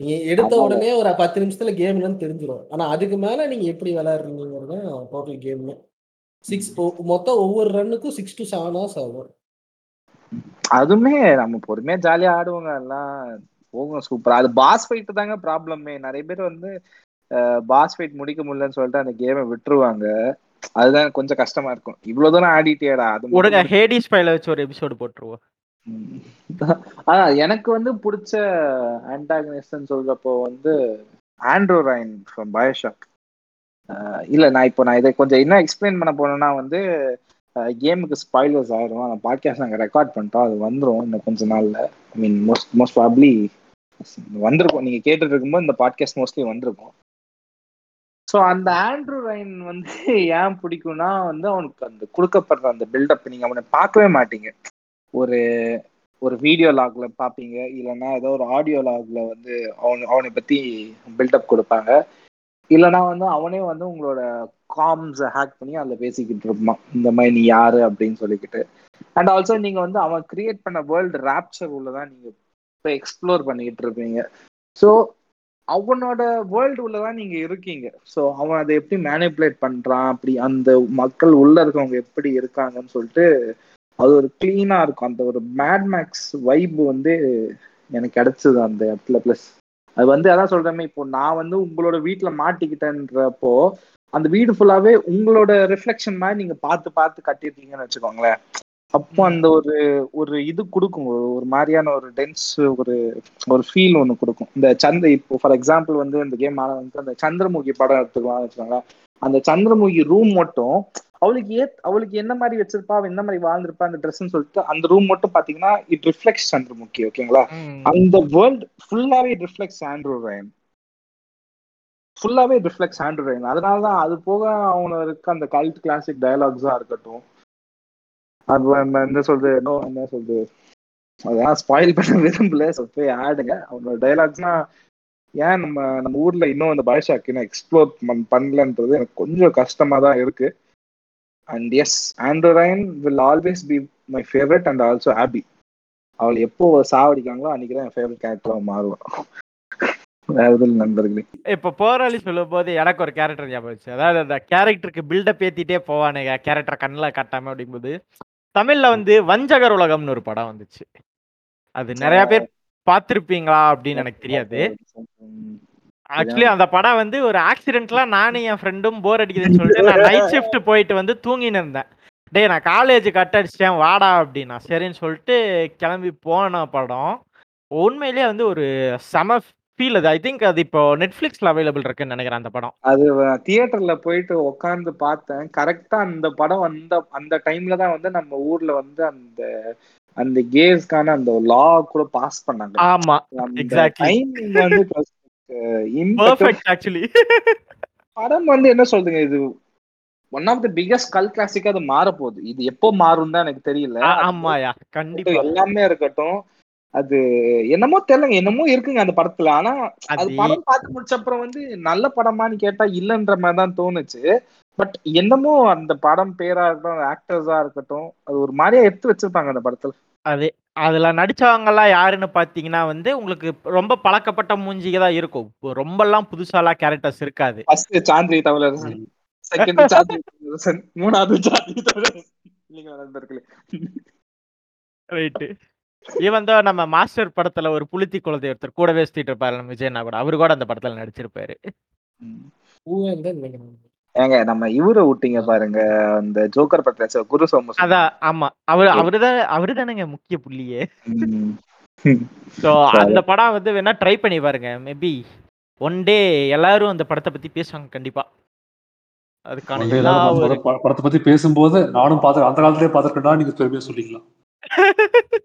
நீங்க எடுத்த. உடனே ஒரு பத்து நிமிஷத்துல கேம் என்னன்னு தெரிஞ்சிடும் ஆனா அதுக்கு மேல நீங்க எப்படி விளையாடுறீங்கிறது டோட்டல் கேம் சிக்ஸ் மொத்தம் ஒவ்வொரு ரன்னுக்கும் சிக்ஸ் டு செவன் ஹவர்ஸ் ஆகும். அதுவுமே நம்ம பொறுமையா ஜாலியா ஆடுவோங்க. எல்லாம் போகும் சூப்பரா அது பாஸ் ஃபைட் தாங்க ப்ராப்ளமே நிறைய பேர் வந்து பாஸ் ஃபைட் முடிக்க முடியலன்னு சொல்லிட்டு அந்த கேமை விட்டுருவாங்க. அதுதான் கொஞ்சம் கஷ்டமா இருக்கும். இவ்வளவு தூரம் ஆடிட்டியடா அது மட்டும் ஹேடிஸ் பைல வச்சு ஒரு எபிசோடு போட்டுருவோம். அதான் எனக்கு வந்து பிடிச்ச ஆன்டாகனிஸ்ட்னு சொல்றப்போ வந்து ஆண்ட்ரோ ரைன் ஃப்ரம் பயோஷாக் இல்ல நான் இப்போ நான் இதை கொஞ்சம் இன்னும் எக்ஸ்பிளைன் பண்ண போனேன்னா வந்து கேமுக்கு ஸ்பாய்லர்ஸ் ஆயிரும். அந்த பாட்காஸ்ட் நாங்கள் ரெக்கார்ட் பண்ணிட்டோம். அது வந்துடும் இன்னும் கொஞ்ச நாள்ல. I mean most most probably வந்திருக்கும். நீங்க கேட்டுட்டு இருக்கும்போது இந்த பாட்காஸ்ட் மோஸ்ட்லி வந்திருக்கும். ஸோ அந்த ஆண்ட்ரூ ரைன் வந்து ஏன் பிடிக்கும்னா வந்து அவனுக்கு அந்த கொடுக்கப்படுற அந்த பில்டப் நீங்க அவனை பார்க்கவே மாட்டீங்க. ஒரு ஒரு வீடியோ லாக்ல பார்ப்பீங்க. இல்லைன்னா ஏதோ ஒரு ஆடியோ லாக்ல வந்து அவன் அவனை பத்தி பில்டப் கொடுப்பாங்க. இல்லைன்னா வந்து அவனே வந்து உங்களோட காம்ஸை ஹேக் பண்ணி அதில் பேசிக்கிட்டு இருப்பான். இந்த மாதிரி நீ யாரு அப்படின்னு சொல்லிக்கிட்டு. அண்ட் ஆல்சோ நீங்க வந்து அவன் கிரியேட் பண்ண வேர்ல்டு ரேப்சர் உள்ளதான் நீங்க இப்போ எக்ஸ்ப்ளோர் பண்ணிக்கிட்டு இருப்பீங்க. ஸோ அவனோட வேர்ல்டு உள்ளதான் நீங்க இருக்கீங்க. ஸோ அவன் அதை எப்படி மேனிப்புலேட் பண்றான்? அப்படி அந்த மக்கள் உள்ள இருக்கவங்க எப்படி இருக்காங்கன்னு சொல்லிட்டு அது ஒரு கிளீனா இருக்கும். அந்த ஒரு மேட்மேக்ஸ் வைப் வந்து எனக்கு கிடைச்சது அந்த இடத்துல. ப்ளஸ் அது வந்து அதான் சொல்றேன் இப்போ நான் வந்து உங்களோட வீட்டுல மாட்டிக்கிட்டேன்றப்போ அந்த வீடு ஃபுல்லாவே உங்களோட ரிஃப்ளெக்ஷன் மாதிரி நீங்க பார்த்து பார்த்து கட்டியிருக்கீங்கன்னு வச்சுக்கோங்களேன். அப்போ அந்த ஒரு ஒரு இது கொடுக்கும். ஒரு மாதிரியான ஒரு டென்ஸ் ஒரு ஒரு ஃபீல் ஒன்று கொடுக்கும். இந்த சந்திர இப்போ ஃபார் எக்ஸாம்பிள் வந்து இந்த கேம் வந்து அந்த சந்திரமுகி படம் எடுத்துக்கலாம் வச்சுக்கோங்களேன். அந்த சந்திரமுகி ரூம் மட்டும் அவளுக்கு ஏ அவளுக்கு என்ன மாதிரி வச்சிருப்பா? என்ன மாதிரி வாழ்ந்திருப்பா? அந்த ட்ரெஸ்ன்னு சொல்லிட்டு அந்த ரூம் மட்டும் பாத்தீங்கன்னா இட் ரிஃப்ளெக்ட்ஸ் சந்திரமுகி ஓகேங்களா. அந்த வேர்ல்ட் ஃபுல்லாவே ரிஃப்ளெக்ட்ஸ் ஆண்ட்ரூ ரயன் ஃபுல்லாவே ரிஃப்ளெக்ட்ஸ் ஆண்ட்ரூ ரயன் அதனால தான் அது போக அவங்க இருக்க அந்த கல்ட் கிளாசிக் டயலாக்ஸா இருக்கட்டும் அது என்ன சொல்றது என்ன சொல்றது. அதெல்லாம் ஸ்பாயில் பண்ண விரும்பல ஸோ போய் ஆடுங்க. அவனோட டைலாக்ஸ்னா ஏன் நம்ம நம்ம ஊர்ல இன்னும் அந்த பாய்ஷாக்கு இன்னும் எக்ஸ்ப்ளோர் பண்ணலன்றது எனக்கு கொஞ்சம் கஷ்டமா தான் இருக்கு. And yes Andrew Ryan will always be my favourite and also happy அவள் எப்போ சாவடிக்காங்களோ அன்னைக்கு தான் என் ஃபேவரட் கேரக்டராக மாறுவான். நண்பர்களே. இப்போ போராளி சொல்லும் போது எனக்கு ஒரு கேரக்டர் ஞாபகம் வச்சு அதாவது அந்த கேரக்டருக்கு பில்டப் ஏத்திட்டே போவானுங்க கேரக்டர் கண்ணில் காட்டாம அப்படிங்கும்போது. தமிழ்ல வந்து வஞ்சகர் உலகம்னு ஒரு படம் வந்துச்சு. அது நிறைய பேர் பார்த்திருப்பீங்களா அப்படின்னு எனக்கு தெரியாது. ஆக்சுவலி அந்த படம் வந்து ஒரு ஆக்சிடென்ட்ல நானும் என் ஃப்ரெண்டும் போர் அடிக்குதுன்னு சொல்லிட்டு நான் நைட் ஷிஃப்ட் போயிட்டு வந்து தூங்கின்னு இருந்தேன். டேய் நான் காலேஜ் கட் அடிச்சிட்டேன் வாடா அப்படின்னா. சரின்னு சொல்லிட்டு கிளம்பி போன படம். உண்மையிலேயே வந்து ஒரு செம ஃபீல் அது. ஐ திங்க் அது இப்போ நெட்ஃபிளிக்ஸ்ல அவைலபிள் இருக்குன்னு நினைக்கிறேன் அந்த படம். அது தியேட்டர்ல போயிட்டு உட்காந்து பார்த்தேன். கரெக்டா அந்த படம் அந்த அந்த டைம்ல தான் வந்து நம்ம ஊர்ல வந்து அந்த அந்த கேஸ்க்கான அந்த லா கூட பாஸ் பண்ணாங்க. ஆமா. timing வந்து. பெர்ஃபெக்ட் ஆக்சுவலி படம் வந்து என்ன சொல்றீங்க? இது one of the biggest cult கிளாசிக்கா அது மாற போகுது இது எப்போ மாறும் தான் எனக்கு தெரியல. ஆமாயா கண்டிப்பா. எல்லாமே இருக்கட்டும். அது என்னமோ தெரியலங்க என்னமோ இருக்குங்க அந்த படத்துல. ஆனா அது படம் பார்த்து முடிச்ச அப்புறம் வந்து நல்ல படமான்னு கேட்டா இல்லன்ற மாதிரி தான் தோணுச்சு. பட் என்னமோ அந்த படம் பேரா இருக்கட்டும் ஆக்டர்ஸா இருக்கட்டும் அது ஒரு மாதிரியா எடுத்து வச்சிருப்பாங்க அந்த படத்துல. அது அதுல நடிச்சவங்க எல்லாம் யாருன்னு பாத்தீங்கன்னா வந்து உங்களுக்கு ரொம்ப பழக்கப்பட்ட மூஞ்சிக தான் இருக்கும். இப்போ ரொம்பலாம் புதுசாலாம் கேரக்டர்ஸ் இருக்காது. ஃபர்ஸ்ட் சாந்திரி தமிழரசன் செகண்ட் சாந்திரி தமிழரசன் மூணாவது சாந்திரி தமிழரசன் இல்லைங்க நண்பர்களே ரைட்டு இவன் தான் நம்ம மாஸ்டர் படத்துல ஒரு புலித்தி குழந்தை ஒருத்தர் கூடவே சுத்திட்டு இருப்பாரு நம்ம விஜயனா கூட. அவரு கூட அந்த படத்துல நடிச்சிருப்பாரு. ஏங்க நம்ம இவரை விட்டீங்க பாருங்க. அந்த ஜோக்கர் படத்துல குரு சோமு அதான் ஆமா. அவரு அவருதான் அவருதானேங்க முக்கிய புள்ளியே. ஸோ அந்த படம் வந்து வேணா ட்ரை பண்ணி பாருங்க. மேபி ஒன் டே எல்லாரும் அந்த படத்தை பத்தி பேசுவாங்க கண்டிப்பா. அதுக்கான படத்தை பத்தி பேசும்போது நானும் பார்த்து அந்த காலத்திலே பார்த்துருக்கேன்டா நீங்க பெருமையா சொல்லிக்கலாம்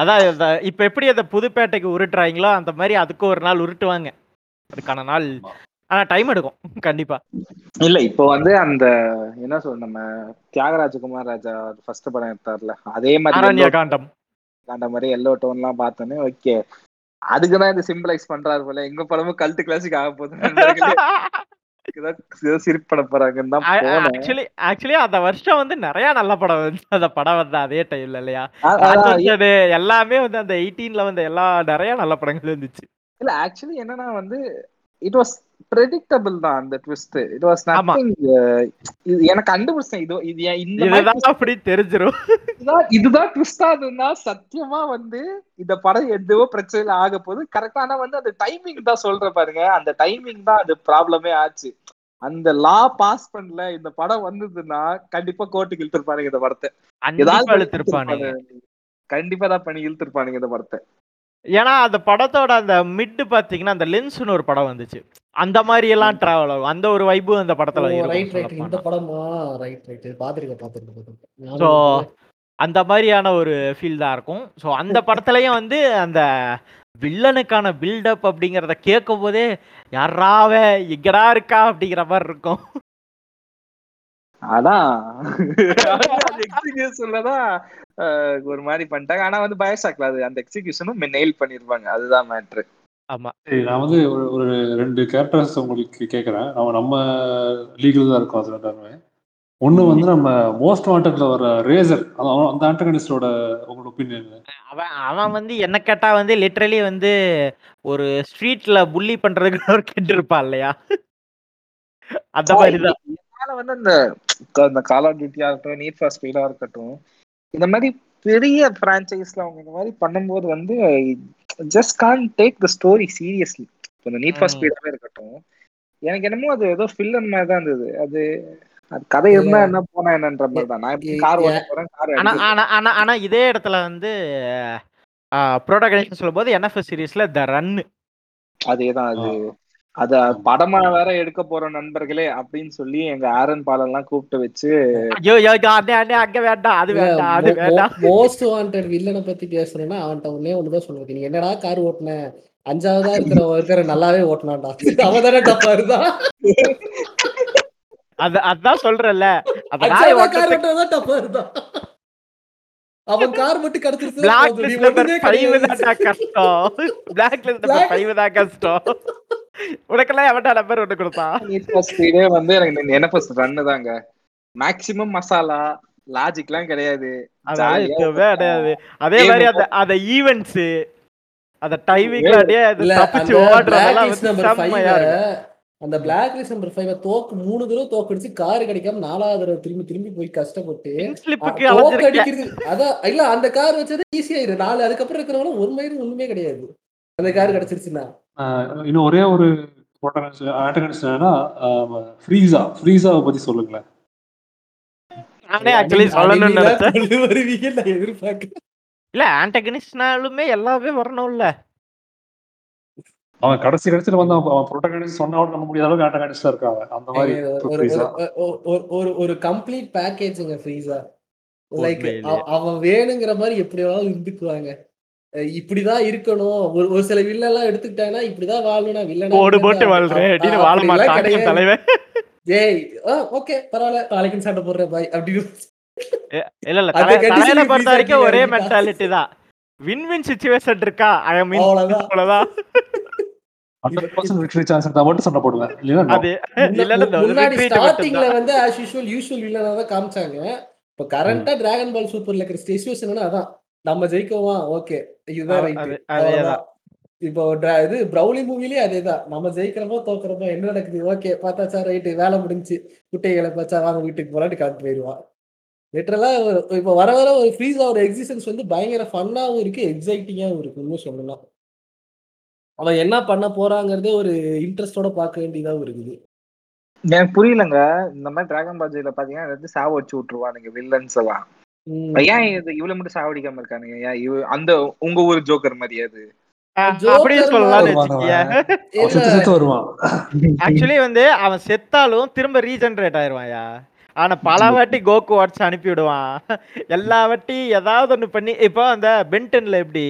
அதான் இப்ப எப்படி அந்த புதுப்பேட்டைக்கு உருட்டுறாங்களோ அந்த மாதிரி அதுக்கு ஒரு நாள் உருட்டுவாங்க. அதுக்கான நாள். ஆனா டைம் எடுக்கும் கண்டிப்பா. இல்ல இப்போ வந்து அந்த என்ன சொல்ற நம்ம தியாகராஜ குமார் ராஜா ஃபர்ஸ்ட் படம் எடுத்தார்ல அதே மாதிரி காண்டம். அந்த மாதிரி எல்லோ டோன் எல்லாம் பார்த்தோன்னே ஓகே அதுக்குதான் இது சிம்பிளைஸ் பண்றாரு போல எங்க படமும் கல்ட்டு கிளாசிக் ஆக போகுது ஆக்சுவலி அந்த வருஷம் வந்து நிறைய நல்ல படம் வந்து அந்த படம் வந்து அதே டைம்ல இல்லையா? எல்லாமே வந்து அந்த எயிட்டீன்ல வந்து எல்லா நிறைய நல்ல படங்கள் இருந்துச்சு. இல்ல ஆக்சுவலி என்னன்னா வந்து இட் வாஸ் ப்ரெடிக்டபிள் தான் அந்த ட்விஸ்ட் இட் வாஸ். நத்திங் எனக்கு கண்டுபிடிச்சேன். இது இது இதுதான் அப்படி தெரிஞ்சிரும். இதுதான் இதுதான் ட்விஸ்டா இருந்தா சத்தியமா வந்து இந்த படம் எதுவோ பிரச்சனையில ஆக போகுது. கரெக்டா ஆனா வந்து அந்த டைமிங் தான் சொல்ற பாருங்க. அந்த டைமிங் தான் அது ப்ராப்ளமே ஆச்சு. அந்த லா பாஸ் பண்ணல இந்த படம் வந்ததுன்னா கண்டிப்பா கோர்ட்டுக்கு இழுத்துருப்பானுங்க இந்த படத்தை. இழுத்திருப்பானுங்க. கண்டிப்பா தான் பண்ணி இழுத்துருப்பானுங்க இந்த படத்தை. ஏன்னா அந்த படத்தோட அந்த மிட் பாத்தீங்கன்னா அந்த லென்ஸ்னு ஒரு படம் வந்துச்சு. அந்த மாதிரி எல்லாம் டிராவல் ஆகும். அந்த ஒரு வைபு அந்த படத்துல ரைட் ரைட் இந்த. படமா? ரைட் ரைட் பாத்துருக்கேன் பாத்துருக்கேன் நானும் அந்த மாதிரியான ஒரு ஃபீல் தான் இருக்கும். ஸோ அந்த படத்துலயும் வந்து அந்த வில்லனுக்கான பில்டப் அப்படிங்கிறத கேட்கும் போதே யாராவ எங்கடா இருக்கா? அப்படிங்கிற மாதிரி இருக்கும். அதான். எக்ஸிகியூஷன்லதான் ஒரு மாதிரி பண்ணிட்டாங்க. ஆனா வந்து பயசாக்கல. அது அந்த எக்ஸிகியூஷனும் நெயில் பண்ணிருப்பாங்க. அதுதான் மேட்ரு ஆமா. சரி, நான் வந்து ஒரு ஒரு ரெண்டு கேரக்டர்ஸ் உங்களுக்கு கேட்குறேன் நம்ம நம்ம லீகல் தான் இருக்கோம் அது ரெண்டாருமே ஒன்று வந்து நம்ம மோஸ்ட் வாண்டட்ல வர ரேசர் அந்த ஆண்டகனிஸ்டோட உங்களோட ஒப்பீனியன் அவன் அவன் வந்து என்ன கேட்டா வந்து லிட்டரலி வந்து ஒரு ஸ்ட்ரீட்ல புள்ளி பண்றதுக்கு ஒரு கெட்டு இருப்பான் இல்லையா? அந்த மாதிரி தான் வந்து அந்த அந்த கால் ஆஃப் டியூட்டியா இருக்கட்டும் நீட் ஃபார் ஸ்பீடா இருக்கட்டும் இந்த மாதிரி பெரிய பிரான்ச்சைஸ்ல அவங்க இந்த மாதிரி பண்ணும்போது வந்து just can't take the story seriously இந்த நீட் ஃபார். ஸ்பீடாவே இருக்கட்டும் எனக்கு என்னமோ அது ஏதோ ஃபில்லன் மாதிரி தான் இருந்தது. அது கதை இருந்தா. என்ன போனா என்னன்ற மாதிரி தான். நான் கார் ஓட்ட போறேன் கார் ஆனா ஆனா ஆனா ஆனா இதே இடத்துல வந்து ப்ரோட்டகனைஸ் சொல்லும்போது என்எஃப்எஸ் சீரிஸ்ல த ரன் அதேதான் அது. அத படமா வேற எடுக்க போற நண்பர்களே அப்படின்னு சொல்லி எங்க ஆரன் பாலெல்லாம் கூப்பிட்டு வச்சு ஐயோ ஐயோ ஐயோ, அண்ணே அண்ணே அங்க வேண்டாம் அது வேண்டாம் அது வேண்டாம். மோஸ்ட் வாண்டட் வில்லனை பத்தி பேசணும்னா அவன்கிட்ட ஒன்னே ஒண்ணுதான் சொல்லுவது நீ என்னடா கார் ஓட்டுன? அஞ்சாவதா இருக்கிற ஒருத்தர் நல்லாவே ஓட்டினான்டா. அவன் தானே டப்பா இருந்தா? அது அதான் இருந்தா? அவன் கார் மட்டும் கிடைச்சிருச்சு பிளாக் லிஸ்ட் நம்பர் ஒண்ணுமே ஃபைவ் கிடையாது. தான் கஷ்டம். பிளாக் லிஸ்ட் நம்பர் தான் கஷ்டம். உனக்கெல்லாம் எவன்டா நம்பர் ஒண்ணு கொடுத்தான் வந்து எனக்கு என்ன ஃபர்ஸ்ட் ரன்னு தாங்க. மேக்சிமம் மசாலா லாஜிக்லாம் கிடையாது. கிடையாது. அதே மாதிரி அந்த அந்த ஈவெண்ட்ஸ் அந்த டைமிங்ல அப்படியே அது தப்பிச்சு அந்த ஓடுறதெல்லாம் செம்மையா இருக்கும். அந்த பிளாக் லிஸ்ட் நம்பர் ஃபைவ் தோக்கு மூணு தடவை தோக்கடிச்சு கார் கிடைக்காம நாலாவது தடவை திரும்பி திரும்பி போய் கஷ்டப்பட்டு ஸ்லிப்புக்கு தோக்கு அலைஞ்சிருக்கேன் அடிக்கிறது. அதான் இல்ல அந்த கார் வச்சது ஈஸியாயிரு நாலு அதுக்கப்புறம் இருக்கிறவங்க ஒரு மயிரும் ஒண்ணுமே கிடையாது. அந்த கார் கிடைச்சிருச்சுன்னா? இன்னும் ஒரே ஒரு ஆண்டகனிஸ்ட் என்னன்னா ஃப்ரீஸா ஃப்ரீஸாவை பத்தி சொல்லுங்களேன். நானே ஆக்சுவலி சொல்லணும்னு அடிமையா நினைச்சேன். கொண்டு வருவீங்க? நான் எதிர்பார்க்கிறேன் இல்ல ஆண்டகனிஸ்ட்னாலுமே எல்லாமே வரணும்ல. அவன் கடைசி கடைசியில் வந்து அவன் ப்ரோட்டகனிஸ்ட் சொன்னாலும் நம்ப முடியாத அளவுக்கு ஆண்டகனிஸ்டா இருக்காங்க அந்த மாதிரி ஒரு- ஒரு- ஒரு- கம்ப்ளீட் பேக்கேஜுங்க ஃப்ரீஸா லைக். அவன் வேணுங்கிற மாதிரி எப்படி வேணாலும் இருந்துக்குவாங்க. இப்படிதான் இருக்கணும். ஒரு ஒரு சில வில்லெல்லாம் எடுத்துக்கிட்டாங்கன்னா இப்படிதான் வாழணும் வில்லனா போடு இருக்கிறது போட்டு வாழ்றேன். வாழ மாட்டான். தலைவன். ஏய் ஓகே பரவாயில்ல. நாளைக்கு சண்டை போடுறேன் பாய் அப்படின்னு இல்ல தலையில பொறுத்த வரைக்கும் ஒரே மென்டாலிட்டி தான். வின் வின் சுச்சுவேஷன் இருக்கா? ஐ மீன் அவ்வளவுதான். காமிச்சாங்க. இப்ப கரண்டா டிராகன் பால் சூப்பர்ல இருக்கிற அதான். நம்ம ஜெயிக்கவா ஓகே. இதுதான் அது- ரைட் அதேதான். இப்போ இது ப்ரௌலி மூவிலே அதேதான். நம்ம ஜெயிக்கிறப்போ தோக்குறப்போ என்ன நடக்குது? ஓகே பார்த்தாச்சா ரைட்டு வேலை முடிஞ்சு. குட்டைகளை பார்த்தா வாங்க வீட்டுக்கு போலாட்டு கிளம்பி போயிடுவான். லிட்டரலா இப்போ வர வர ஒரு ஃப்ரீஸாவோட எக்ஸிஸ்டன்ஸ் வந்து பயங்கர ஃபன்னாவும் இருக்கு எக்ஸைட்டிங்காகவும் இருக்கு இன்னும் சொல்லலாம் அவன் என்ன பண்ண போறாங்கிறதே ஒரு இன்ட்ரெஸ்டோட பார்க்க வேண்டியதாகவும் இருக்குது. எனக்கு புரியலங்க. இந்த மாதிரி டிராகன் பாஜில பாத்தீங்கன்னா வந்து சாவ வச்சு விட்டுருவானுங்க வில்லன்ஸ் எல்லாம். ஏன் இது இவ்வளவு மட்டும் சாவடிக்காம இருக்கானுங்க? ஏன் இவ- அந்த உங்க ஊர் ஜோக்கர் மாதிரி அது? ஆக்சுவலி வந்து அவன் செத்தாலும் திரும்ப ரீஜென்ரேட் ஆயிருவான்யா ஆனா பல வாட்டி கோகு வாட்ஸ் அனுப்பி விடுவான் எல்லா வாட்டி ஏதாவது ஒண்ணு பண்ணி இப்போ அந்த பென்டன்ல எப்படி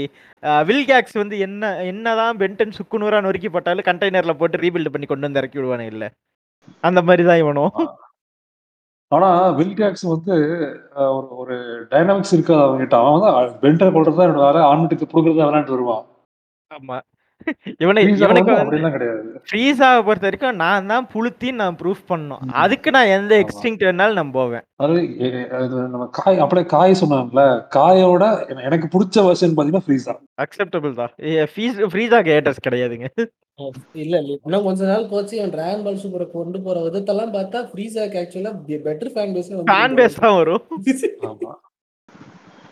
வில்கேக்ஸ் வந்து என்ன என்னதான் பென்டன் சுக்குநூறா நொறுக்கி போட்டாலும் கண்டெய்னர்ல போட்டு ரீபில்ட் பண்ணி கொண்டு வந்து இறக்கி விடுவானு இல்ல. அந்த மாதிரி தான் இவனும். ஆனா ஜாக்சன் வந்து ஒரு ஒரு டைனாமிக்ஸ் இருக்காது அவன்கிட்ட அவன் வந்து பென்டர் கொள்றதா என்னோட வேலை ஆண்மட்டுக்கு புடுக்கிறதா விளையாண்டு வருவான். ஆமா. இவனை இவனுக்கு பொறுத்த வரைக்கும் நான் தான் புளுத்தின்னு நான் ப்ரூஃப் பண்ணணும். அதுக்கு நான் எந்த வேணாலும் நான் போவேன். அது நம்ம காய் அப்படியே காய் சொன்னாங்கல்ல காயோட என- எனக்கு பிடிச்ச வெர்ஷன் பாத்தீங்கன்னா ஃப்ரீஸா அக்செப்டபிள் தான். ஃப்ரீஸாக்கு ஏட்டர்ஸ் கிடையாதுங்க. இல்ல இல்ல. இன்னும் கொஞ்ச நாள் போச்சு இவன் டிராகன் பால் சூப்பரை கொண்டு போற விதத்தெல்லாம் பார்த்தா ஃப்ரீஸாக்கு ஆக்சுவலா better fan base fan base தான் வரும். ஆமா.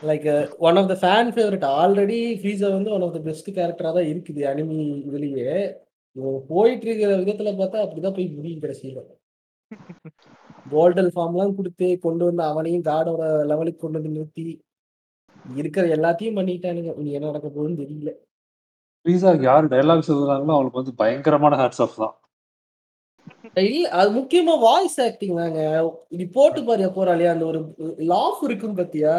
Like one of the fan favourite already Frieza வந்து ஒன் ஆஃப் த பெஸ்ட் கேரக்டரா தான் இருக்குது அனிமி இதுலயே. இவன் போயிட்டு இருக்கிற விதத்துல பார்த்தா அப்படிதான் போய் முடியும் கடைசியில. கோல்டன் ஃபார்ம்லாம் கொடுத்து கொண்டு வந்து அவனையும் காடோட லெவலுக்கு கொண்டு வந்து நிறுத்தி இருக்கிற எல்லாத்தையும் பண்ணிட்டானுங்க. இனி என்ன நடக்க போகுதுன்னு தெரியல. ஃப்ரீஸாக்கு யார் டைலாக்ஸ் எழுதுறாங்களோ அவங்களுக்கு வந்து பயங்கரமான ஹேட்ஸ் ஆஃப் தான். இல்ல அது முக்கியமா வாய்ஸ் ஆக்டிங் தாங்க. நீ போட்டு பாரியா போறாளியா அந்த ஒரு லாஃப் இருக்கும் பாத்தியா?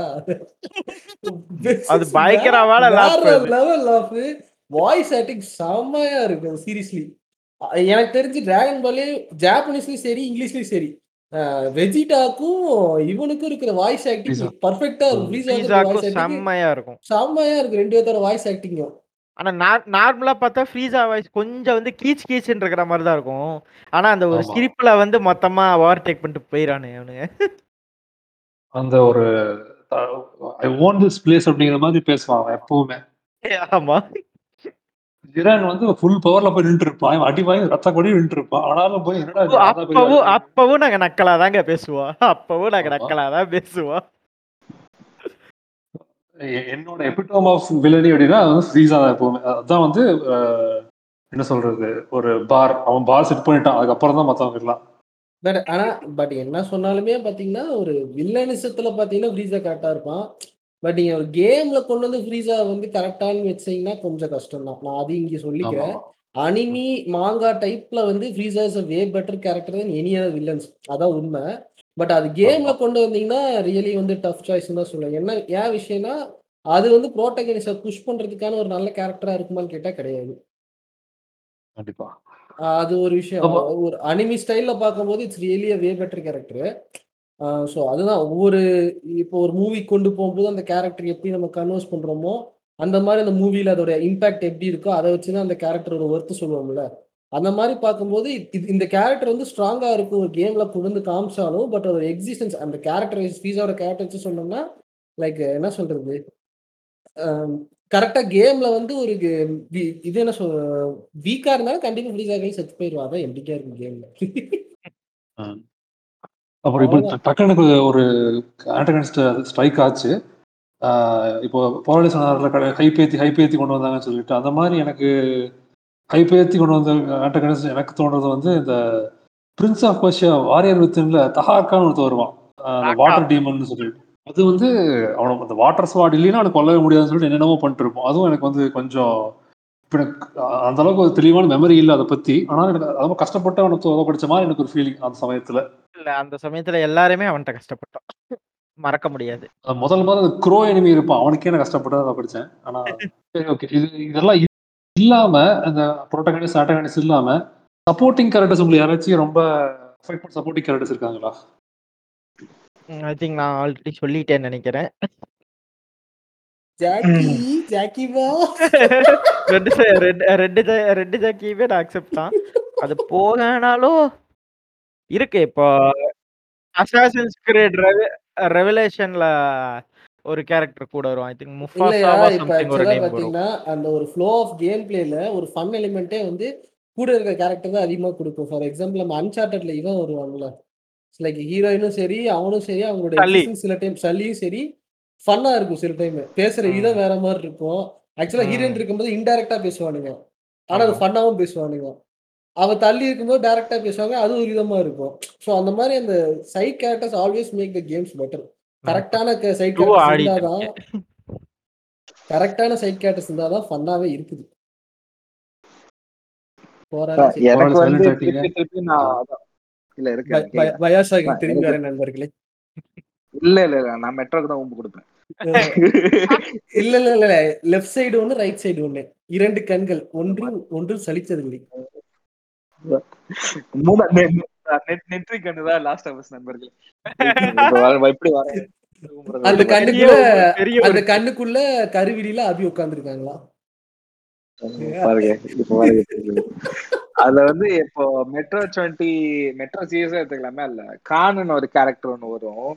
அது பயங்கரமான. லெவல் லாஃப் வாய்ஸ் ஆக்டிங் செம்மையா இருக்கு சீரியஸ்லி எனக்கு தெரிஞ்சு டிராகன் பாலே ஜாப்பனீஸ்லயும் சரி இங்கிலீஷ்லயும் சரி. வெஜிடாக்கும் இவனுக்கும் இருக்கிற வாய்ஸ் ஆக்டிங். பர்ஃபெக்டா இருக்கும். செம்மையா இருக்கும். செம்மையா இருக்கு ரெண்டு பேர்த்தோட வாய்ஸ் ஆக்டிங்கும் ஆனா நார்மலா பார்த்தா ஃப்ரீஸா வாய்ஸ் கொஞ்சம் வந்து கீச் கீச்சுன்னு இருக்கிற மாதிரி தான் இருக்கும். ஆனா அந்த ஒரு ஆமா. சிரிப்புல வந்து மொத்தமா ஓவர் டேக் பண்ணிட்டு போயிடானு அவனுங்க அந்த ஒரு ஐ ஓன் திஸ் பிளேஸ் அப்படிங்கிற மாதிரி பேசுவான் அவன் எப்பவுமே. ஆமா. ஜிரான் வந்து ஃபுல் பவர்ல போய் நின்று இருப்பான் இவன் அடி வாங்கி ரத்த கொடி நின்று இருப்பான் ஆனாலும் போய் என்னடா இது, நான் பெரிய அப்பவும் ஆளு. அப்பவும் நாங்க நக்கலா தாங்க பேசுவோம். அப்பவும் நாங்க ஆமா. நக்கலா தான் பேசுவோம். என்னோட எபிட்டோம் ஆஃப் வில்லனி அப்படின்னா அது வந்து ஃப்ரீஸா தான் எப்பவுமே. அதான் வந்து என்ன சொல்றது ஒரு பார் அவன் பார் செட் பண்ணிட்டான். அதுக்கப்புறம் தான் மத்தவங்க எல்லாம் பட் ஆனா பட் என்ன சொன்னாலுமே பாத்தீங்கன்னா ஒரு வில்லனிசத்துல பாத்தீங்கன்னா ஃப்ரீஸா கரெக்டா இருப்பான். பட் நீங்க ஒரு கேம்ல கொண்டு வந்து ஃப்ரீஸா வந்து கரெக்டானு வச்சீங்கன்னா கொஞ்சம் கஷ்டம் தான் நான் அது இங்க சொல்லிக்கிறேன். அனிமி மாங்கா டைப்ல வந்து Frieza is way better character than any other villains அதான் உண்மை. பட் அது கேம்ல கொண்டு வந்தீங்கன்னா ரியலி வந்து டஃப் சாய்ஸ் தான் சொல்லுவேன். என்ன ஏன் விஷயம்னா அது வந்து ப்ரோட்டகனிஸை புஷ் பண்றதுக்கான ஒரு நல்ல கேரக்டரா இருக்குமான்னு கேட்டா கிடையாது. கண்டிப்பா. அது ஒரு விஷயம். ஒரு அனிமி ஸ்டைல்ல பார்க்கும்போது it's really way better character so அதுதான். ஒவ்வொரு இப்போ ஒரு மூவி கொண்டு போகும்போது அந்த கேரக்டர் எப்படி நம்ம கன்வர்ஸ் பண்றோமோ அந்த மாதிரி அந்த மூவில அதோட இம்பாக்ட் எப்படி இருக்கோ அதை வச்சு தான் அந்த கேரக்டரோட ஒர்த்து சொல்லுவோம்ல. அந்த மாதிரி பார்க்கும்போது இந்த கேரக்டர் வந்து ஸ்ட்ராங்கா இருக்கும் ஒரு கேம்ல புகுந்து காமிச்சாலும் பட் அதோட எக்ஸிஸ்டன்ஸ் அந்த கேரக்டர் ஃபீஸோட கேரக்டர் வச்சு சொன்னோம்னா லைக் என்ன சொல்றது? கரெக்டா கேம்ல வந்து ஒரு இது என்ன சொல் வீக்கா இருந்தாலும் கண்டிப்பா ஃப்ரீஸ் ஆகி செத்து போயிடுவா அதான் எம்பிக்கா இருக்கும் கேம்ல. அப்புறம் இப்போ டக்குனு ஒரு ஆண்டகனிஸ்ட் ஸ்ட்ரைக் ஆச்சு. இப்போ போராளி சொன்னார்ல ஹைப் ஏத்தி ஹைப் ஏத்தி கொண்டு வந்தாங்கன்னு சொல்லிட்டு அந்த மாதிரி எனக்கு ஹைப் ஏத்தி கொண்டு வந்த ஆண்டகனிஸ்ட் எனக்கு தோன்றது வந்து இந்த பிரின்ஸ் ஆஃப் பர்ஷியா வாரியர் வித்தின்ல தஹாக்கான்னு ஒருத்தர் வருவான். வாட்டர் டீமன் சொல்லிட்டு. அது வந்து அவனுக்கு அந்த வாட்டர் ஸ்வாட் இல்லைன்னா அவனுக்கு கொல்லவே முடியாதுன்னு சொல்லிட்டு என்னென்னமோ பண்ணிட்டு இருப்போம் அதுவும் எனக்கு வந்து கொஞ்சம் இப்ப அந்த அளவுக்கு ஒரு தெளிவான மெமரி இல்லை அதை பத்தி. ஆனா எனக்கு ரொம்ப கஷ்டப்பட்டு அவனுக்கு உதவப்படுச்ச மாதிரி எனக்கு ஒரு ஃபீலிங் அந்த சமயத்துல. இல்ல அந்த சமயத்துல எல்லாருமே அவன்கிட்ட கஷ்டப்பட்டோம் மறக்க முடியாது. அது முதல் முதல்ல அந்த க்ரோ enemy இருப்பான். அவனுக்கே நான் கஷ்டப்பட்டு அதை படிச்சேன் ஆனா சரி ஓகே இது இதெல்லாம் இல்லாம அந்த ப்ரோட்டகனிஸ்ட் ஆட்டகனிஸ்ட் இல்லாம சப்போர்ட்டிங் கேரக்டர்ஸ் உங்களுக்கு யாராச்சும் ரொம்ப சப்போர்ட்டிங் கேரக்டர்ஸ் இருக்காங்களா? ஐ திங்க் நான் ஆல்ரெடி சொல்லிட்டேன்னு நினைக்கிறேன். ஜாக்கி ஜாக்கி பா ரெட் ரெட் ரெட் ஜாக்கியவே நான் அக்செப்ட் தான். அது போகனாலும் இருக்கு. இப்போ அசாசின்ஸ் கிரீட் ரெவலேஷன்ல ஒரு கேரக்டர் கூட வரும். ஐ திங்க் முஃபாசாவா சம்திங் ஒரு நேம் வரும். அந்த ஒரு ஃப்ளோ ஆஃப் கேம் பிளேல ஒரு ஃபன் எலிமெண்ட்டே வந்து கூட இருக்கிற கேரக்டர் தான் அதிகமா கொடுக்கும். ஃபார் எக்ஸாம்பிள் நம்ம அன்சார்டட்ல இவன் வருவாங்கல்ல லைக் ஹீரோயினும் சரி அவனும் சரி அவங்களோட சல்லி. existence சில டைம் சல்லியும் சரி ஃபன்னா இருக்கும் சில டைம் பேசுற. விதம் வேற மாதிரி இருக்கும். ஆக்சுவலா. ஹீரோயின் இருக்கும்போது இன்டைரக்டா பேசுவானுங்க. ஆனா அது. ஃபன்னாவும் பேசுவானுங்க. அவ தள்ளி இருக்கும்போது டைரக்டா பேசுவாங்க. அது ஒரு விதமா இருக்கும். ஸோ அந்த மாதிரி அந்த side characters always make the games better கரெக்டான சைட் இருந்தாதான். கரெக்டான சைட் கேரக்டர்ஸ் இருந்தாதான் ஃபன்னாவே இருக்குது. எனக்கு வந்து. இல்ல இருக்கு திரும்பி வரேன் நண்பர்களே. இல்ல இல்ல இல்ல நான் மெட்ரோக்கு தான் ஊம்பு கொடுப்பேன் இல்ல இல்ல இல்ல லெஃப்ட் சைடு ஒண்ணு ரைட் சைடு ஒண்ணு. இரண்டு கண்கள் ஒன்று ஒன்று சலிச்சதில்லை மூணா நெட் நெட்ரி கண்ணு தான் லாஸ்ட் ஆஃபீஸ் நண்பர்களே வர- எப்படி வர அந்த கண்ணுக்குள்ள அந்த கண்ணுக்குள்ள கருவிடியில அபி உட்கார்ந்துருக்காங்களா. அதுல வந்து இப்போ மெட்ரோ டுவெண்ட்டி மெட்ரோ சீரியஸா எடுத்துக்கலாமே? இல்ல கான்னு ஒரு கேரக்டர் ஒன்று வரும்.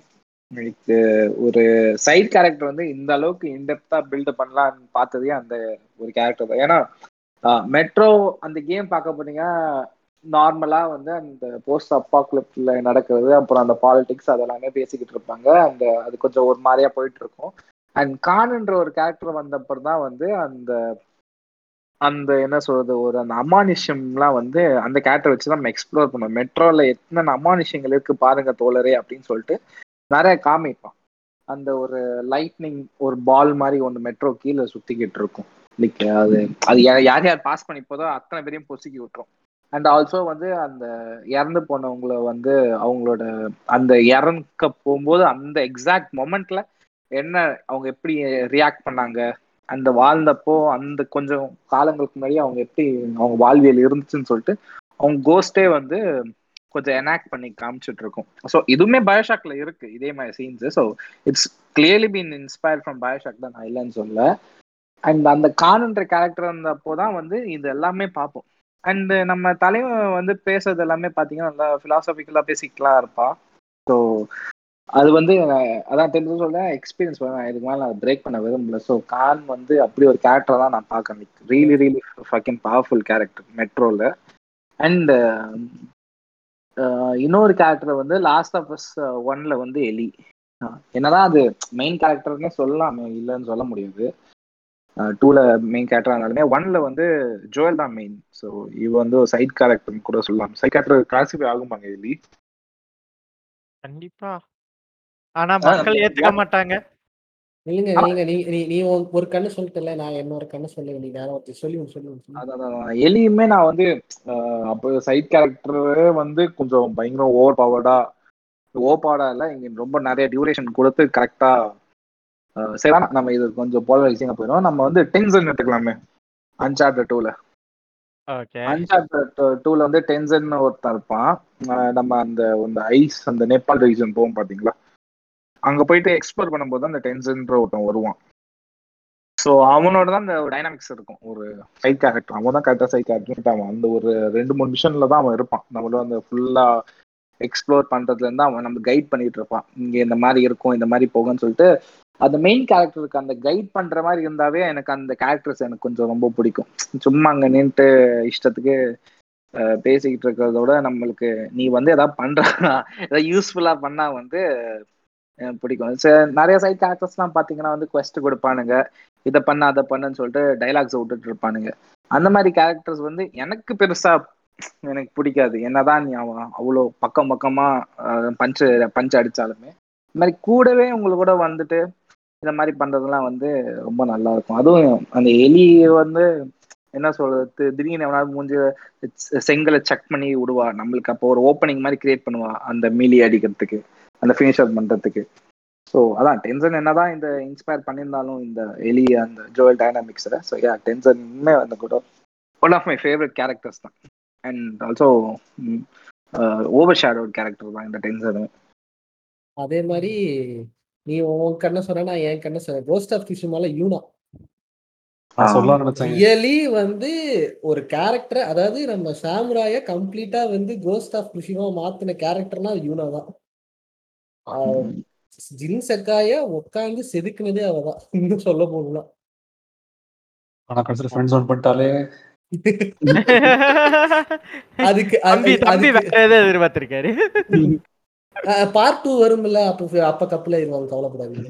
ஒரு சைட் கேரக்டர் வந்து இந்த அளவுக்கு இன்டெப்தா பில்ட் பண்ணலாம்னு பார்த்ததே அந்த ஒரு கேரக்டர் தான். ஏன்னா மெட்ரோ அந்த கேம் பார்க்க போனீங்க நார்மலா வந்து அந்த போஸ்ட் அப்பா கிளப்ல நடக்கிறது அப்புறம் அந்த பாலிடிக்ஸ் அதெல்லாமே பேசிக்கிட்டு இருப்பாங்க. அந்த அது கொஞ்சம் ஒரு மாதிரியா போயிட்டு இருக்கும் அண்ட் கான்ன்ற ஒரு கேரக்டர் வந்தப்பறம் தான் வந்து அந்த அந்த என்ன சொல்றது ஒரு அந்த அமானுஷம்லாம் வந்து அந்த கேரக்டர் வச்சு தான் நம்ம எக்ஸ்ப்ளோர் பண்ணோம். மெட்ரோல எத்தனை அமானுஷங்கள் இருக்கு பாருங்க தோழரே அப்படின்னு சொல்லிட்டு நிறைய காமிப்பான். அந்த ஒரு லைட்னிங் ஒரு பால் மாதிரி ஒன்று மெட்ரோ கீழே சுத்திக்கிட்டு இருக்கும். அது அது யார் யார் பாஸ் பண்ணி போதோ அத்தனை பேரையும் பொசுக்கி விட்டுரும். அண்ட் ஆல்சோ வந்து அந்த இறந்து போனவங்கள வந்து அவங்களோட அந்த இறக்க போகும்போது அந்த எக்ஸாக்ட் மொமெண்ட்ல என்ன அவங்க எப்படி ரியாக்ட் பண்ணாங்க? அந்த வாழ்ந்தப்போ அந்த கொஞ்சம் காலங்களுக்கு முன்னாடி அவங்க எப்படி அவங்க வாழ்வியல் இருந்துச்சுன்னு சொல்லிட்டு அவங்க கோஸ்டே வந்து கொஞ்சம் எனாக்ட் பண்ணி காமிச்சிட்டு இருக்கும் ஸோ இதுவுமே பயோஷாக்ல இருக்கு இதே மாதிரி scenes so it's clearly been inspire from BioShock தான் நான் இல்லைன்னு சொல்ல அண்ட் அந்த கான்ன்ற கேரக்டர் இருந்தப்போ தான் வந்து இது எல்லாமே பார்ப்போம். அண்ட் நம்ம தலைவன் வந்து பேசுறது எல்லாமே பார்த்தீங்கன்னா நல்லா ஃபிலாசபிக்கலாக பேசிக்கலாம் இருப்பா. ஸோ அது வந்து அதான் தெரிஞ்சு சொல்ல எக்ஸ்பீரியன்ஸ் நான் இதுக்கு மேலே நான் பிரேக் பண்ண விரும்பல. ஸோ கான் வந்து அப்படி ஒரு கேரக்டர் தான் நான் பார்க்கணும் really really fucking powerful character மெட்ரோல and இன்னொரு கேரக்டர் வந்து லாஸ்ட் ஆஃப் அஸ் ஒன்ல வந்து எலி என்னதான் அது மெயின் கேரக்டர்னே சொல்லலாமே இல்லைன்னு சொல்ல முடியாது. டூல மெயின் கேரக்டரா இருந்தாலுமே ஒன்ல வந்து ஜோயல் தான் மெயின் ஸோ இவ வந்து ஒரு சைட் கேரக்டர் கூட சொல்லலாம். சைட் கேரக்டர் கிளாசிஃபை ஆகுமாங்க இதுலி கண்டிப்பா. ஆனா மக்கள் ஏத்துக்க மாட்டாங்க. இல்லைங்க நீங்க நீ நீ நீ ஒரு கண்ணு சொல்லிட்டல நான் இன்னொரு கண்ணு சொல்ல வேண்டிய நேரம் வச்சு சொல்லி சொல்லி. அதான். எலியுமே நான் வந்து அப்போ சைட் கேரக்டர் வந்து கொஞ்சம் பயங்கரம் ஓவர் பவர்டா ஓபாடா இல்ல இங்க ரொம்ப நிறைய டியூரேஷன் கொடுத்து கரெக்டா சரி வேணாம், நம்ம இது கொஞ்சம் போலரைசிங்கா போயிடும் நம்ம வந்து டென்சன் எடுத்துக்கலாமே. அன்சார்டட் டூல ஓகே. அன்சார்டட் டூல வந்து டென்சன் ஒருத்தன் இருப்பான். நம்ம அந்த அந்த ஐஸ் அந்த நேபாள் ரீஜன் போவோம் பாத்தீங்களா? அங்க போயிட்டு எக்ஸ்ப்ளோர் பண்ணும்போது அந்த டென்சன்ற ஒருத்தன் வருவான். ஸோ அவனோட தான் அந்த டைனாமிக்ஸ் இருக்கும். ஒரு சைட் கேரக்டர் அவன் தான் கரெக்டாக சைட் கேரக்டர் அவன் அந்த ஒரு ரெண்டு மூணு மிஷன்ல தான் அவன் இருப்பான். நம்மளும் அந்த ஃபுல்லா எக்ஸ்ப்ளோர் பண்றதுல இருந்து அவன் நம்ம கைட் பண்ணிட்டு இருப்பான். இங்க இந்த மாதிரி இருக்கும் இந்த மாதிரி போகும்னு சொல்லிட்டு அந்த மெயின் கேரக்டருக்கு அந்த கைட் பண்ற மாதிரி இருந்தாவே எனக்கு அந்த கேரக்டர்ஸ் எனக்கு கொஞ்சம் ரொம்ப பிடிக்கும். சும்மா அங்க நின்றுட்டு இஷ்டத்துக்கு பேசிக்கிட்டு இருக்கிறத விட நம்மளுக்கு நீ வந்து ஏதாவது பண்றா ஏதாவது யூஸ்ஃபுல்லா பண்ணா வந்து பிடிக்கும். நிறைய சைட் கேரக்டர்ஸ்லாம் பாத்தீங்கன்னா வந்து கொஸ்ட் கொடுப்பானுங்க. இதை பண்ண அதை பண்ணுன்னு சொல்லிட்டு டைலாக்ஸ் விட்டுட்டு இருப்பானுங்க. அந்த மாதிரி கேரக்டர்ஸ் வந்து எனக்கு பெருசா எனக்கு பிடிக்காது. என்னதான் நீ அவன் அவ்வளோ பக்கம் பக்கமா பஞ்சு பஞ்சு அடிச்சாலுமே இந்த மாதிரி கூடவே உங்களுக்கு கூட வந்துட்டு இந்த மாதிரி பண்றதெல்லாம் வந்து ரொம்ப நல்லா இருக்கும் அதுவும் அந்த எலி வந்து என்ன சொல்றது திடீர்னு எவனாவது மூஞ்சி செங்கலை செக் பண்ணி விடுவா. நம்மளுக்கு அப்போ ஒரு ஓப்பனிங் மாதிரி கிரியேட் பண்ணுவா அந்த மீலி அடிக்கிறதுக்கு அந்த ஃபினிஷ் ஃபினிஷர் பண்றதுக்கு. ஸோ அதான் டென்சன் என்னதான் இந்த இன்ஸ்பயர் பண்ணியிருந்தாலும் இந்த எலி அந்த ஜோயல் டைனாமிக்ஸில் ஸோ யா டென்சன்மே வந்து கூட one of my favourite characters தான். And also overshadowed character தான் இந்த டென்சனு அதே மாதிரி நீ உன் கண்ணை சொன்னா நான் என் கண்ணை சொன்னேன். கோஸ்ட் ஆஃப் கிஷுமால யூனா. ரியலி வந்து ஒரு கேரக்டர் அதாவது நம்ம சாமுராய கம்ப்ளீட்டா வந்து கோஸ்ட் ஆஃப் குஷிமா மாத்தின கேரக்டர்னா யூனா தான். ஜின் செக்காய உட்காந்து செதுக்குனதே அவதான் இன்னும் சொல்ல போகலாம் ஆனா கடைசியில் ஃப்ரெண்ட்ஸ் ஒன் பண்ணிட்டாலே. அதுக்கு தம்பி அது- தம்பி வேற எதாவது எதிர்பார்த்திருக்காரு. பார்ட் டூ வரும்ல அப்ப அப்ப கப்பல இருவாங்க கவலைப்படாதீங்க.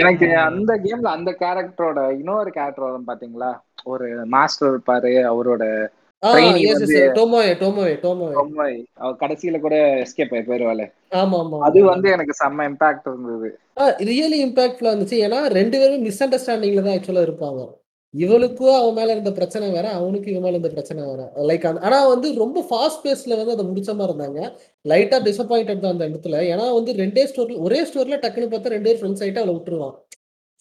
எனக்கு அந்த கேம்ல அந்த கேரக்டரோட இன்னொரு கேரக்டர் வரும் பாத்தீங்களா? ஒரு மாஸ்டர் இருப்பாரு அவரோட கடைசியில கூட எஸ்கேப் ஆகி போயிருவாள். ஆமா ஆமா அது வந்து எனக்கு செம்ம இம்பாக்ட் இருந்தது. ரியலி இம்பாக்ட்ஃபுல்லா இருந்துச்சு. ஏன்னா ரெண்டு பேரும் மிஸ் அண்டர்ஸ்டாண்டிங்ல தான் ஆக்சுவலா இருப்பாங்க. இவளுக்கும் அவன் மேல இருந்த பிரச்சனை வேற அவனுக்கும் இவன் மேல இருந்த பிரச்சனை வேற. லைக் ஆனா வந்து ரொம்ப ஃபாஸ்ட் பேஸ்ல வந்து அதை முடிச்ச மாதிரி இருந்தாங்க. லைட்டா டிசப்பாயிண்டட் தான் அந்த இடத்துல. ஏன்னா வந்து ரெண்டே ஸ்டோர்ல ஒரே ஸ்டோர்ல டக்குன்னு பார்த்தா ரெண்டு பேர் ஃப்ரெண்ட்ஸ் ஆயிட்டு அவளை விட்டுருவான்.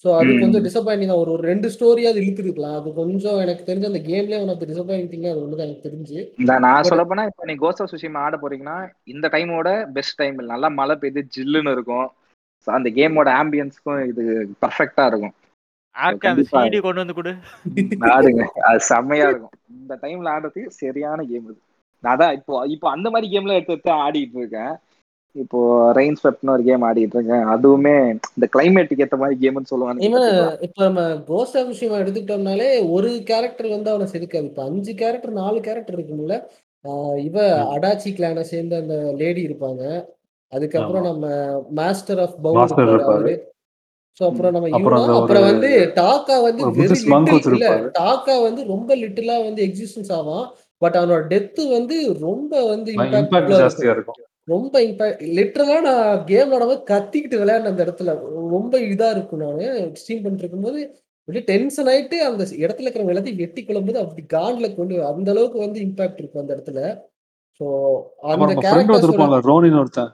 ஸோ அது. கொஞ்சம் டிசப்பாயிண்டிங் ஒரு ஒரு ரெண்டு ஸ்டோரியாவது இழுத்துருக்கலாம் அது கொஞ்சம் எனக்கு தெரிஞ்ச அந்த கேம்லயே உனக்கு டிசப்பாயிண்டிங் அது ஒன்று எனக்கு தெரிஞ்சு. நான் சொல்ல போனா இப்ப நீ கோஸ்ட் சுஷிமா ஆட போறீங்கன்னா இந்த டைமோட பெஸ்ட் டைம் நல்லா மழை பெய்து ஜில்லுன்னு இருக்கும். அந்த கேமோட ஆம்பியன்ஸ்க்கும் இது பர்ஃபெக்டா இருக்கும். ஆர்க்கு அந்த. சிடி கொண்டு வந்து கொடு. ஆடுங்க அது செம்மையா இருக்கும். இந்த டைம்ல ஆடுறதுக்கு சரியான கேம் இது. நான் அதான் இப்போ இப்போ அந்த மாதிரி கேம்ல எடுத்து எடுத்து ஆடிட்டு இருக்கேன். இப்போ ரெயின் ஸ்வெப்ட்னு ஒரு கேம் ஆடிட்டு இருக்கேன். அதுவுமே இந்த கிளைமேட்டுக்கு ஏத்த மாதிரி கேம்னு சொல்லுவாங்க. இவன் இப்ப நம்ம கோஸ்ட் ஆஃப் விஷயம் எடுத்துக்கிட்டோம்னாலே ஒரு கேரக்டர் வந்து அவனை செதுக்காது. இப்ப அஞ்சு கேரக்டர் நாலு கேரக்டர் இருக்கும்ல. ஆஹ் இவ அடாச்சி கிளானை சேர்ந்த அந்த லேடி இருப்பாங்க. அதுக்கப்புறம். நம்ம மாஸ்டர் ஆஃப் பவுல் சோ அப்புறம் நம்ம அப்புறம் வந்து டாக்கா வந்து இல்ல. டாக்கா வந்து ரொம்ப லிட்டிலா வந்து எக்ஸிஸ்டன்ஸ் ஆவான். பட் அவனோட டெத்து வந்து ரொம்ப வந்து இம்பாக்ட் இருக்கும். ரொம்ப இம்பாக்ட் லிட்டரலா நான் கேம் விளாடும் கத்திக்கிட்டு விளையாடின அந்த இடத்துல. ரொம்ப இதா இருக்கும் நான். ஸ்ட்ரீம் பண்ணிட்டு இருக்கும்போது அப்படியே டென்ஷன் ஆயிட்டு அந்த இடத்துல இருக்கிற எல்லாத்தையும் வெட்டி கொள்ளும்போது அப்படி காண்ல கொண்டு அந்த அளவுக்கு வந்து இம்பாக்ட் இருக்கும் அந்த இடத்துல. ஸோ அந்த ரோனின்னு ஒருத்தன்.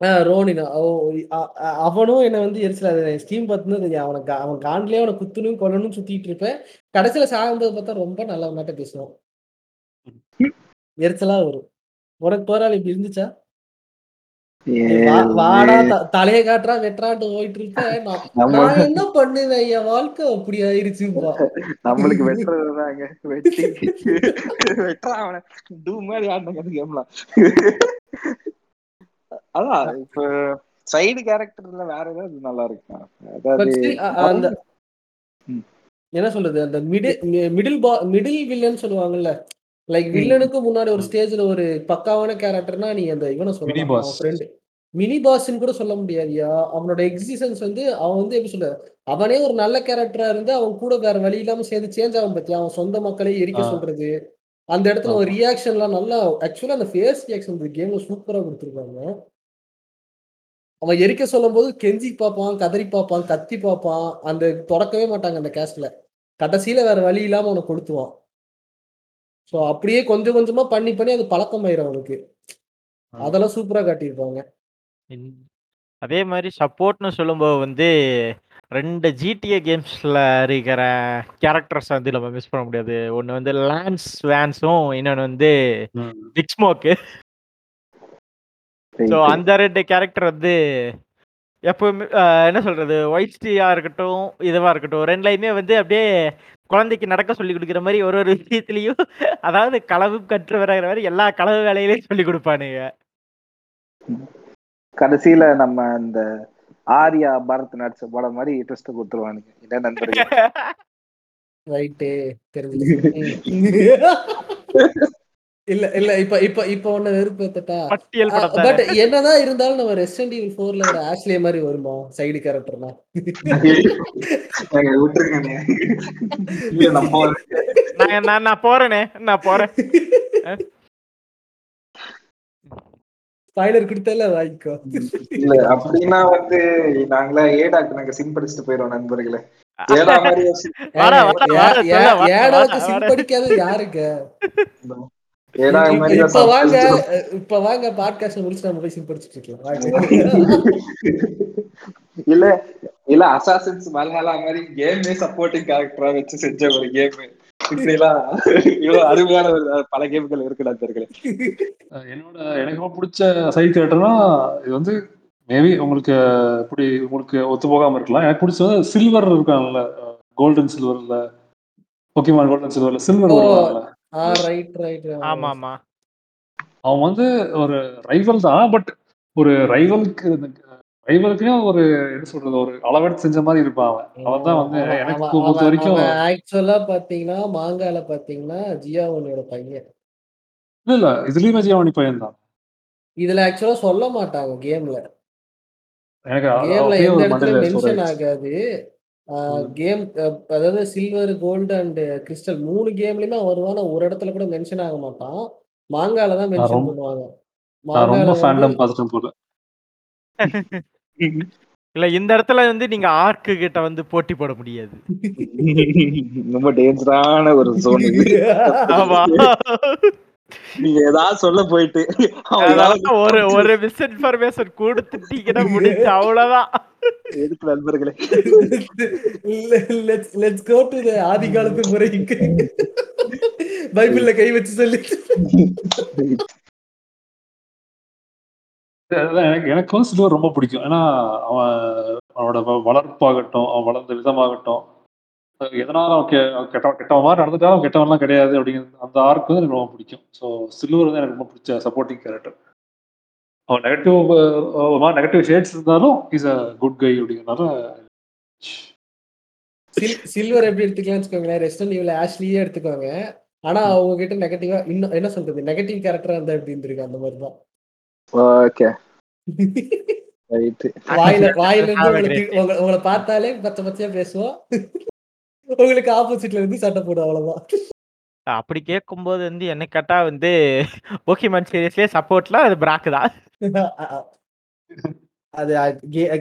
ரோனினா அவனும் என்ன வந்து எரிச்சல ஸ்டீம் பார்த்துன்னு அவனுக்கு அவன் காண்லயே அவனை குத்துணும் கொல்லணும் சுத்திட்டு இருப்பேன். கடைசியில சாகும்போது பார்த்தா ரொம்ப நல்ல நாட்ட பேசுவான். எரிச்சலா வரும். உனக்கு போராளி இப்படி இருந்துச்சா? வாடா தலைய காட்டுறா வெட்டுறான்ட்டு போயிட்டு இருப்ப நான் என்ன பண்ணுவேன்? என் வாழ்க்கை அப்படி ஆயிருச்சுப்பா. நம்மளுக்கு வெட்டுறதுதாங்க. வெட்டி வெட்டுறான் அவனை. டூ மாதிரி ஆடினாங்க அந்த கேம்லாம். அதான் இப்ப சைடு கேரக்டர்ல வேற ஏதாவது நல்லா இருக்கும் பட் அதாவது. என்ன சொல்றது? அந்த மிடில் மிடில் பா மிடில் வில்லன் சொல்லுவாங்கல்ல? லைக். வில்லனுக்கு முன்னாடி ஒரு ஸ்டேஜ்ல ஒரு பக்காவான கேரக்டர்னா நீ அந்த இவனை Mini சொல்லலாம் ஃப்ரெண்டு மினி பாஸ்ன்னு கூட சொல்ல முடியாதுயா அவனோட எக்ஸிஸ்டன்ஸ் வந்து அவன் வந்து எப்படி சொல்ல அவனே ஒரு நல்ல கேரக்டரா இருந்து அவன் கூட வேற வழி இல்லாம சேர்ந்து சேஞ்ச் ஆகும் பத்தியா? அவன் சொந்த மக்களே எரிக்க. சொல்றது. அந்த இடத்துல ஒரு. ரியாக்ஷன்லாம் நல்லா ஆக்சுவலா அந்த ஃபேஸ் ரியாக்ஷன் கேம்ல சூப்பரா கொடுத்துருக்காங்க. அவன் எரிக்க சொல்லும் போது கெஞ்சி பார்ப்பான் கதறி பார்ப்பான் கத்தி பார்ப்பான். அந்த திறக்கவே மாட்டாங்க அந்த கேஸ்ட்ல கடைசியில வேற வழி இல்லாம அவனை கொளுத்துவான். ஸோ அப்படியே கொஞ்சம் கொஞ்சமா பண்ணி பண்ணி அது பழக்கமாயிரும் அவனுக்கு. ஆ. அதெல்லாம் சூப்பரா காட்டியிருப்பாங்க. அதே மாதிரி சப்போர்ட்னு சொல்லும்போது வந்து ரெண்டு ஜிடிஏ கேம்ஸ்ல இருக்கிற கேரக்டர்ஸ் வந்து நம்ம மிஸ் பண்ண முடியாது. ஒன்று வந்து லான்ஸ் வேன்ஸும் இன்னொன்று வந்து ம். ஸோ அந்த ரெண்டு கேரக்டர் வந்து எப்பவுமே என்ன சொல்றது ஒயிட்ஸ்டியா இருக்கட்டும் இதுவா இருக்கட்டும் ரெண்டுலையுமே வந்து அப்படியே குழந்தைக்கு நடக்க சொல்லி கொடுக்குற மாதிரி ஒரு ஒரு விஷயத்துலயும் அதாவது களவு கற்று வர மாதிரி எல்லா களவு வேலையிலையும் சொல்லி கொடுப்பானுங்க. கடைசியில நம்ம இந்த ஆர்யா பரத் நடிச்ச படம் மாதிரி ட்விஸ்ட் கொடுத்துருவானுங்க. என்ன நண்பர்கள்? ரைட்டு தெரிஞ்சு இல்ல இல்ல இப்ப இப்ப இப்ப ஒண்ணு வெறுப்பேத்தட்டா பட் என்னதான் இருந்தாலும் நம்ம ரெஸ்டன்ட் ஈவில் ஃபோர்ல ஒரு ஆஷ்லிய மாதிரி வருமா? சைடு கேரக்டர்னா நான் நான் நான் போறேனே. நான் போறேன். ஸ்பாய்லர் கொடுத்தல வாங்கிக்கோ இல்ல அப்படின்னா வந்து நாங்களா ஏடாக்கு நாங்க சிம் படிச்சுட்டு போயிடுவோம் நண்பர்களே. ஏடா மாதிரி ஏடாவுக்கு சிம். படிக்காத யாருங்க ஏடா இப்ப- வாங்க இப்ப வாங்க பாட்காஸ்ட் முடிச்சு நம்ம போய் சிம் படிச்சுட்டு இருக்கலாம். வாங்க. இல்ல இல்ல அசாசின்ஸ் மல்ஹாலா மாதிரி கேமே சப்போர்ட்டிங் கேரக்டரா வச்சு செஞ்ச ஒரு கேம் இவ்வளவு அருமையான ஒரு பல கேம்கள் இருக்கு நண்பர்களே என்னோட எனக்கு ரொம்ப பிடிச்ச சைட் கேரக்டர்னா இது வந்து மேபி உங்களுக்கு இப்படி உங்களுக்கு ஒத்து போகாம இருக்கலாம். எனக்கு பிடிச்சது சில்வர் இருக்காங்கல்ல கோல்டன் சில்வர்ல ஓகேமா கோல்டன் சில்வர்ல சில்வர். வருவாங்கல்ல. ஆ ரைட் ரைட் ஆமா வந்து ஒரு ரைவல் தான். பட் ஒரு ரைவலுக்கு ரைவலுக்குன்னு ஒரு என்ன சொல்றது ஒரு அளவெடுத்து செஞ்ச மாதிரி இருப்பான் அவன். அவன் தான் வந்து எனக்கு பொறுத்த வரைக்கும் ஆக்சுவலா பாத்தீங்கன்னா மாங்கால பாத்தீங்கன்னா ஜியாவோனோட பையன். இல்ல இல்ல. இதுலயுமே ஜீவானி பையன் தான். இதுல ஆக்சுவலா சொல்ல மாட்டாங்க கேம்ல எனக்கு கேம்ல எந்த இடத்துல மென்ஷன் ஆகாது. கேம் அதாவது சில்வர் கோல்டு அண்ட் கிறிஸ்டல் மூணு கேம்லயுமே அவன் வருவான் ஒரு இடத்துல கூட மென்ஷன் ஆக மாட்டான். மாங்கால தான் மென்ஷன் பண்ணுவாங்க. இல்ல இந்த இடத்துல வந்து நீங்க ஆர்க்கு கிட்ட வந்து போட்டி போட முடியாது. ரொம்ப டேஞ்சரான ஒரு ஆமா. நீங்க ஏதாவது சொல்ல போயிட்டு. ஒரு ஒரு மிஸ்இன்ஃபர்மேஷன் கொடுத்துட்டீங்கன்னா முடிஞ்சு அவ்வளவுதான். எதுக்கு நண்பர்களே? Let's let's go to the ஆதி காலத்து முறைக்கு. பைபிள்ல கை வச்சு சொல்லி. அதான் எனக்கு எனக்கு வந்து சில்வர் ரொம்ப பிடிக்கும். ஏன்னா அவன் அவனோட வளர்ப்பாகட்டும் அவன் வளர்ந்த விதமாகட்டும் எதனால அவன் கெட்ட கெட்டவன் மாதிரி நடந்துட்டாலும் அவன் கெட்டவன்லாம் கிடையாது அப்படிங்கிற அந்த ஆர்க் வந்து எனக்கு ரொம்ப பிடிக்கும். ஸோ சில்வர் வந்து எனக்கு ரொம்ப பிடிச்ச சப்போர்ட்டிங் கேரக்டர் அவன் நெகட்டிவ் நெகட்டிவ் ஷேட்ஸ் இருந்தாலும் இஸ் அ குட் கை அப்படிங்கிறனால சில்வர் எப்படி எடுத்துக்கலாம்னு வச்சுக்கோங்களேன். ரெஸ்டன் இவள ஆஷ்லியே எடுத்துக்கோங்க. ஆனா அவங்க கிட்ட நெகட்டிவா இன்னும் என்ன சொல்றது? நெகட்டிவ் கேரக்டரா இருந்தா எப்படி இருந்திருக்கு அந்த மாதிரி தான். ஓகே. ரைட் வாயில வாயில இருந்து உங்களை பார்த்தாலே பச்சை பச்சையா பேசுவோம். உங்களுக்கு ஆப்போசிட்ல இருந்து சட்டை போடும் அவ்வளவுதான். அப்படி கேட்கும்போது வந்து என்ன கேட்டா வந்து போக்கிமான் சீரியஸ்லயே சப்போர்ட்ல அது பிராக் தான். அது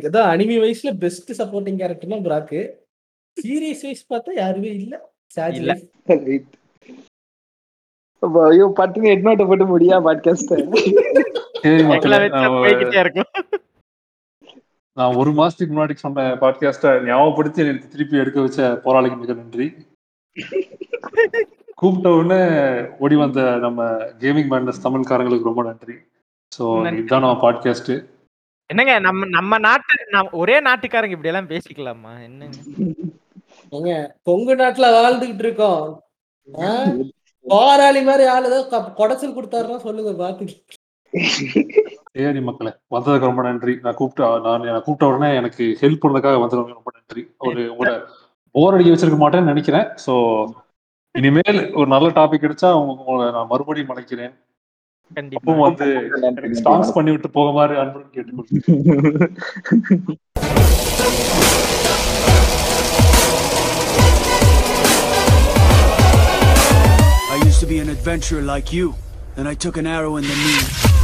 அதான் அனிமி வைஸ்ல பெஸ்ட் சப்போர்ட்டிங் கேரக்டர்னா பிராக்கு சீரியஸ் வைஸ் பார்த்தா யாருமே இல்ல. சாஜ் இல்ல. ஐயோ பட்டுன்னு ஹெட்நோட்டை போட்டு முடியா பாட்காஸ்ட் இருக்கும் நான் ஒரு மாசத்துக்கு முன்னாடி சொன்ன பாட்காஸ்ட்டை ஞாபகப்படுத்தி எனக்கு திருப்பி எடுக்க வச்ச போராளிக்கு மிக நன்றி. கூப்பிட்ட உடனே ஓடி வந்த நம்ம கேமிங் மேட்னஸ் தமிழ்காரங்களுக்கு ரொம்ப நன்றி. ஸோ. இதுதான் நம்ம பாட்காஸ்ட் என்னங்க நம்ம நம்ம நாட்டு ஒரே நாட்டுக்காரங்க இப்படி எல்லாம் பேசிக்கலாமா? என்னங்க? கொங்கு நாட்டுல வாழ்ந்துகிட்டு இருக்கோம்? போராளி மாதிரி ஆளு ஏதோ க- குடைச்சல் கொடுத்தாருன்னா சொல்லுங்க பாத்து சரி மக்களை வந்ததுக்கு ரொம்ப நன்றி. நான் கூப்பிட்ட நான் நான் கூப்பிட்ட உடனே எனக்கு ஹெல்ப் பண்ணதுக்காக வந்ததுக்கு ரொம்ப நன்றி. ஒரு உங்களோட போர் அடிக்க வச்சிருக்க மாட்டேன்னு நினைக்கிறேன். ஸோ இனிமேல் ஒரு நல்ல டாபிக் கிடைச்சா உங்களை நான் மறுபடியும் மலைக்கிறேன் அப்பவும் வந்து ஸ்டாங்ஸ் பண்ணி விட்டு போக மாதிரி அன்புடன் கேட்டுக்கொள்கிறேன். I used to be an adventurer like you, and I took an arrow in the knee.